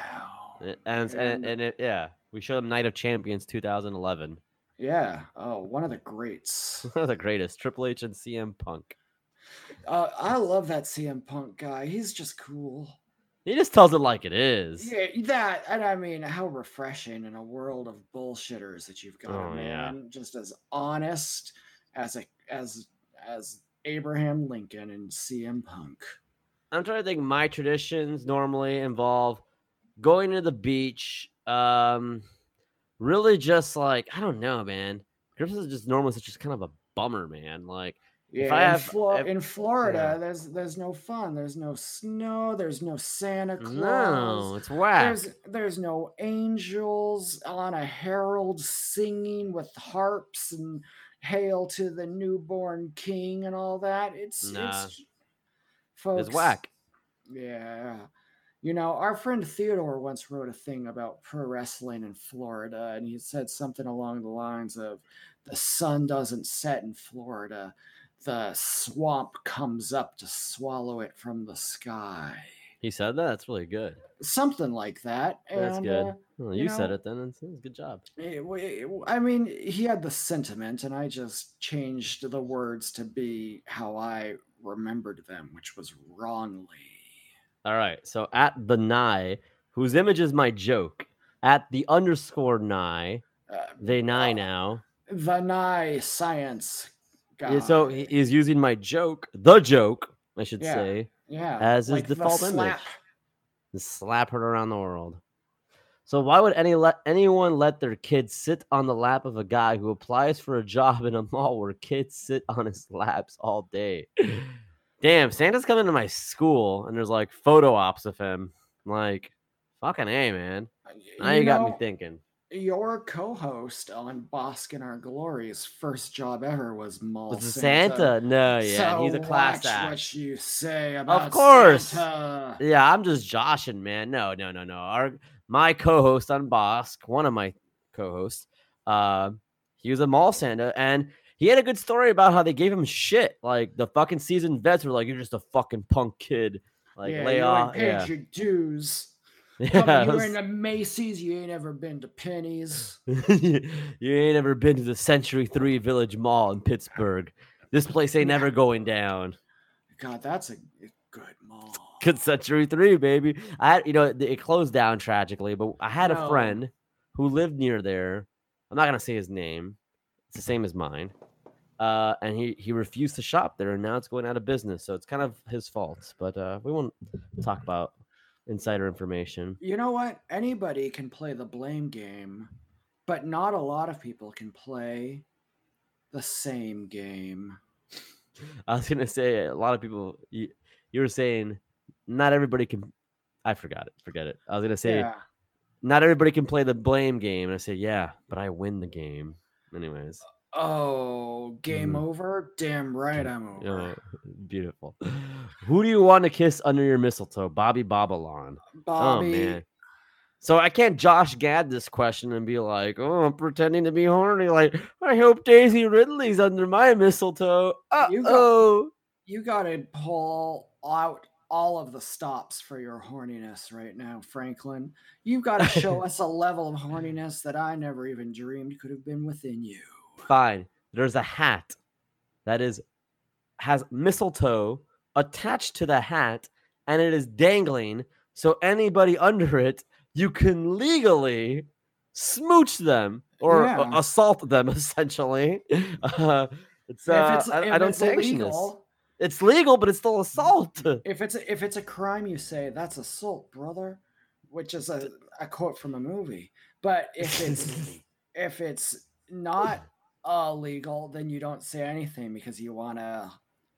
[SPEAKER 3] And and,
[SPEAKER 4] And-
[SPEAKER 3] and it, yeah, we showed them Night of Champions 2011.
[SPEAKER 4] Yeah. Oh, one of the greats.
[SPEAKER 3] One of the greatest, Triple H and CM Punk.
[SPEAKER 4] Uh, I love that CM Punk guy. He's just cool.
[SPEAKER 3] He just tells it like it is.
[SPEAKER 4] Yeah, that and I mean, how refreshing in a world of bullshitters that you've got
[SPEAKER 3] Oh,
[SPEAKER 4] a
[SPEAKER 3] yeah.
[SPEAKER 4] man just as honest as a as as Abraham Lincoln and CM Punk.
[SPEAKER 3] I'm trying to think. My traditions normally involve going to the beach. Um, really, just like I don't know, man. Christmas is just normally just kind of a bummer, man. Like,
[SPEAKER 4] Yeah,
[SPEAKER 3] If I
[SPEAKER 4] in,
[SPEAKER 3] have-
[SPEAKER 4] Flo-
[SPEAKER 3] if-
[SPEAKER 4] in Florida,
[SPEAKER 3] yeah.
[SPEAKER 4] there's there's no fun. There's no snow. There's no Santa Claus.
[SPEAKER 3] no, it's whack.
[SPEAKER 4] There's there's no angels on a herald singing with harps and hail to the newborn king and all that. It's
[SPEAKER 3] Nah.
[SPEAKER 4] it's folks.
[SPEAKER 3] It's whack.
[SPEAKER 4] Yeah. You know, our friend Theodore once wrote a thing about pro wrestling in Florida, and he said something along the lines of the sun doesn't set in Florida, the swamp comes up to swallow it from the sky.
[SPEAKER 3] He said that. That's really good.
[SPEAKER 4] Something like that.
[SPEAKER 3] That's
[SPEAKER 4] and,
[SPEAKER 3] good.
[SPEAKER 4] uh,
[SPEAKER 3] Well,
[SPEAKER 4] you
[SPEAKER 3] you, said it then. It's, it's a good job.
[SPEAKER 4] it- w- I mean, he had the sentiment, and I just changed the words to be how I remembered them, which was wrongly.
[SPEAKER 3] All right. So at the Nye, whose image is my joke, at the underscore Nye,
[SPEAKER 4] Uh,
[SPEAKER 3] they Nye
[SPEAKER 4] uh,
[SPEAKER 3] now.
[SPEAKER 4] the nice science guy.
[SPEAKER 3] Yeah, so he- he's using my joke, the joke, I should
[SPEAKER 4] Yeah.
[SPEAKER 3] say,
[SPEAKER 4] yeah,
[SPEAKER 3] as his
[SPEAKER 4] like the
[SPEAKER 3] default image.
[SPEAKER 4] slap
[SPEAKER 3] her around the world. So why would any let anyone let their kids sit on the lap of a guy who applies for a job in a mall where kids sit on his laps all day? Damn, Santa's coming to my school and there's like photo ops of him. Like, fucking a man. Now you, got me thinking.
[SPEAKER 4] Your co-host on Bosk and Our Glories' first job ever was Mall
[SPEAKER 3] Was it Santa? No, yeah,
[SPEAKER 4] so
[SPEAKER 3] he's a class
[SPEAKER 4] watch
[SPEAKER 3] act.
[SPEAKER 4] what you say about Of
[SPEAKER 3] course.
[SPEAKER 4] Santa.
[SPEAKER 3] Yeah, I'm just joshing, man. No, no, no, no. Our my co-host on Bosk, one of my co-hosts, uh, he was a mall Santa, and he had a good story about how they gave him shit. Like the fucking seasoned vets were like, "You're just a fucking punk kid." Like
[SPEAKER 4] yeah,
[SPEAKER 3] lay
[SPEAKER 4] you
[SPEAKER 3] off.
[SPEAKER 4] paid
[SPEAKER 3] Yeah,
[SPEAKER 4] your dues. [laughs]
[SPEAKER 3] yeah. It
[SPEAKER 4] you ain't to Macy's. You ain't ever been to Penny's. [laughs]
[SPEAKER 3] you ain't ever been to the Century Three Village Mall in Pittsburgh. This place ain't never [laughs] going down.
[SPEAKER 4] God, that's a good mall.
[SPEAKER 3] Good Century Three, baby. I you know, it it closed down tragically, but I had a friend who lived near there. I'm not gonna say his name. It's the same as mine. Uh, and he he refused to shop there, and now it's going out of business. So it's kind of his fault. But uh, we won't talk about insider information.
[SPEAKER 4] You know what? Anybody can play the blame game, but not a lot of people can play the same game. [laughs]
[SPEAKER 3] I was gonna say a lot of people. You, you were saying not everybody can. I forgot it. Forget it. I was gonna say
[SPEAKER 4] yeah.
[SPEAKER 3] not everybody can play the blame game, and I say yeah, but I win the game. Anyways,
[SPEAKER 4] Oh, game
[SPEAKER 3] Mhm.
[SPEAKER 4] over? Damn right I'm over.
[SPEAKER 3] oh, beautiful. Who do you want to kiss under your mistletoe, Bobby Bobalon?
[SPEAKER 4] Bobby,
[SPEAKER 3] Oh man. So I can't Josh Gad this question and be like, "Oh, I'm pretending to be horny." Like, I hope Daisy Ridley's under my mistletoe. Uh
[SPEAKER 4] You got-
[SPEAKER 3] oh.
[SPEAKER 4] you gotta pull out all of the stops for your horniness right now, Franklin. You've got to show [laughs] us a level of horniness that I never even dreamed could have been within you.
[SPEAKER 3] Fine. There's a hat that is has mistletoe attached to the hat, and it is dangling. So anybody under it, you can legally smooch them or a-
[SPEAKER 4] Yeah.
[SPEAKER 3] assault them. [laughs] Essentially, uh, it's, uh, I, I don't
[SPEAKER 4] it's
[SPEAKER 3] sanction this.
[SPEAKER 4] illegal,
[SPEAKER 3] It's legal, but it's still assault. [laughs]
[SPEAKER 4] if it's a, if it's a crime, you say that's assault, brother, which is a, a quote from a movie. But if [laughs] it's if it's not illegal, then you don't say anything because you want to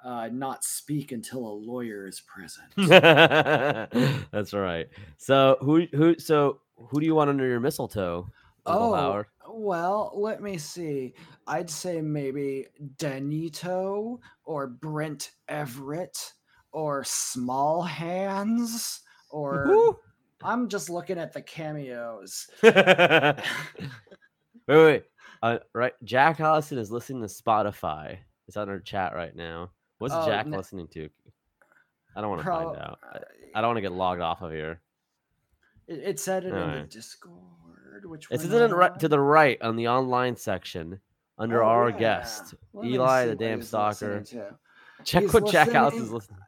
[SPEAKER 4] uh, not speak until a lawyer is present. [laughs]
[SPEAKER 3] That's right. So who who so who do you want under your mistletoe? Uncle
[SPEAKER 4] Oh,
[SPEAKER 3] Howard?
[SPEAKER 4] well, let me see. I'd say maybe Danito or Brent Everett or Small Hands or
[SPEAKER 3] Who?
[SPEAKER 4] I'm just looking at the cameos. [laughs]
[SPEAKER 3] wait, wait. Uh, right, Jack Allison is listening to Spotify. It's on our chat right now. What's
[SPEAKER 4] Oh,
[SPEAKER 3] Jack
[SPEAKER 4] no-
[SPEAKER 3] listening to? I don't want to find out. I,
[SPEAKER 4] uh,
[SPEAKER 3] I don't want to get logged off of here.
[SPEAKER 4] It, it said it in the Discord, which
[SPEAKER 3] It's in right to the right on the online section under
[SPEAKER 4] Oh,
[SPEAKER 3] our
[SPEAKER 4] yeah.
[SPEAKER 3] guest,
[SPEAKER 4] Let
[SPEAKER 3] Eli, the damn stalker. Check
[SPEAKER 4] He's
[SPEAKER 3] what Jack Allison is
[SPEAKER 4] listening-
[SPEAKER 3] listening.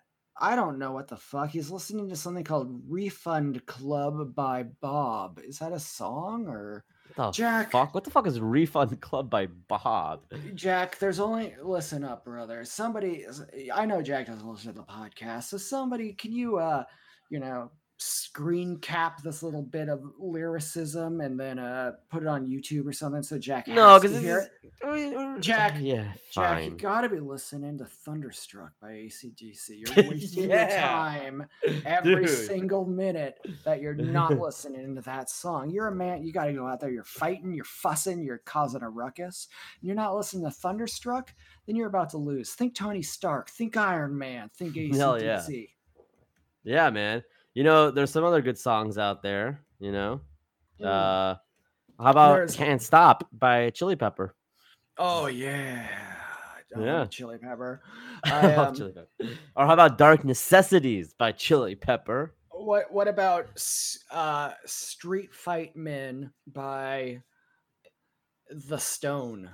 [SPEAKER 4] I don't know what the fuck. He's listening to something called Refund Club by Bob. Is that a song or
[SPEAKER 3] The
[SPEAKER 4] Jack?
[SPEAKER 3] fuck? What the fuck is Refund Club by Bob?
[SPEAKER 4] Jack, there's only listen up, brother. Somebody I know Jack doesn't listen to the podcast. So somebody can you uh you know screen cap this little bit of lyricism and then uh put it on YouTube or something so Jack
[SPEAKER 3] No, because
[SPEAKER 4] hear it? Jack, [laughs]
[SPEAKER 3] Yeah,
[SPEAKER 4] Jack, you gotta be listening to Thunderstruck by ACDC. You're [laughs] wasting your time every
[SPEAKER 3] Dude.
[SPEAKER 4] single minute that you're not [laughs] listening to that song. You're a man, you gotta go out there, you're fighting, you're fussing, you're causing a ruckus, you're not listening to Thunderstruck, then you're about to lose. Think Tony Stark, think Iron Man, think ACDC.
[SPEAKER 3] Hell yeah. Yeah, man. You know, there's some other good songs out there. You know,
[SPEAKER 4] Mm.
[SPEAKER 3] uh, how about
[SPEAKER 4] There's-
[SPEAKER 3] "Can't Stop" by Chili Pepper?
[SPEAKER 4] oh yeah. I
[SPEAKER 3] Yeah.
[SPEAKER 4] Chili Pepper. [laughs]
[SPEAKER 3] I
[SPEAKER 4] um,
[SPEAKER 3] Chili Pepper. Or how about "Dark Necessities" by Chili Pepper?
[SPEAKER 4] What what about uh Street Fight Men by The Stone?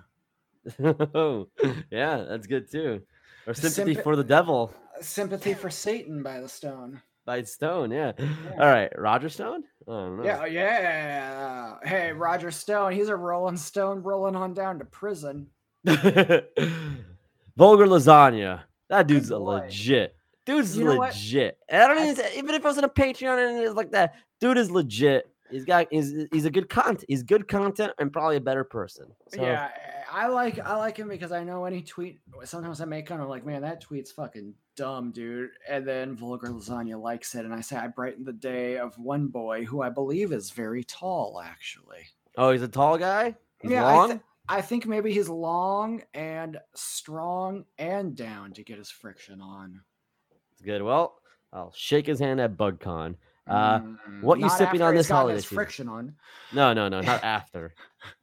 [SPEAKER 3] oh, [laughs] yeah, that's good too. Or "Sympathy
[SPEAKER 4] Sympa-
[SPEAKER 3] for the Devil."
[SPEAKER 4] Sympathy for Satan by The Stone.
[SPEAKER 3] By Stone. Yeah. All right, Roger Stone. Oh, I don't know.
[SPEAKER 4] Yeah, yeah. Hey, Roger Stone, he's a Rolling Stone rolling on down to prison. [laughs]
[SPEAKER 3] Vulgar lasagna. That dude's a legit. Dude's
[SPEAKER 4] You know
[SPEAKER 3] legit. I don't
[SPEAKER 4] I
[SPEAKER 3] even even if it was on a Patreon and it's like that, dude is legit. He's got he's he's a good content. He's good content and probably a better person. So,
[SPEAKER 4] Yeah, I like I like him because I know any tweet. Sometimes I make kind of like, man, that tweet's fucking dumb, dude. And then Vulgar Lasagna likes it, and I say I brighten the day of one boy who I believe is very tall, actually.
[SPEAKER 3] Oh, he's a tall guy. He's
[SPEAKER 4] Yeah, I
[SPEAKER 3] long.
[SPEAKER 4] thi- I think maybe he's long and strong and down to get his friction on.
[SPEAKER 3] It's good. Well, I'll shake his hand at BugCon. Uh,
[SPEAKER 4] Mm,
[SPEAKER 3] what you sipping on this holiday season?
[SPEAKER 4] friction on.
[SPEAKER 3] No, no, no, not [laughs] after,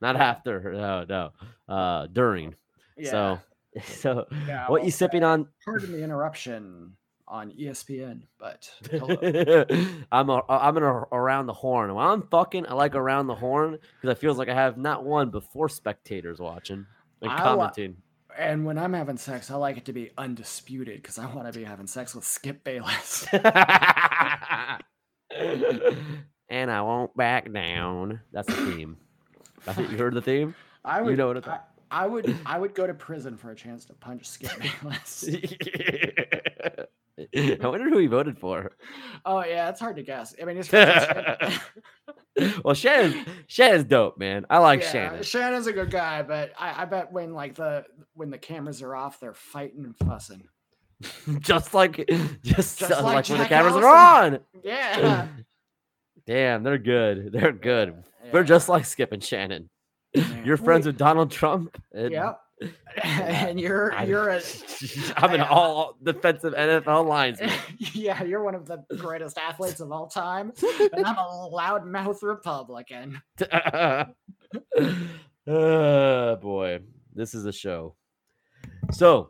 [SPEAKER 3] not after. No, no, uh, during.
[SPEAKER 4] Yeah.
[SPEAKER 3] So, [laughs] so
[SPEAKER 4] yeah,
[SPEAKER 3] what
[SPEAKER 4] well,
[SPEAKER 3] you sipping on?
[SPEAKER 4] Pardon the interruption on ESPN, but. [laughs]
[SPEAKER 3] I'm a, I'm in a, around the horn. When I'm fucking, I like around the horn because it feels like I have not one but four spectators watching and
[SPEAKER 4] I
[SPEAKER 3] commenting.
[SPEAKER 4] and when I'm having sex, I like it to be undisputed because I want to be having sex with Skip Bayless. [laughs]
[SPEAKER 3] and I won't back down. That's the theme. I think you heard the theme. [laughs]
[SPEAKER 4] I
[SPEAKER 3] You
[SPEAKER 4] would,
[SPEAKER 3] know what it-
[SPEAKER 4] I, I would, I would go to prison for a chance to punch Skip Bayless. [laughs]
[SPEAKER 3] I wonder who he voted for.
[SPEAKER 4] oh yeah, it's hard to guess. I mean, friends
[SPEAKER 3] well, Shannon, Shannon's dope, man. I like
[SPEAKER 4] Yeah,
[SPEAKER 3] Shannon.
[SPEAKER 4] Shannon's a good guy, but I, I bet when like the when the cameras are off, they're fighting and fussing. [laughs]
[SPEAKER 3] just like, just,
[SPEAKER 4] Just
[SPEAKER 3] uh,
[SPEAKER 4] like
[SPEAKER 3] like, when the cameras are on.
[SPEAKER 4] Yeah, [laughs]
[SPEAKER 3] Damn, they're good. They're good. They're just like Skip and Shannon.
[SPEAKER 4] Man.
[SPEAKER 3] You're friends
[SPEAKER 4] Wait,
[SPEAKER 3] with Donald Trump. and-
[SPEAKER 4] Yep. [laughs] and you're
[SPEAKER 3] I-
[SPEAKER 4] you're a
[SPEAKER 3] I'm an all defensive NFL linesman.
[SPEAKER 4] yeah, you're one of the greatest athletes of all time, and I'm a loudmouth Republican.
[SPEAKER 3] oh boy, this is a show. So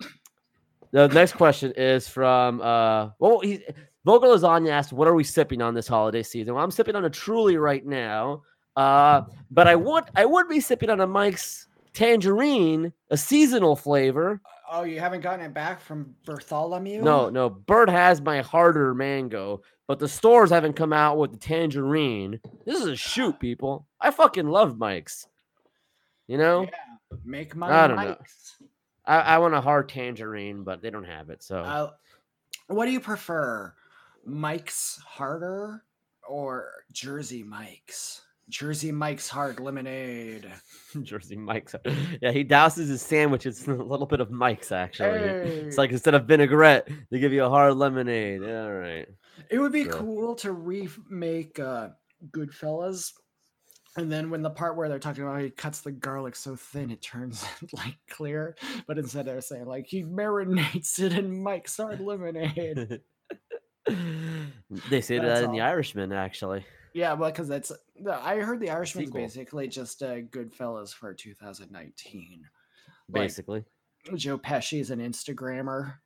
[SPEAKER 3] the next question is from uh well he Vocal Lasagna asked, what are we sipping on this holiday season? Well, I'm sipping on a truly right now. Uh, but I would I would be sipping on a Mike's tangerine, a seasonal flavor.
[SPEAKER 4] Oh, you haven't gotten it back from Bartholomew?
[SPEAKER 3] No, no, Bird has my harder mango, but the stores haven't come out with the tangerine. This is a shoot, people. I fucking love Mike's. You know,
[SPEAKER 4] Yeah, make my
[SPEAKER 3] I don't know. I, I want a hard tangerine, but they don't have it. So
[SPEAKER 4] Uh, what do you prefer, Mike's Harder or Jersey Mike's? Jersey Mike's Hard Lemonade. [laughs]
[SPEAKER 3] Jersey Mike's. Yeah, he douses his sandwiches It's a little bit of Mike's actually. It's like instead of vinaigrette, they give you a hard lemonade. All right.
[SPEAKER 4] It would be
[SPEAKER 3] So-
[SPEAKER 4] cool to remake uh, Goodfellas. And then when the part where they're talking about he cuts the garlic so thin it turns [laughs] like clear, but instead they're saying like he marinates it in Mike's hard lemonade. [laughs] [laughs]
[SPEAKER 3] they say
[SPEAKER 4] That's
[SPEAKER 3] that in The. Irishman, actually.
[SPEAKER 4] yeah, well, because that's I heard the Irishman's
[SPEAKER 3] Sequel.
[SPEAKER 4] basically just uh, Goodfellas for 2019. Like-
[SPEAKER 3] Basically,
[SPEAKER 4] Joe Pesci's an Instagrammer.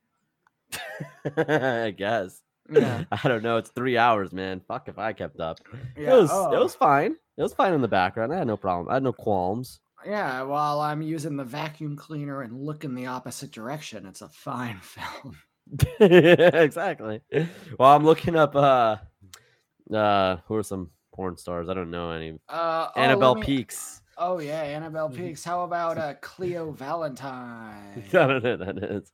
[SPEAKER 3] I guess.
[SPEAKER 4] Yeah,
[SPEAKER 3] I don't know. It's three hours, man. Fuck if I kept up.
[SPEAKER 4] yeah.
[SPEAKER 3] it was.
[SPEAKER 4] oh,
[SPEAKER 3] It was fine. It was fine in the background. I had no problem. I had no qualms.
[SPEAKER 4] yeah. While I'm using the vacuum cleaner and looking the opposite direction, it's a fine [laughs] film. [laughs]
[SPEAKER 3] exactly. Well, I'm looking up. Uh, uh, who are some porn stars? I don't know any.
[SPEAKER 4] Uh, oh,
[SPEAKER 3] Annabelle
[SPEAKER 4] me-
[SPEAKER 3] Peaks.
[SPEAKER 4] Oh yeah, Annabelle [laughs] Peaks. How about uh, Cleo Valentine?
[SPEAKER 3] I don't know that is.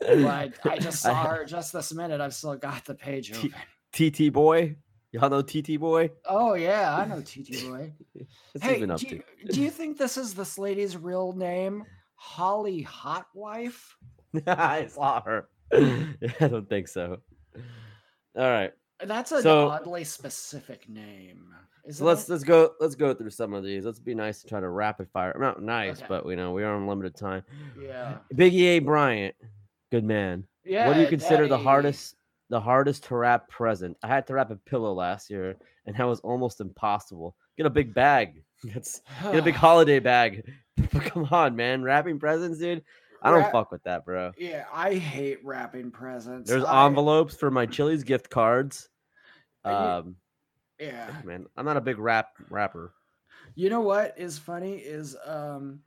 [SPEAKER 4] Well, I, I just saw her just this minute. I've still got the page open.
[SPEAKER 3] TT boy. Y'all know TT boy?
[SPEAKER 4] Oh yeah, I know TT [laughs] Boy. Hey, do,
[SPEAKER 3] to?
[SPEAKER 4] you, do you think this is this lady's real name, Holly Hotwife? [laughs]
[SPEAKER 3] I saw her. [laughs] I don't think so. All right.
[SPEAKER 4] That's an
[SPEAKER 3] So-
[SPEAKER 4] oddly specific name.
[SPEAKER 3] So let's
[SPEAKER 4] it?
[SPEAKER 3] let's go let's go through some of these. Let's be nice and try to rapid fire. Not nice,
[SPEAKER 4] Okay.
[SPEAKER 3] but we know we are on limited time.
[SPEAKER 4] Yeah.
[SPEAKER 3] Biggie A. Bryant, good man.
[SPEAKER 4] Yeah.
[SPEAKER 3] what do you consider the hardest the hardest to wrap present? I had to wrap a pillow last year, and that was almost impossible. Get a big bag. [laughs] Get get a big [sighs] holiday bag. [laughs] Come on, man. Wrapping presents, dude. I don't
[SPEAKER 4] Wrap-
[SPEAKER 3] fuck with that, bro.
[SPEAKER 4] Yeah, I hate wrapping presents.
[SPEAKER 3] There's
[SPEAKER 4] I-
[SPEAKER 3] envelopes for my Chili's gift cards.
[SPEAKER 4] Uh,
[SPEAKER 3] Um,
[SPEAKER 4] Yeah.
[SPEAKER 3] man, I'm not a big rap rapper.
[SPEAKER 4] You know what is funny is um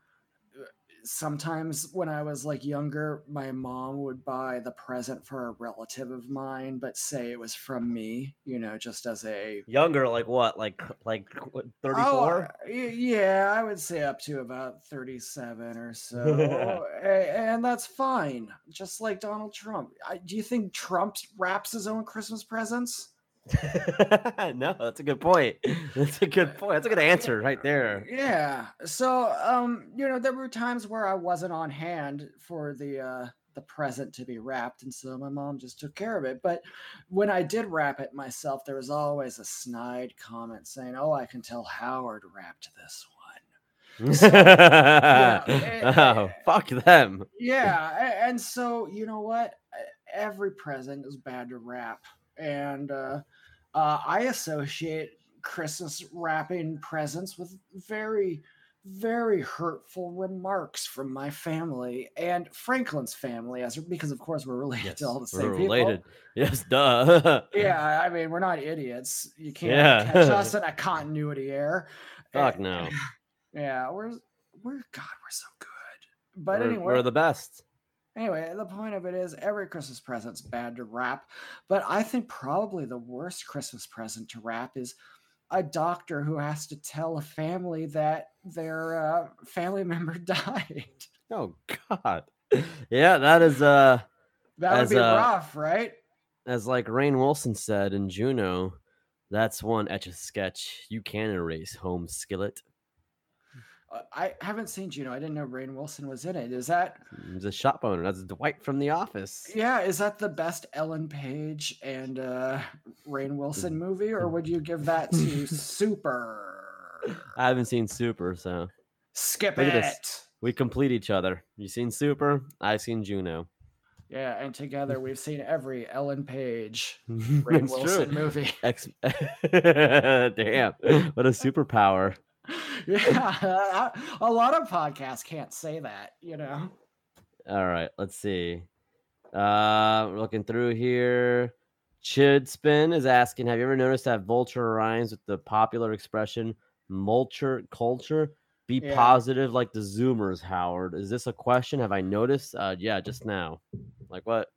[SPEAKER 4] sometimes when I was like younger, my mom would buy the present for a relative of mine, but say it was from me, you know, just as a
[SPEAKER 3] Younger, like what? Like like what,
[SPEAKER 4] Oh,
[SPEAKER 3] 34?
[SPEAKER 4] uh, yeah, I would say up to about 37 or so. [laughs] and that's fine. Just like Donald Trump. I, do you think Trump wraps his own Christmas presents? [laughs]
[SPEAKER 3] no, that's a good point. That's a good point. That's a good answer right there.
[SPEAKER 4] Yeah. So, um, you know, there were times where I wasn't on hand for the uh the present to be wrapped, and so my mom just took care of it. But when I did wrap it myself, there was always a snide comment saying, "Oh, I can tell Howard wrapped this one." [laughs] eh,
[SPEAKER 3] oh,
[SPEAKER 4] eh,
[SPEAKER 3] fuck them.
[SPEAKER 4] Yeah, and so you know what? Every present is bad to wrap, and uh, uh, I associate Christmas wrapping presents with very, very hurtful remarks from my family and Franklin's family, as because of course we're related
[SPEAKER 3] Yes,
[SPEAKER 4] to all the same people.
[SPEAKER 3] related. Yes, duh.
[SPEAKER 4] Yeah, [laughs] I mean we're not idiots. You can't
[SPEAKER 3] Yeah.
[SPEAKER 4] catch us [laughs] in a continuity error.
[SPEAKER 3] Fuck
[SPEAKER 4] Eh,
[SPEAKER 3] no. [laughs]
[SPEAKER 4] Yeah, we're we're God, we're so good. But
[SPEAKER 3] we're,
[SPEAKER 4] anyway,
[SPEAKER 3] we're the best.
[SPEAKER 4] Anyway, the point of it is every Christmas present's bad to wrap, but I think probably the worst Christmas present to wrap is a doctor who has to tell a family that their uh, family [laughs] member died.
[SPEAKER 3] Oh God. Yeah, that is uh
[SPEAKER 4] That would be
[SPEAKER 3] uh,
[SPEAKER 4] rough, right?
[SPEAKER 3] as like Rainn Wilson said in Juno, that's one etch a sketch you can erase, home skillet.
[SPEAKER 4] Uh, I haven't seen Juno. I didn't know Rainn Wilson was in it. Is that
[SPEAKER 3] He's a shop owner. That's Dwight from The Office.
[SPEAKER 4] yeah? Is that the best Ellen Page and uh, Rainn Wilson movie, or would you give that to Super? [laughs]
[SPEAKER 3] I haven't seen Super, so
[SPEAKER 4] Skip
[SPEAKER 3] Look
[SPEAKER 4] it.
[SPEAKER 3] we complete each other. You seen Super? I've seen Juno.
[SPEAKER 4] Yeah, and together [laughs] we've seen every Ellen Page [laughs]
[SPEAKER 3] Rainn
[SPEAKER 4] Wilson
[SPEAKER 3] true.
[SPEAKER 4] movie.
[SPEAKER 3] Damn, what a superpower. [laughs]
[SPEAKER 4] Yeah, [laughs] a lot of podcasts can't say that, you know.
[SPEAKER 3] All right, let's see. Uh, we're looking through here. Chid Spin is asking, have you ever noticed that vulture rhymes with the popular expression multure culture? Be
[SPEAKER 4] Yeah.
[SPEAKER 3] positive like the Zoomers, Howard. Is this a question? Have I noticed? Uh, yeah, just now. Like what?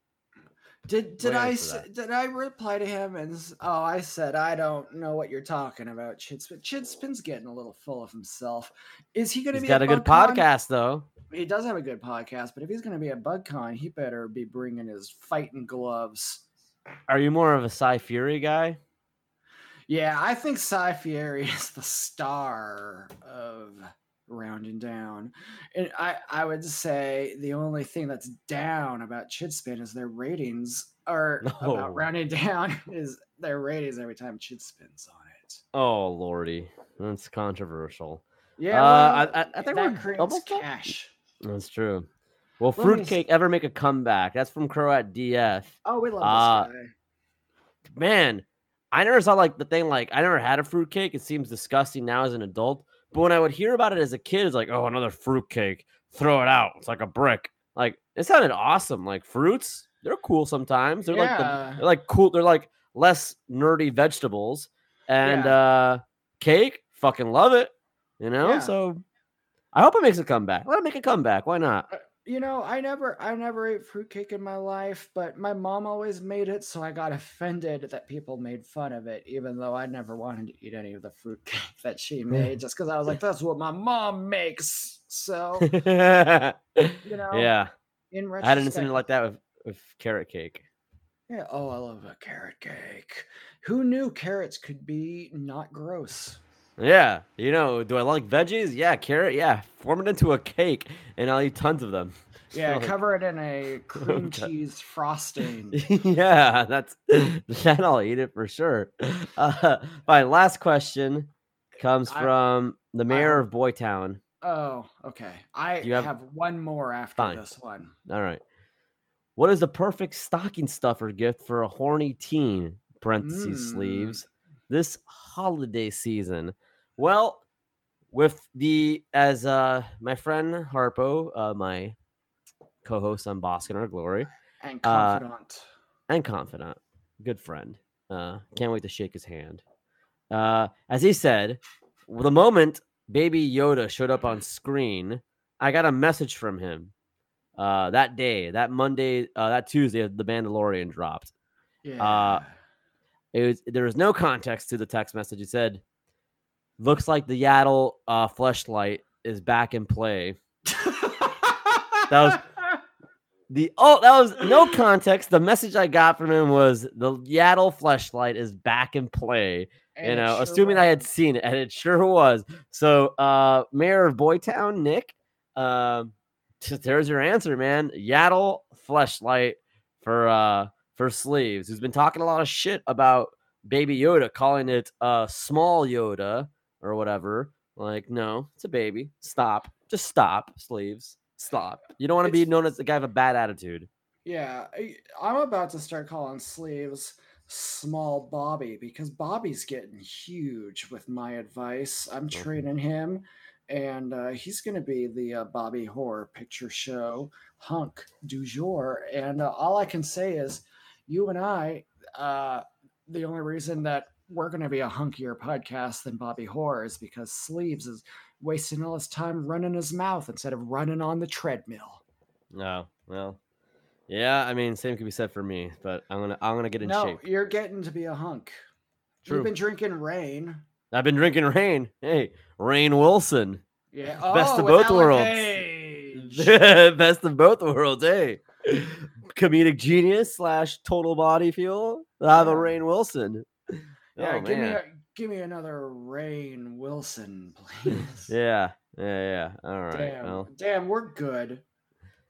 [SPEAKER 4] Did did I
[SPEAKER 3] answer
[SPEAKER 4] s-
[SPEAKER 3] that?
[SPEAKER 4] did I reply to him and oh I said I don't know what you're talking about. Chidspin Chidspin's getting a little full of himself. Is he going to be
[SPEAKER 3] got
[SPEAKER 4] at
[SPEAKER 3] a good podcast though.
[SPEAKER 4] He does have a good podcast, but if he's going to be at BugCon, he better be bringing his fighting gloves.
[SPEAKER 3] Are you more of a Cy Fury guy?
[SPEAKER 4] Yeah, I think Cy Fury [laughs] is the star of Rounding Down. And I, I would say the only thing that's down about Chidspin is their ratings are [laughs]
[SPEAKER 3] No.
[SPEAKER 4] about Rounding Down [laughs] is their ratings every time Chidspin's on it.
[SPEAKER 3] Oh lordy, that's controversial.
[SPEAKER 4] Yeah,
[SPEAKER 3] Uh, I-
[SPEAKER 4] well,
[SPEAKER 3] I- I think
[SPEAKER 4] that
[SPEAKER 3] we're full.
[SPEAKER 4] cash.
[SPEAKER 3] That's true. Will
[SPEAKER 4] Let me
[SPEAKER 3] fruitcake ever make a comeback? That's from Croat DF.
[SPEAKER 4] Oh, we love
[SPEAKER 3] Uh,
[SPEAKER 4] this guy.
[SPEAKER 3] man, I never saw like the thing like I never had a fruitcake. It seems disgusting now as an adult. But when I would hear about it as a kid, it's like, oh, another fruitcake. Throw it out. It's like a brick. Like it sounded awesome. Like fruits, they're cool sometimes. They're like the, they're like cool. They're like less nerdy vegetables. And uh cake, fucking love it. You know,
[SPEAKER 4] Yeah.
[SPEAKER 3] so I hope it makes a comeback. Let it make a comeback. Why not?
[SPEAKER 4] You know, I never I never ate fruitcake in my life, but my mom always made it, so I got [laughs] offended that people made fun of it, even though I never wanted to eat any of the fruitcake [laughs] that she made, just because I was like, [laughs] that's what my mom makes. So, you know, yeah. in
[SPEAKER 3] I had an incident like that with, with carrot cake.
[SPEAKER 4] yeah, oh, I love a carrot cake. Who knew carrots could be not gross?
[SPEAKER 3] Yeah, you know, do I like veggies? Yeah, carrot. Yeah, form it into a cake, and I'll eat tons of them. [laughs]
[SPEAKER 4] Yeah,
[SPEAKER 3] Like-
[SPEAKER 4] cover it in a [laughs] cream
[SPEAKER 3] Okay.
[SPEAKER 4] cheese frosting. [laughs]
[SPEAKER 3] yeah, that's then I'll eat it for sure. Uh, fine. Last question comes
[SPEAKER 4] I-
[SPEAKER 3] from the mayor of Boytown.
[SPEAKER 4] Oh, okay. I
[SPEAKER 3] You have-
[SPEAKER 4] have, one more after
[SPEAKER 3] Fine.
[SPEAKER 4] this one.
[SPEAKER 3] All right. What is the perfect stocking stuffer gift for a horny teen? Parentheses
[SPEAKER 4] Mm.
[SPEAKER 3] sleeves. This holiday season. Well, with the as uh my friend Harpo, uh my co-host on Boston Our Glory,
[SPEAKER 4] And
[SPEAKER 3] Uh,
[SPEAKER 4] confidant.
[SPEAKER 3] and confidant, good friend. Uh, can't wait to shake his hand. Uh, as he said, the moment Baby Yoda showed up on screen, I got a message from him uh, that day, that Monday, uh, that Tuesday, the Mandalorian dropped.
[SPEAKER 4] Yeah.
[SPEAKER 3] It was there was no context to the text message. He said, "Looks like the Yaddle uh, fleshlight is back in play." That was- [laughs] The oh, that was no context. The message I got from him was the Yaddle fleshlight is back in play.
[SPEAKER 4] And
[SPEAKER 3] you know,
[SPEAKER 4] sure
[SPEAKER 3] assuming I had seen it, and it sure was. So, uh, Mayor of Boytown, Nick, um, t- there's your answer, man. Yaddle fleshlight for uh for sleeves. Who's been talking a lot of shit about Baby Yoda, calling it uh small Yoda or whatever. Like, no, it's a baby. Stop. Just stop, sleeves. Stop. You don't want to be known as the guy with a bad attitude.
[SPEAKER 4] Yeah, I'm about to start calling sleeves small Bobby because Bobby's getting huge with my advice. I'm training him, and uh, he's going to be the uh, Bobby Horror Picture Show hunk du jour. And uh, all I can say is, you and I, uh, the only reason that we're going to be a hunkier podcast than Bobby Horror is because Sleeves is wasting all his time running his mouth instead of running on the treadmill.
[SPEAKER 3] No, well, yeah. I mean, same could be said for me, but I'm gonna I'm gonna get in
[SPEAKER 4] no,
[SPEAKER 3] shape.
[SPEAKER 4] you're getting to be a hunk.
[SPEAKER 3] True.
[SPEAKER 4] You've been drinking rain.
[SPEAKER 3] I've been drinking rain. Hey, Rainn Wilson.
[SPEAKER 4] Yeah.
[SPEAKER 3] Best
[SPEAKER 4] oh,
[SPEAKER 3] of both worlds. [laughs] Best of both worlds, hey. Comedic genius slash total body fuel. I have a Rainn Wilson.
[SPEAKER 4] Yeah,
[SPEAKER 3] oh
[SPEAKER 4] give me a, give me another Rainn Wilson, [laughs] [laughs] please.
[SPEAKER 3] Yeah, yeah, yeah. All right.
[SPEAKER 4] Damn,
[SPEAKER 3] Well,
[SPEAKER 4] damn, we're good.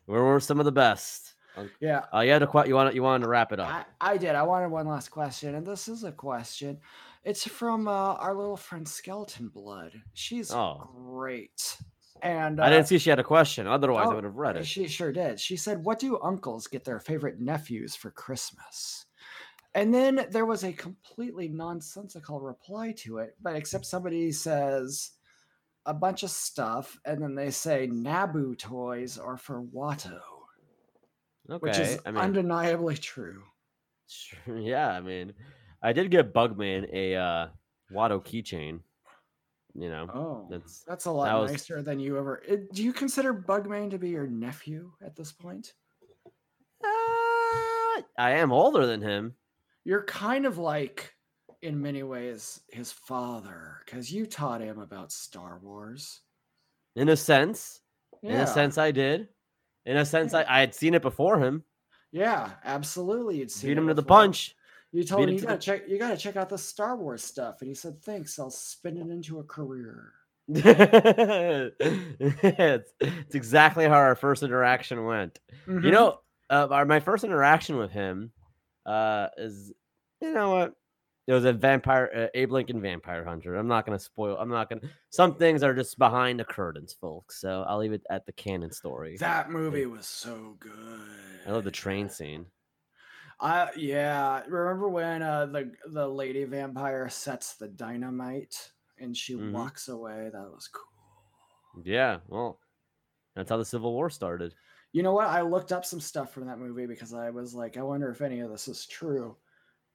[SPEAKER 3] we're, we're some of the best.
[SPEAKER 4] Yeah,
[SPEAKER 3] Uh, you had a you want you wanted to wrap it up.
[SPEAKER 4] I, I did. I wanted one last question, and this is a question. It's from uh, our little friend Skeleton Blood. She's
[SPEAKER 3] Oh.
[SPEAKER 4] great, and uh,
[SPEAKER 3] I didn't see she had a question. Otherwise, I
[SPEAKER 4] oh,
[SPEAKER 3] would have read it.
[SPEAKER 4] She sure did. She said, "What do uncles get their favorite nephews for Christmas?" And then there was a completely nonsensical reply to it, but except somebody says a bunch of stuff, and then they say Naboo toys are for Watto,
[SPEAKER 3] Okay.
[SPEAKER 4] which is
[SPEAKER 3] I mean,
[SPEAKER 4] undeniably true.
[SPEAKER 3] Sure, [laughs] yeah, I mean, I did get Bugman a uh, Watto keychain. You know,
[SPEAKER 4] Oh,
[SPEAKER 3] that's
[SPEAKER 4] that's a lot
[SPEAKER 3] that was-
[SPEAKER 4] nicer than you ever. it- do you consider Bugman to be your nephew at this point?
[SPEAKER 3] uh, I am older than him.
[SPEAKER 4] You're kind of like, in many ways, his father, because you taught him about Star Wars.
[SPEAKER 3] In a sense, in a sense, I did. In a sense, I, I had seen it before him.
[SPEAKER 4] yeah, absolutely. You'd seen
[SPEAKER 3] Beat him to the punch.
[SPEAKER 4] You told
[SPEAKER 3] Beat
[SPEAKER 4] him
[SPEAKER 3] him
[SPEAKER 4] you gotta
[SPEAKER 3] the-
[SPEAKER 4] check. You gotta check out the Star Wars stuff, and he said, "Thanks, I'll spin it into a career." [laughs]
[SPEAKER 3] it's, it's exactly how our first interaction went.
[SPEAKER 4] Mm-hmm.
[SPEAKER 3] You know, uh, our, my first interaction with him uh, is, you know what? It was a vampire, uh, Abe Lincoln Vampire Hunter. I'm not to spoil. I'm not to. Some things are just behind the curtains, folks. So I'll leave it at the canon story.
[SPEAKER 4] that movie was so good.
[SPEAKER 3] I love the train scene.
[SPEAKER 4] I yeah. Remember when uh, the the lady vampire sets the dynamite and she
[SPEAKER 3] Mhm.
[SPEAKER 4] walks away? That was cool.
[SPEAKER 3] Yeah, well, that's how the Civil War started.
[SPEAKER 4] You know what? I looked up some stuff from that movie because I was like, I wonder if any of this is true. [laughs]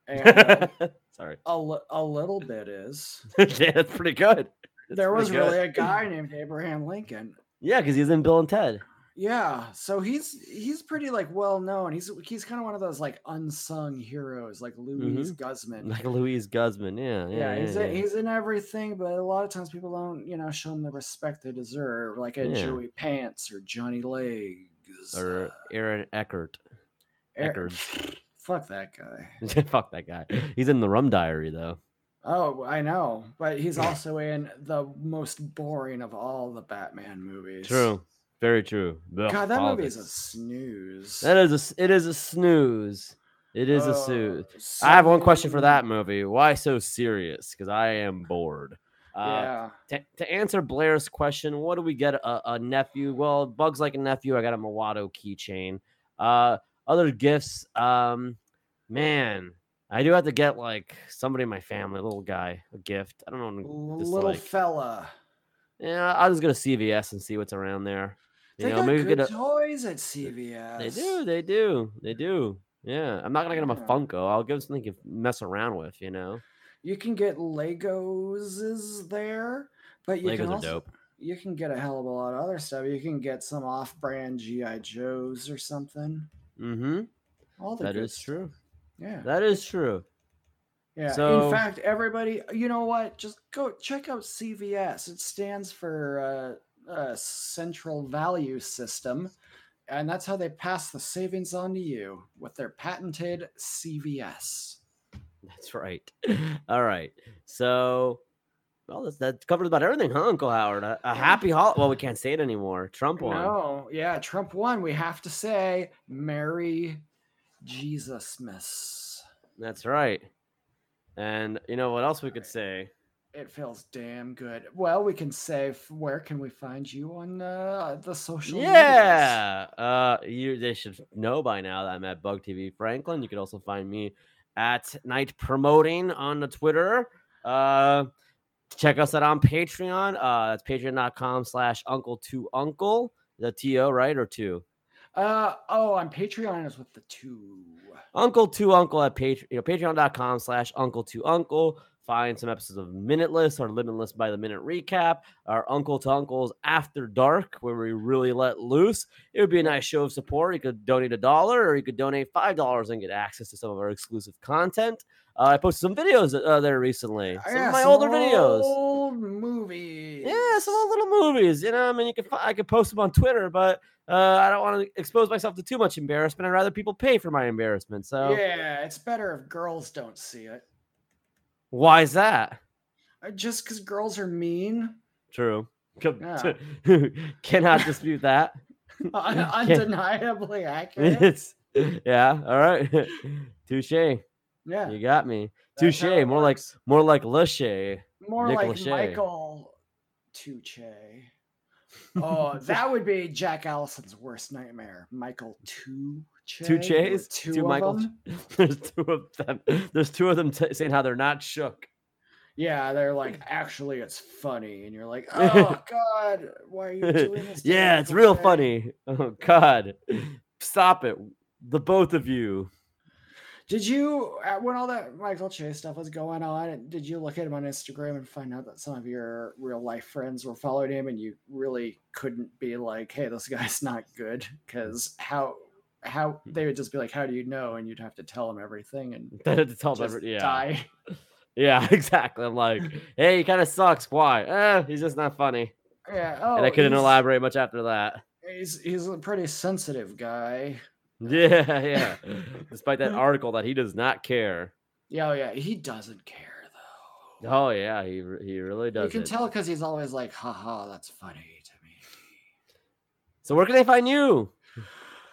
[SPEAKER 4] And uh,
[SPEAKER 3] Sorry.
[SPEAKER 4] a, li- a little bit is. [laughs]
[SPEAKER 3] yeah, that's pretty good. That's
[SPEAKER 4] there was
[SPEAKER 3] good.
[SPEAKER 4] really a guy [clears throat] named Abraham Lincoln.
[SPEAKER 3] Yeah, because he's in Bill and Ted.
[SPEAKER 4] Yeah, so he's he's pretty like well known. He's he's kind of one of those like unsung heroes, like Luis Guzman.
[SPEAKER 3] Like Luis Guzman. Yeah, yeah,
[SPEAKER 4] yeah,
[SPEAKER 3] yeah.
[SPEAKER 4] he's
[SPEAKER 3] yeah.
[SPEAKER 4] In, he's in everything, but a lot of times people don't, you know, show him the respect they deserve, like a
[SPEAKER 3] Yeah.
[SPEAKER 4] Joey Pants or Johnny Legs
[SPEAKER 3] or
[SPEAKER 4] uh,
[SPEAKER 3] Aaron Eckhart.
[SPEAKER 4] Er-
[SPEAKER 3] Eckerd. [laughs]
[SPEAKER 4] Fuck that guy. [laughs]
[SPEAKER 3] Fuck that guy. He's in the Rum Diary though.
[SPEAKER 4] Oh, I know, but he's also in the most boring of all the Batman movies.
[SPEAKER 3] True. Very true. Ugh,
[SPEAKER 4] God, that movie is a snooze.
[SPEAKER 3] That is a. It is a snooze. It is a
[SPEAKER 4] Oh,
[SPEAKER 3] snooze. I have one question for that movie. Why so serious? Because I am bored. Uh,
[SPEAKER 4] Yeah.
[SPEAKER 3] to, to answer Blair's question, what do we get a, a nephew? Well, Bugs like a nephew. I got a Mawato keychain. Uh, other gifts, um, man, I do have to get like somebody in my family, a little guy, a gift. I don't know.
[SPEAKER 4] Little
[SPEAKER 3] like.
[SPEAKER 4] fella.
[SPEAKER 3] yeah, I'll just go to CVS and see what's around there. You
[SPEAKER 4] They
[SPEAKER 3] know,
[SPEAKER 4] got
[SPEAKER 3] maybe
[SPEAKER 4] good
[SPEAKER 3] get a.
[SPEAKER 4] toys at CVS.
[SPEAKER 3] They do, they do, they do. Yeah, I'm not gonna get him a Funko. I'll give him something to mess around with. You know,
[SPEAKER 4] You can get Legos there, but you
[SPEAKER 3] Legos
[SPEAKER 4] can also
[SPEAKER 3] dope.
[SPEAKER 4] you can get a hell of a lot of other stuff. You can get some off-brand GI Joes or something.
[SPEAKER 3] Mm-hmm.
[SPEAKER 4] All the
[SPEAKER 3] That
[SPEAKER 4] good stuff.
[SPEAKER 3] true.
[SPEAKER 4] Yeah.
[SPEAKER 3] That is true.
[SPEAKER 4] Yeah.
[SPEAKER 3] So-
[SPEAKER 4] in fact, everybody, you know what? Just go check out CVS. It stands for uh, uh, Central Value System, and that's how they pass the savings on to you with their patented CVS.
[SPEAKER 3] That's right. All right. So, well, that's, that covers about everything, huh, Uncle Howard? A, a happy holiday. Well, we can't say it anymore. Trump won.
[SPEAKER 4] No, yeah, Trump won. We have to say, Merry Jesus Miss.
[SPEAKER 3] That's right. And you know what else we could say?
[SPEAKER 4] It feels damn good. Well, we can say, where can we find you on uh, the social medias?
[SPEAKER 3] Yeah. Uh, you they should know by now that I'm at Bug TV Franklin. You can also find me at Night Promoting on the Twitter. Uh, check us out on Patreon. Uh, that's patreon.com slash uncle to uncle. The T-O, right? Or two?
[SPEAKER 4] Uh oh, on Patreon is with the two.
[SPEAKER 3] Uncle to Uncle at Patreon, you know, patreon.com slash Uncle to Uncle. Find some episodes of Minuteless or Limitless by the Minute Recap, our Uncle to Uncle's After Dark, where we really let loose. It would be a nice show of support. You could donate a dollar or you could donate $5 and get access to some of our exclusive content. Uh, I posted some videos uh, there recently, some
[SPEAKER 4] Yeah,
[SPEAKER 3] of my older
[SPEAKER 4] some
[SPEAKER 3] videos.
[SPEAKER 4] Old movies.
[SPEAKER 3] Yeah, some old little movies. You know, I mean, you can I could post them on Twitter, but uh, I don't want to expose myself to too much embarrassment. I'd rather people pay for my embarrassment. So
[SPEAKER 4] Yeah, it's better if girls don't see it.
[SPEAKER 3] Why is that?
[SPEAKER 4] Uh, Just because girls are mean,
[SPEAKER 3] True.
[SPEAKER 4] Yeah. [laughs]
[SPEAKER 3] Cannot dispute that. [laughs]
[SPEAKER 4] un- [laughs] undeniably accurate.
[SPEAKER 3] It's yeah. All right. Touche.
[SPEAKER 4] Yeah,
[SPEAKER 3] You got me. Touche. More like more like Lachey.
[SPEAKER 4] more
[SPEAKER 3] Nick
[SPEAKER 4] like
[SPEAKER 3] Lachey.
[SPEAKER 4] Michael Touche. Oh, that would be Jack Allison's worst nightmare. Michael Tuche.
[SPEAKER 3] Two
[SPEAKER 4] with Two,
[SPEAKER 3] Two Michael. [laughs] There's two of them. There's two of them t- saying how they're not shook.
[SPEAKER 4] Yeah, they're like, [laughs] actually, it's funny, and you're like, oh [laughs] god, why are you doing this?
[SPEAKER 3] yeah, it's real
[SPEAKER 4] Che?"
[SPEAKER 3] funny. Oh God, stop it, the both of you.
[SPEAKER 4] Did you, when all that Michael Chase stuff was going on, did you look at him on Instagram and find out that some of your real life friends were following him, and you really couldn't be like, hey, this guy's not good, because how how they would just be like, how do you know? And you'd have to tell them everything and [laughs]
[SPEAKER 3] to tell them, every- yeah,
[SPEAKER 4] die. [laughs]
[SPEAKER 3] yeah, [laughs] exactly. I'm like, hey, he kind of sucks. Why? Eh, he's just not funny.
[SPEAKER 4] Yeah. Oh,
[SPEAKER 3] and I couldn't elaborate much after that.
[SPEAKER 4] He's he's a pretty sensitive guy.
[SPEAKER 3] Yeah, yeah. Despite that article that he does not care.
[SPEAKER 4] Yeah, oh, yeah, he doesn't care though.
[SPEAKER 3] Oh yeah, he he really does.
[SPEAKER 4] you can tell because he's always like, haha, that's funny to me.
[SPEAKER 3] So where can they find you?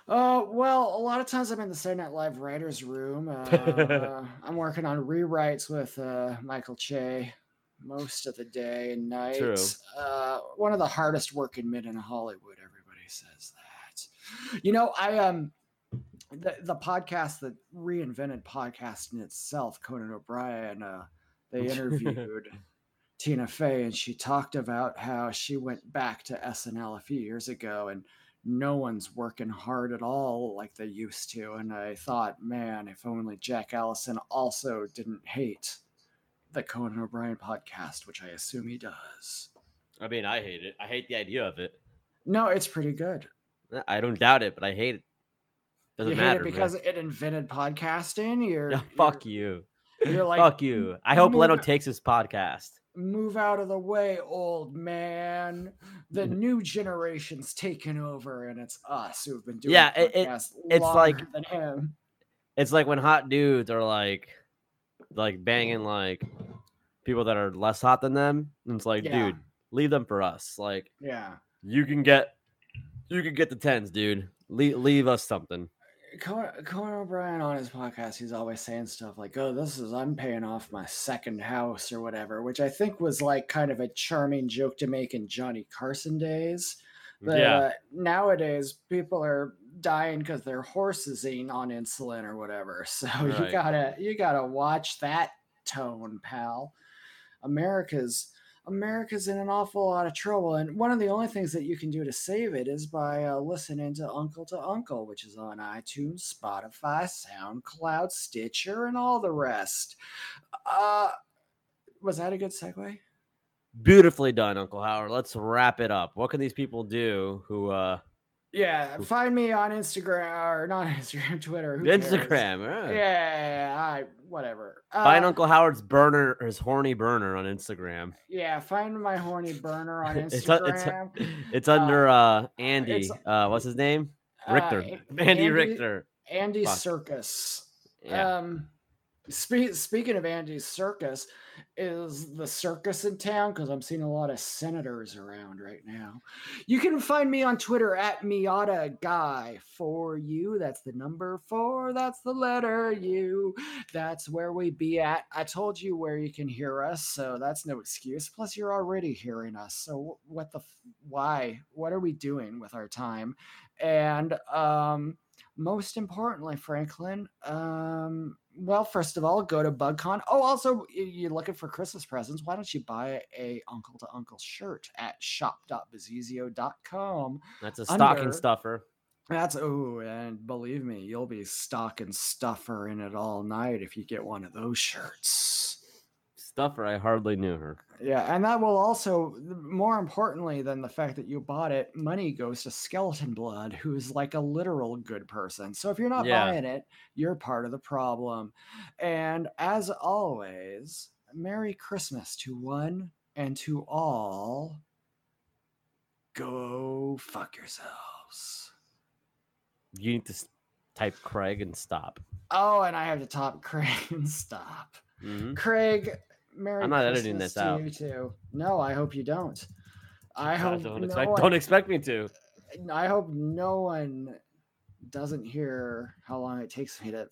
[SPEAKER 4] Uh, well, a lot of times I'm in the Saturday Night Live writers' room. Uh, I'm working on rewrites with uh, Michael Che most of the day and night.
[SPEAKER 3] True.
[SPEAKER 4] Uh, one of the hardest working men in Hollywood. Everybody says that. You know, I um, the the podcast that reinvented podcasting itself, Conan O'Brien. Uh, they [laughs] interviewed. Tina Fey, and she talked about how she went back to SNL a few years ago, and no one's working hard at all like they used to. And I thought, man, if only Jack Allison also didn't hate the Conan O'Brien podcast, which I assume he does.
[SPEAKER 3] I mean, I hate it. I hate the idea of it.
[SPEAKER 4] No, it's pretty good.
[SPEAKER 3] Uh, I don't doubt it, but I hate it. Doesn't
[SPEAKER 4] you
[SPEAKER 3] matter
[SPEAKER 4] it because it invented podcasting. You're [laughs]
[SPEAKER 3] Yeah, fuck you.
[SPEAKER 4] you're, you're [laughs] like,
[SPEAKER 3] fuck you. I hope Leno takes his podcast.
[SPEAKER 4] Move out of the way, old man. The mm-hmm. new generation's taken over, and it's us who've been doing
[SPEAKER 3] Yeah, it- it's like-
[SPEAKER 4] longer than him.
[SPEAKER 3] It's like when hot dudes are like, like banging like people that are less hot than them. And it's like,
[SPEAKER 4] Yeah.
[SPEAKER 3] dude, leave them for us. Like,
[SPEAKER 4] Yeah.
[SPEAKER 3] you can get, you can get the tens, dude. Leave, leave us something.
[SPEAKER 4] Conan, Conan O'Brien on his podcast, he's always saying stuff like, "Oh, this is I'm paying off my second house or whatever," which I think was like kind of a charming joke to make in Johnny Carson days. But
[SPEAKER 3] yeah,
[SPEAKER 4] uh, nowadays, people are dying because their horses ain't on insulin or whatever. [laughs] So you gotta you gotta watch that tone, pal. America's America's in an awful lot of trouble, and one of the only things that you can do to save it is by uh, listening to Uncle to Uncle, which is on iTunes, Spotify, SoundCloud, Stitcher, and all the rest. Uh, was that a good segue?
[SPEAKER 3] Beautifully done, Uncle Howard. Let's wrap it up. What can these people do who uh
[SPEAKER 4] Yeah, find me on Instagram or not [laughs] Instagram, Twitter.
[SPEAKER 3] Instagram?
[SPEAKER 4] Yeah,
[SPEAKER 3] right.
[SPEAKER 4] yeah, yeah, I whatever.
[SPEAKER 3] Find
[SPEAKER 4] Uh,
[SPEAKER 3] Uncle Howard's burner, his horny burner on Instagram.
[SPEAKER 4] Yeah, find my horny burner on [laughs]
[SPEAKER 3] It's, uh, it's,
[SPEAKER 4] Instagram.
[SPEAKER 3] it's under uh Andy.
[SPEAKER 4] it's-
[SPEAKER 3] Uh, what's his name?
[SPEAKER 4] Uh,
[SPEAKER 3] Richter. [laughs] Andy,
[SPEAKER 4] Andy-
[SPEAKER 3] Richter.
[SPEAKER 4] Andy
[SPEAKER 3] Fuck.
[SPEAKER 4] Circus.
[SPEAKER 3] Yeah.
[SPEAKER 4] Um, spe- speaking of Andy's circus, is the circus in town? Because I'm seeing a lot of senators around right now. You can find me on Twitter at Miata Guy for you. That's the number four. That's the letter U. That's where we be at. I told you where you can hear us, so that's no excuse. Plus, you're already hearing us. So what the? F- why? What are we doing with our time? And um most importantly, Franklin, um, well, first of all, go to BugCon. Oh, also, you're looking for Christmas presents. Why don't you buy a Uncle to Uncle shirt at shop.bazizio.com?
[SPEAKER 3] That's a stocking
[SPEAKER 4] under-
[SPEAKER 3] stuffer.
[SPEAKER 4] That's oh, and believe me, you'll be stocking stuffer in it all night if you get one of those shirts.
[SPEAKER 3] Stuffer, I hardly knew her.
[SPEAKER 4] Yeah, and that will also, more importantly than the fact that you bought it, money goes to Skeleton Blood, who's like a literal good person. So if you're not
[SPEAKER 3] Yeah.
[SPEAKER 4] buying it, you're part of the problem. And as always, Merry Christmas to one and to all. Go fuck yourselves.
[SPEAKER 3] You need to type Craig and stop.
[SPEAKER 4] Oh, and I have to top [laughs] Craig and stop.
[SPEAKER 3] Mhm.
[SPEAKER 4] Craig, Merry
[SPEAKER 3] I'm not
[SPEAKER 4] Christmas
[SPEAKER 3] editing this
[SPEAKER 4] to
[SPEAKER 3] out.
[SPEAKER 4] you too. No, I hope you don't. I hope
[SPEAKER 3] don't,
[SPEAKER 4] no
[SPEAKER 3] expect,
[SPEAKER 4] one-
[SPEAKER 3] don't expect me to.
[SPEAKER 4] I hope no one doesn't hear how long it takes me to